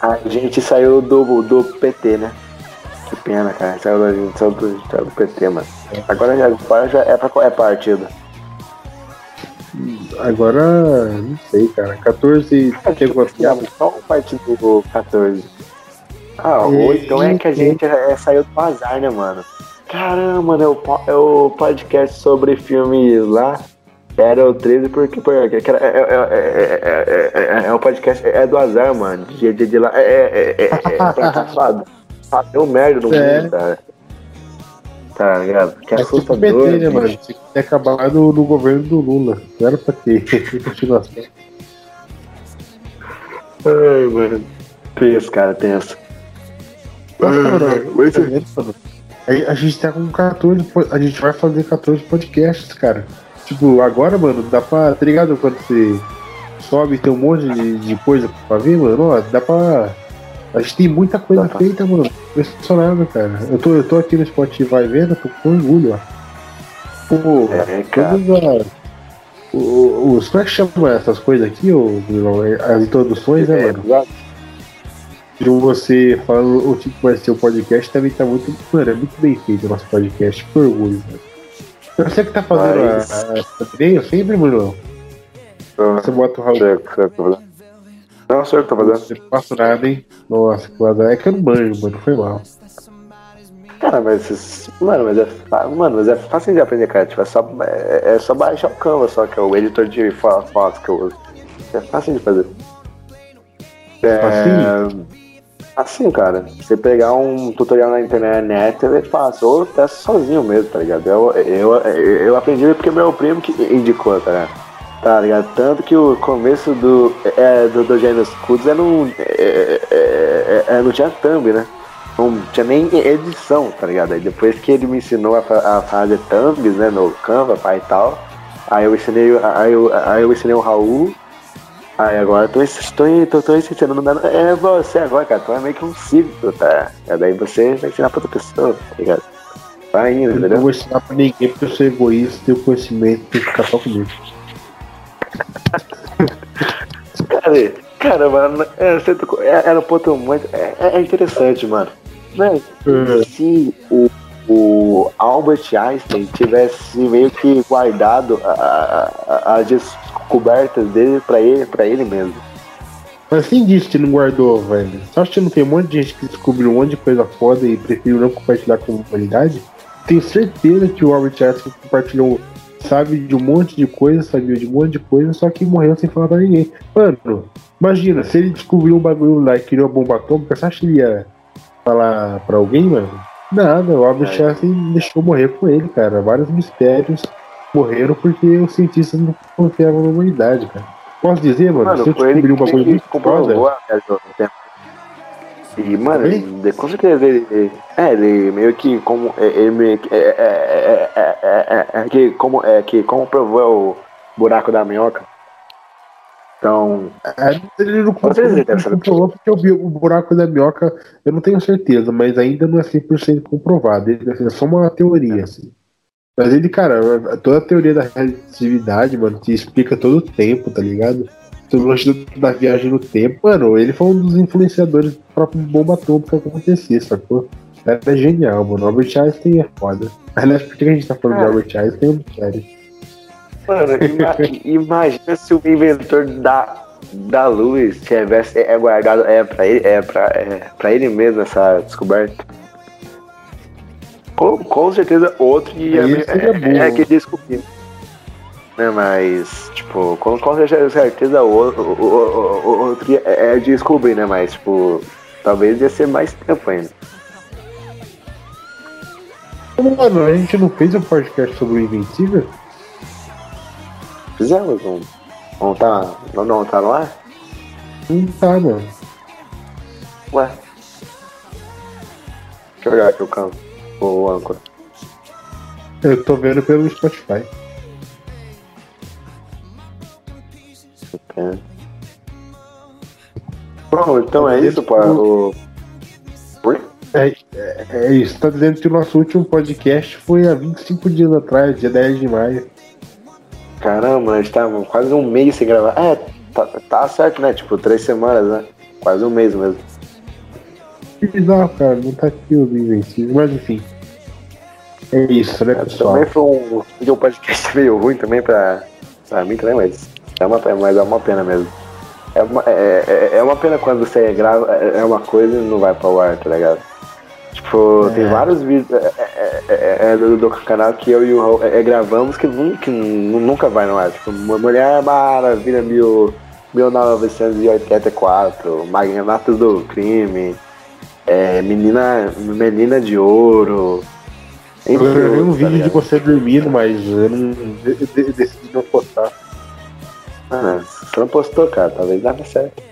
A gente saiu do, do PT, né? Que pena, cara. Saiu, gente saiu do, saiu do PT, mano. Agora, agora já é, pra, é partido. Agora, não sei, cara. 14 tem quanto Só o partido do 14. Ah, ou então é que a gente é, saiu do azar, né, mano? Caramba, mano, é o, é o podcast sobre filmes lá. Era o 13 porque, porque é, é, é, é, o podcast é do azar, mano. De, de, de lá. É, é, é, é, é, Deu merda no mundo, cara. Tá ligado? Que é assustador. PT, né, mano? Tinha que acabar no, no governo do Lula. Não era pra ter <laughs> continuação. Ai, mano. Penso, cara, penso. A gente tá com 14. A gente vai fazer 14 podcasts, cara. Tipo, agora, mano, dá pra. Tá ligado quando você sobe tem um monte de, de coisa pra ver, mano? Ó, dá pra. A gente tem muita coisa feita, mano. Impressionado, cara. Eu tô, eu tô aqui no Spotify vendo, tô com orgulho, ó. Pô, é, todas os. Como é que chama essas coisas aqui, ô, As introduções, né, é, mano? De você falando o tipo vai ser o podcast também tá muito. Mano, é muito bem feito o nosso podcast, por orgulho, mano. Você que tá fazendo Mas... a, a, a sempre, Bruno? Você bota o Raul. Certo, certo, Não, certo, tá fazendo. Não passa nada, hein? Nossa, que é que eu não banjo, mano, foi mal. Cara, mas. Mano, mas é, mano, mas é fácil de aprender, cara. Tipo, é só, é, é só baixar o Canva, só que é o editor de fotos que eu uso. É fácil de fazer. É. Assim? Assim, cara. Você pegar um tutorial na internet é fácil. Ou testa sozinho mesmo, tá ligado? Eu, eu, eu aprendi porque meu primo que indicou, tá ligado? Tá ligado? Tanto que o começo do, é, do, do Gênesis Cudos era um, é, é, é, não tinha thumb, né? Não tinha nem edição, tá ligado? Aí depois que ele me ensinou a, a fazer thumbs, né, no Canva, pai e tal, aí eu ensinei, aí eu, aí eu ensinei o Raul, aí agora tô, tô, tô, tô ensinando, é você agora, cara, tu é meio que um ciclo, tá? E daí você vai ensinar pra outra pessoa, tá ligado? Vai indo, entendeu? Eu não vou ensinar pra ninguém porque eu sou egoísta e o conhecimento tem que ficar só comigo. Cara, cara, mano, é, é, era um ponto muito. É, é interessante, mano. Né? Uhum. Se o, o Albert Einstein tivesse meio que guardado as descobertas dele pra ele, pra ele mesmo. Mas quem disse que não guardou, velho? Você acha que não tem um monte de gente que descobriu um monte de coisa foda e preferiu não compartilhar com a humanidade? Tenho certeza que o Albert Einstein compartilhou sabe de um monte de coisa, sabia de um monte de coisa, só que morreu sem falar pra ninguém. Mano, imagina, se ele descobriu um bagulho lá e criou a bomba atômica, você acha que ele ia falar pra alguém, mano? Nada, o Albert é. Einstein deixou morrer com ele, cara. Vários mistérios morreram porque os cientistas não confiavam na humanidade, cara. Posso dizer, mano, mano se eu descobrir um bagulho muito foda... E, mano, ele, com certeza ele, é, ele meio que como ele meio que, é, é, é, é, que como é que como provou o buraco da minhoca. Então, ele não comprovou porque eu vi o buraco da minhoca, eu não tenho certeza, mas ainda não é 100% comprovado. Ele, assim, é só uma teoria, assim. Mas ele, cara, toda a teoria da relatividade, mano, te explica todo o tempo, tá ligado? Sobre o lance da viagem no tempo, mano, ele foi um dos influenciadores do próprio bomba atômica que acontecia, sacou? Era genial, mano. Albert Einstein é foda. Aliás, por que a gente tá falando de Albert Einstein? Eu sério. Mano, <laughs> imagina se o inventor da, da luz tivesse é guardado é pra ele, é pra, é pra ele mesmo essa descoberta. Com, com certeza outro ia é, é, é que descobriu né? Mas, tipo, com, com certeza o outro é, é descobrir, né? Mas, tipo, talvez ia ser mais tempo ainda. Mano, a gente não fez um podcast sobre o Invencível? Fizemos, não. Não tá, não, não tá no ar? Não tá, mano. Ué. Deixa eu olhar aqui o campo, o âncora. Eu tô vendo pelo Spotify. É. Bom, então é isso, pô. O... Oi? É, é, é, isso, tá dizendo que o nosso último podcast foi há 25 dias atrás, dia 10 de maio. Caramba, a gente tava quase um mês sem gravar. É, tá, tá certo, né? Tipo, três semanas, né? Quase um mês mesmo. Que bizarro, cara, não tá aqui o Invencível, mas enfim. É isso, né, pessoal? Também foi um, um podcast <laughs> meio ruim também pra, pra mim também, mas é uma pena, mas é uma pena mesmo. É uma, é, é, é uma pena quando você grava, é, é uma coisa e não vai pra o ar, tá ligado? Tipo, é. tem vários vídeos é, é, é do, do, canal que eu e o Raul gravamos que nunca, nunca vai no ar. Tipo, Mulher Maravilha mil, 1984, Magnatos do Crime, Menina, Menina de Ouro. Eu gravei um tá vídeo de você dormindo, mas eu, não, eu decidi não postar. Ah, você não postou, cara. Talvez dava certo.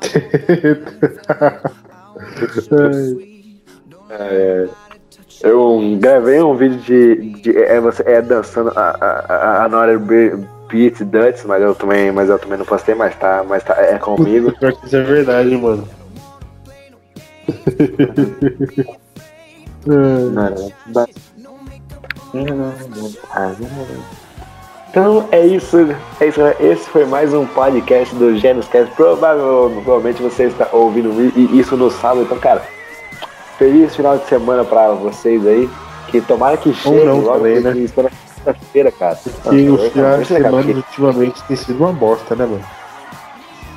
<laughs> É, eu gravei um vídeo de, de é, você é dançando a, a, a Nora Beat Dutch, mas eu também, mas eu também não postei, mas tá, mas tá é comigo. Pior que isso é verdade, mano. <laughs> Então é isso, é isso. Esse foi mais um podcast do Gênios Cast. Provavelmente você está ouvindo isso no sábado. Então, cara, feliz final de semana pra vocês aí. Que tomara que chegue não, logo também, né? na sexta-feira, cara. E os eu- finais de semana ultimamente tem sido uma bosta, né, mano?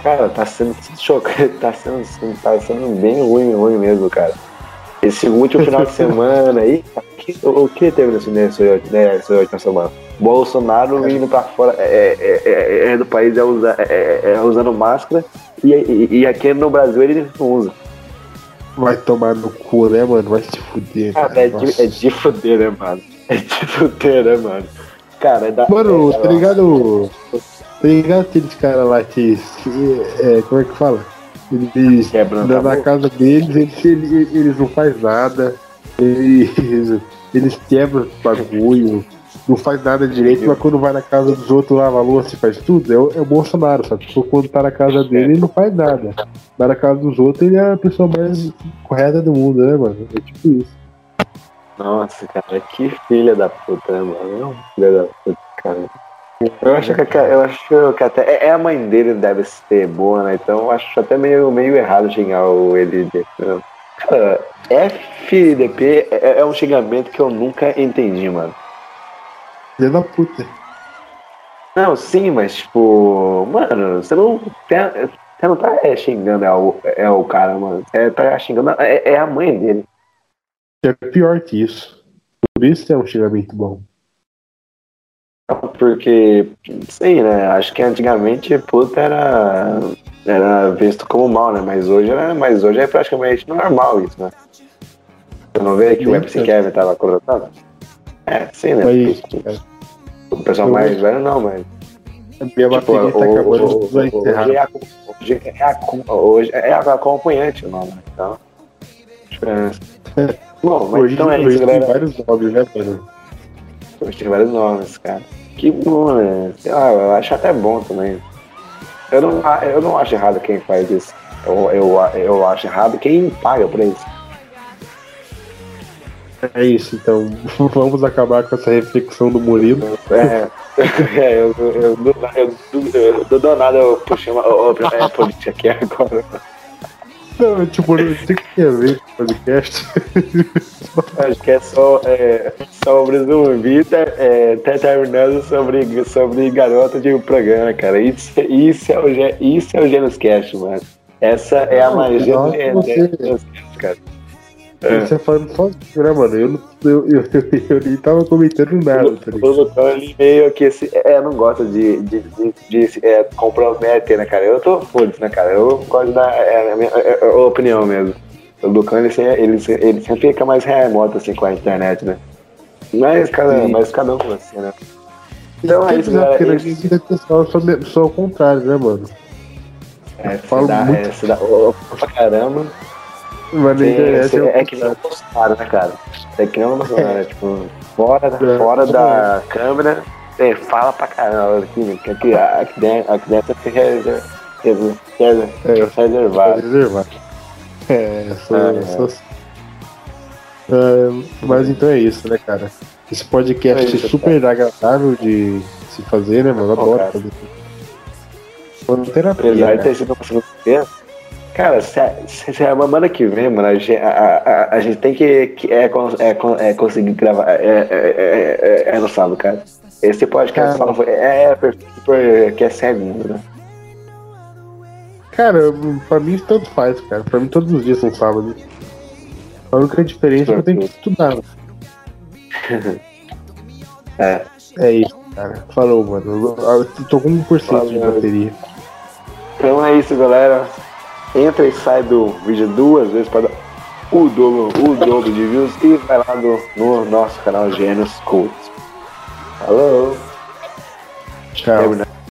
Cara, tá sendo <laughs> chocante, tá sendo, tá sendo bem ruim, ruim mesmo, cara. Esse último final de <laughs> semana aí, que- o, o que teve nesse, nesse, nessa última semana? Bolsonaro indo pra fora é, é, é, é do país é, usa, é, é- é usando máscara e, e, e aqui no Brasil ele não usa. Vai tomar no cu, né, mano? Vai se fuder. Cara, Cara, é, de, é de fuder, né, mano? É de fuder, né, mano? Cara, é da. Mano, é, tá ligado? Tá ligado aqueles caras lá que. é, como é que fala? Eles. Quebram na, casa deles, eles, eles, eles não fazem nada. Eles, eles quebram bagulho. Não faz nada direito, mas quando vai na casa dos outros, lava a louça e faz tudo, é o, é o Bolsonaro, sabe? Tipo, quando tá na casa dele, ele não faz nada. Mas na casa dos outros, ele é a pessoa mais correta do mundo, né, mano? É tipo isso. Nossa, cara, que filha da puta, né, mano? É filho da puta, cara. Eu acho que, eu acho que até. é- É a mãe dele deve ser boa, né? Então eu acho até meio, meio errado xingar o LDP. né? Cara, FDP é, é um xingamento que eu nunca entendi, mano. Filha da puta. Não, sim, mas tipo, mano, você não. Você não tá é, xingando é o, é o cara, mano. Você tá xingando. É, é a mãe dele. É pior que isso. Por isso é um xingamento bom. Porque, sim, né? Acho que antigamente puta era, era visto como mal, né? Mas hoje, é, mas hoje é praticamente normal isso, né? Você não vê que o Sim, MC sim. Kevin tava colocando? É, sim, né? Mas, o pessoal eu- mais velho não, mas. A minha Tipo, bateria tá o- acabando, o- vai o- encerrar. hoje é, hoje é, hoje é acompanhante o nome, né? Então. diferença. Bom, mas Hoje, então é hoje isso, tem galera. vários nomes, né, mano? Hoje tem vários nomes, cara. Que bom, né? Sei lá, eu acho até bom também. Eu não, eu não acho errado quem faz isso. Eu, eu, eu acho errado quem paga por isso. É isso, então vamos acabar com essa reflexão do Murilo. É, é eu, eu, eu, eu, do- nada eu puxei uma é, política aqui agora. Não, tipo, não tem que ver podcast. <laughs> Acho que é só é, sobre zumbi, tá, é, tá terminando sobre, sobre garota de programa, cara. Isso, isso, é o, isso é o Gênesis Cast, mano. Essa é a magia do Gênesis Cast, cara. É. Você falando sozinho, né, mano? Eu, eu, eu, eu, <laughs> eu nem tava comentando nada, tá O? Lucão, ele meio que esse, é, não gosta de, de, de, de é, comprometer, né, cara? Eu tô foda né, cara? Eu gosto da é, a minha é, é, opinião mesmo. O Lucão, ele, ele, ele sempre fica mais remoto, assim, com a internet, né? Mas Sim. mas cada um com você, né? Então é isso, galera. vida pessoal, eu me- sou ao contrário, né, mano? É, falo se dá, muito. é, se dá caramba. Mas na internet eu- é que nem o Bolsonaro, né, cara? É que nem o Bolsonaro, é, tipo, fora, da- É. fora da câmera, é, fala pra caramba. Aqui, que aqui, aqui dentro, aqui dentro reser- reser- reser- É, reservado. reservar. É, sou, É. sou assim. É, mas então é isso, né, cara? Esse podcast É isso, é super agradável de se fazer, né, mano? Adoro cara. fazer. Mano, terapia, Apesar de cara. ter sido segunda-feira, cara, se, a- se, se a semana que vem, mano, a gente, a, a, a gente tem que, que é, é, é conseguir gravar. É, é, é, é, é no sábado, cara. Esse podcast Cara. foi- é, é perfeito porque é segundo, né? Cara, pra mim tanto faz, cara. Pra mim todos os dias são sábados. A única diferença é que eu tenho que estudar. <laughs> É. É isso, cara. Falou, mano. Eu tô com 1% de Valeu. bateria. Então é isso, galera. Entra e sai do vídeo duas vezes para dar o dobro, o dobro de views e vai lá no, no nosso canal Gênios Cultos. Falou! Tchau.